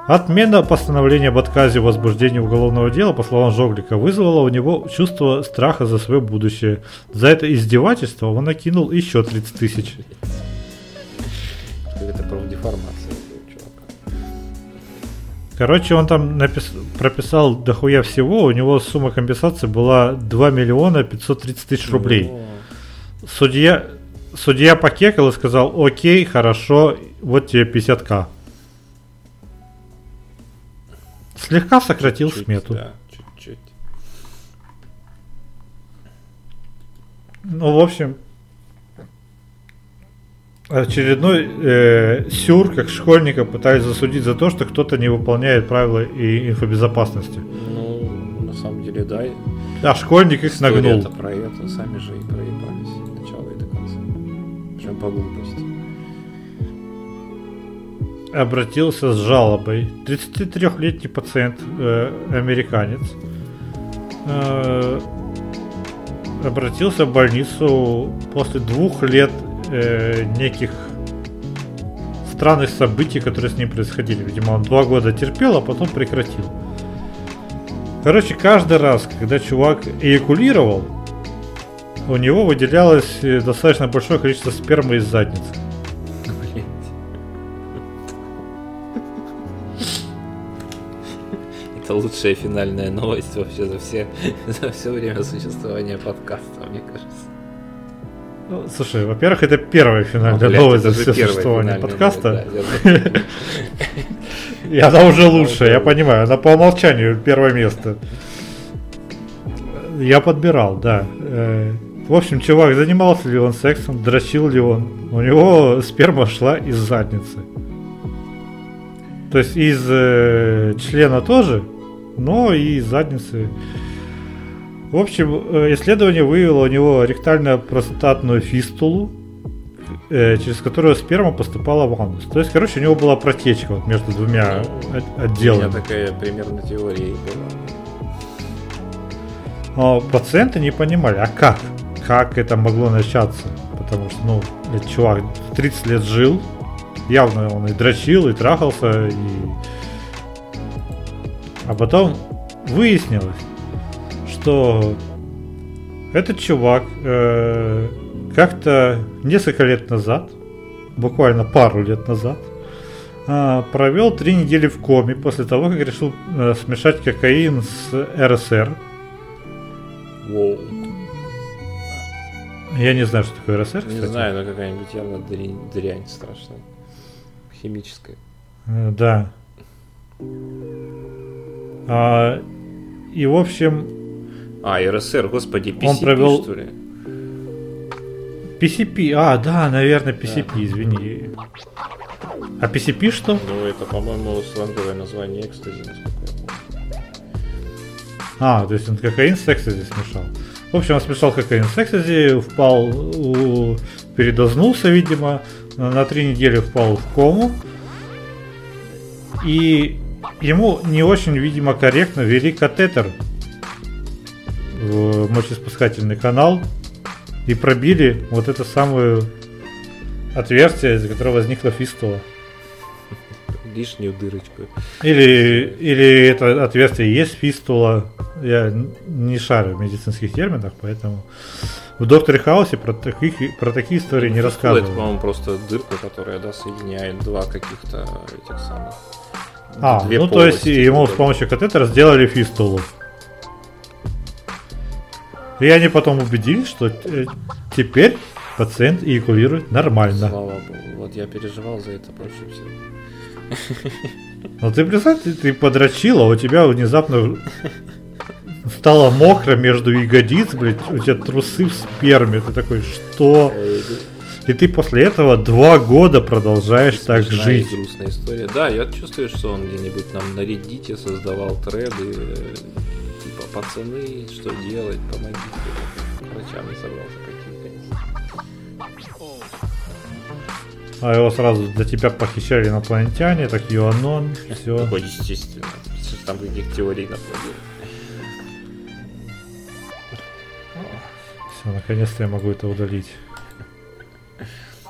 Отмена постановления об отказе в возбуждении уголовного дела, по словам Жоглика, вызвала у него чувство страха за свое будущее. За это издевательство он накинул еще 30 тысяч. Какая-то профдеформация у чувака. Короче, он там напис... прописал дохуя всего, у него сумма компенсации была 2 миллиона 530 тысяч рублей. Судья, судья покекал и сказал, окей, хорошо, вот тебе 50к. Слегка сократил чуть-чуть, смету. Да, чуть-чуть. Ну, в общем, очередной э, сюр, как школьника пытались засудить за то, что кто-то не выполняет правила и инфобезопасности. Ну, на самом деле, да. А школьник их История нагнул. это про это, сами же и проебались от начала и до конца. Причем по глупости. Обратился с жалобой. 33-летний пациент, э, американец, э, обратился в больницу после двух лет э, неких странных событий, которые с ним происходили. Видимо, он два года терпел, а потом прекратил. Короче, каждый раз, когда чувак эякулировал, у него выделялось э, достаточно большое количество спермы из задницы. Это лучшая финальная новость вообще за все [LAUGHS] за все время существования подкаста, мне кажется. Ну, слушай, во-первых, это первая финальная Ну, новость за все существование подкаста. новость, да, я- [LAUGHS] И она уже лучшая, я понимаю. Она по умолчанию первое место. Я подбирал, да. Э, В общем, чувак, занимался ли он сексом, дрочил ли он. У него сперма шла из задницы. То есть из э, члена тоже, но и из задницы. В общем, э, исследование выявило у него ректально простатную фистулу, э, через которую сперма поступала в анус. То есть, короче, у него была протечка вот между двумя Ну, от- У меня отделами. такая примерно теория и была. Но пациенты не понимали, а как? Как это могло начаться? Потому что, ну, этот чувак 30 лет жил, явно он и дрочил, и трахался, и... А потом выяснилось, что этот чувак э, как-то несколько лет назад, буквально пару лет назад, а, провел три недели в коме после того, как решил э, смешать кокаин с РСР. Воу. Я не знаю, что такое РСР, Не кстати. знаю, но какая-нибудь явно дрянь, дрянь страшная. Химическая. Э, Да. А, и, в общем, А, РСР, господи, PCP, Он провел- что ли? PCP, а, да, наверное, PCP, извини. А PCP что? Ну, это, по-моему, сленговое название экстази. А, то есть он кокаин с экстази смешал. В общем, он смешал кокаин с экстази, впал, у- передознулся, видимо, на три недели впал в кому. И ему не очень, видимо, корректно ввели катетер в мочеиспускательный канал и пробили вот это самое отверстие, из которого возникла фистула. Лишнюю дырочку. Или, или это отверстие есть фистула. Я не шарю в медицинских терминах, поэтому в Докторе Хаусе про, таких, про такие истории не Фистула рассказывают. Это, по-моему, просто дырка, которая, да, соединяет два каких-то этих самых... А, две ну то есть полости, ему с помощью катетера сделали фистулу. И они потом убедились, что э, теперь пациент эякулирует нормально. Слава богу. Вот я переживал за это больше всего. Но ты представь, ты, ты подрочил, а у тебя внезапно стало мокро между ягодиц, блядь, у тебя трусы в сперме. Ты такой, что? И ты после этого два года продолжаешь так смешная жить. и грустная история. Да, я чувствую, что он где-нибудь нам на Reddit создавал треды, э, типа, пацаны, что делать, помогите. Врачам не собрался конечно. А его сразу для тебя похищали инопланетяне, так Юанон, все. Такой, естественно. Там каких теорий наплодили. Все, наконец-то я могу это удалить.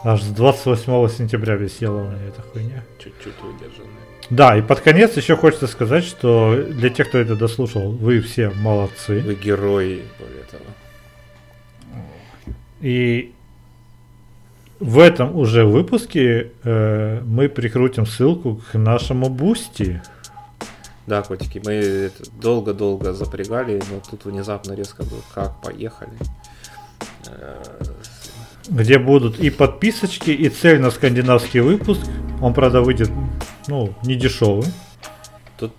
Аж с 28 сентября висела у меня эта хуйня. Чуть-чуть выдержанная. Да, и под конец еще хочется сказать, что для тех, кто это дослушал, вы все молодцы. Вы герои, более того. И в этом уже выпуске э, мы прикрутим ссылку к нашему Boosty. Да, котики, мы долго-долго запрягали, но тут внезапно резко было, как поехали. Э, где будут и подписочки, и цель на скандинавский выпуск. Он, правда, выйдет, ну, не дешевый. Тут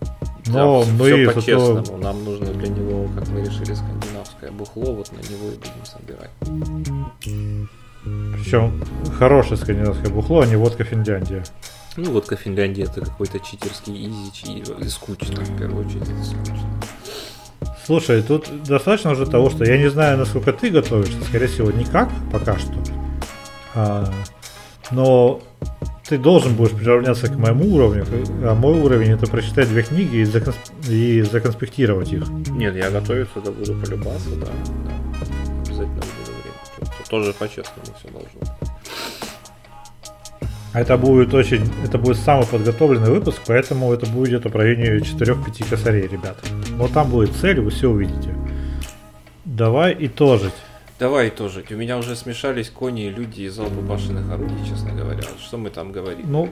Но да, мы все зато- по-честному. Нам нужно для него, как мы решили, скандинавское бухло, вот на него и будем собирать. Причем хорошее скандинавское бухло, а не водка Финляндия. Ну, водка Финляндия это какой-то читерский изи, и скучно, в первую очередь, это скучно. Слушай, тут достаточно уже того, что я не знаю, насколько ты готовишься. Скорее всего, никак пока что. А, но ты должен будешь приравняться к моему уровню, а мой уровень это прочитать две книги и, законсп- и законспектировать их. Нет, я готовиться да буду полюбаться, да, да. Обязательно буду время. Тоже по-честному все должно. А Это будет очень, это будет самый подготовленный выпуск, поэтому это будет где-то в районе 4-5 косарей, ребят. Но там будет цель, вы все увидите. Давай итожить. Давай тоже. У меня уже смешались кони и люди из залпобашенных орудий, честно говоря. Что мы там говорим? Ну,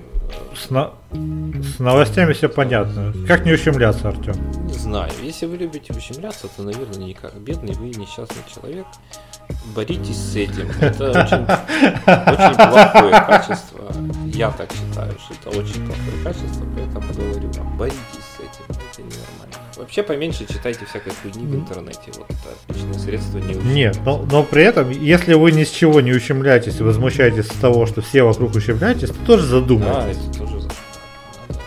с, на- с новостями все понятно. Как не ущемляться, Артем? Не знаю. Если вы любите ущемляться, то, наверное, никак. Бедный вы несчастный человек. Боритесь с этим. Это очень, очень плохое качество. Я так считаю, что это очень плохое качество, поэтому говорю вам, боритесь с этим. Это ненормально. Вообще поменьше читайте всякой хуйни в интернете. Вот это отличное средство не ущемляться. Нет, но, но при этом, если вы ни с чего не ущемляетесь и возмущаетесь с того, что все вокруг ущемляетесь, то тоже Да, задумайтесь. это тоже. Да, это вот.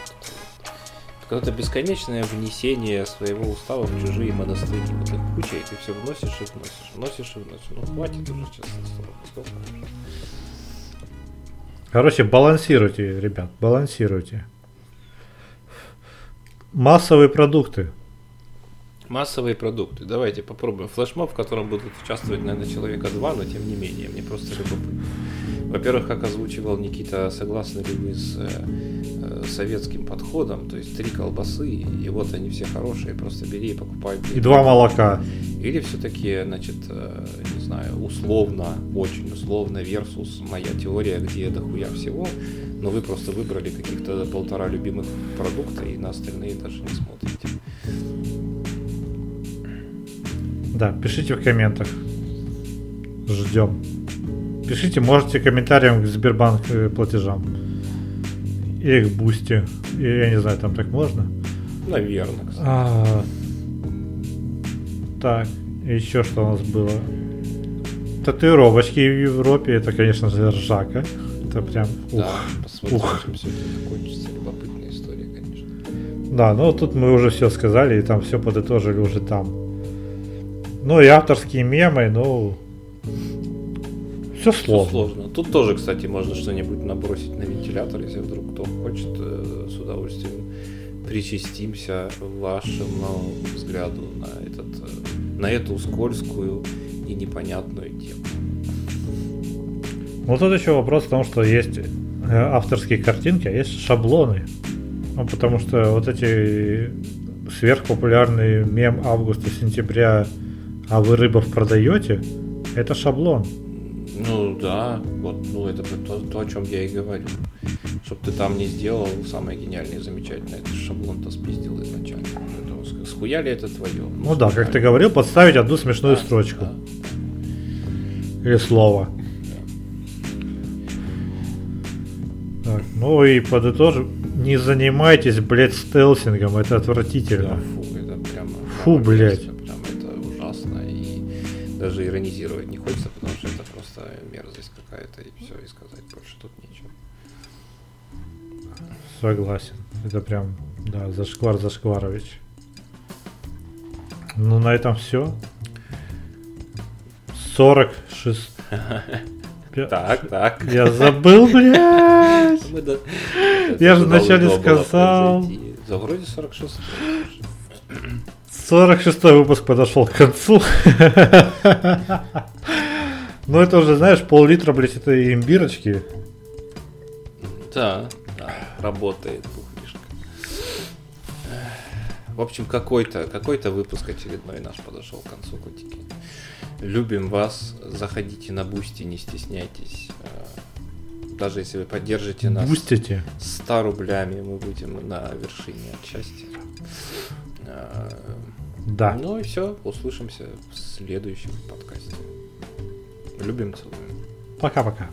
Какое-то бесконечное внесение своего устава в чужие монастыри. Вот их куча, и ты все вносишь и вносишь, вносишь и вносишь. Ну хватит уже, честно уже? Короче, балансируйте, ребят, балансируйте. Массовые продукты. Массовые продукты. Давайте попробуем. Флешмоб, в котором будут участвовать, наверное, человека два, но тем не менее, мне просто любопытно. Во-первых, как озвучивал Никита, согласны ли вы с э, советским подходом? То есть три колбасы, и вот они все хорошие, просто бери и покупай. И два молока. Или все-таки, значит, э, не знаю, условно, очень условно, versus моя теория, где дохуя всего, но вы просто выбрали каких-то полтора любимых продукта и на остальные даже не смотрите. Да, пишите в комментах. Ждем. Пишите, можете комментарием к Сбербанк э, платежам. Или к Boosty. И Я не знаю, там так можно. Наверное, кстати. А, так, еще что у нас было? Татуировочки в Европе, это, конечно же, ржака. Это прям... Ух. Да, посмотрим, ух. чем все это закончится. Любопытная история, конечно. Да, ну тут мы уже все сказали, и там все подытожили уже там. Ну и авторские мемы, ну... Все сложно. сложно. Тут тоже, кстати, можно что-нибудь набросить на вентилятор, если вдруг кто хочет, э, с удовольствием причастимся вашему взгляду на, этот, э, на эту скользкую и непонятную тему. Вот тут еще вопрос в том, что есть э, авторские картинки, а есть шаблоны. Ну, потому что вот эти сверхпопулярные мем августа-сентября «А вы рыбов продаете?» Это шаблон. Ну да, вот, ну это то, то, о чем я и говорю. Чтоб ты там не сделал самое гениальное и замечательное, это шаблон-то спиздил изначально. С- схуяли это твое. Ну да, как ты говорил, подставить одну смешную строчку. Или слово. Так, ну и подытожим. Не занимайтесь, блядь, стелсингом, это Да, отвратительно. фу, это прямо... Фу, блядь. Даже иронизировать не хочется, потому что это просто мерзость какая-то. И все, и сказать больше тут нечего. Согласен. Это прям, да, зашквар Зашкварович. Ну, на этом все. 46. Пя- Так, так. Я забыл, [LAUGHS] блядь. Я же вначале сказал. Да, вроде 46 [LAUGHS] 46 выпуск подошел к концу. [LAUGHS] Ну, это уже, знаешь, пол-литра, блядь, этой имбирочки. Да, да, работает бухлишка. В общем, какой-то какой выпуск очередной наш подошел к концу, котики. Любим вас. Заходите на Boosty, не стесняйтесь. Э, Даже если вы поддержите нас Бустите. 100 рублями, мы будем на вершине от счастья. Э, Да. Ну и все, услышимся в следующем подкасте. Любим, целуем. Пока-пока.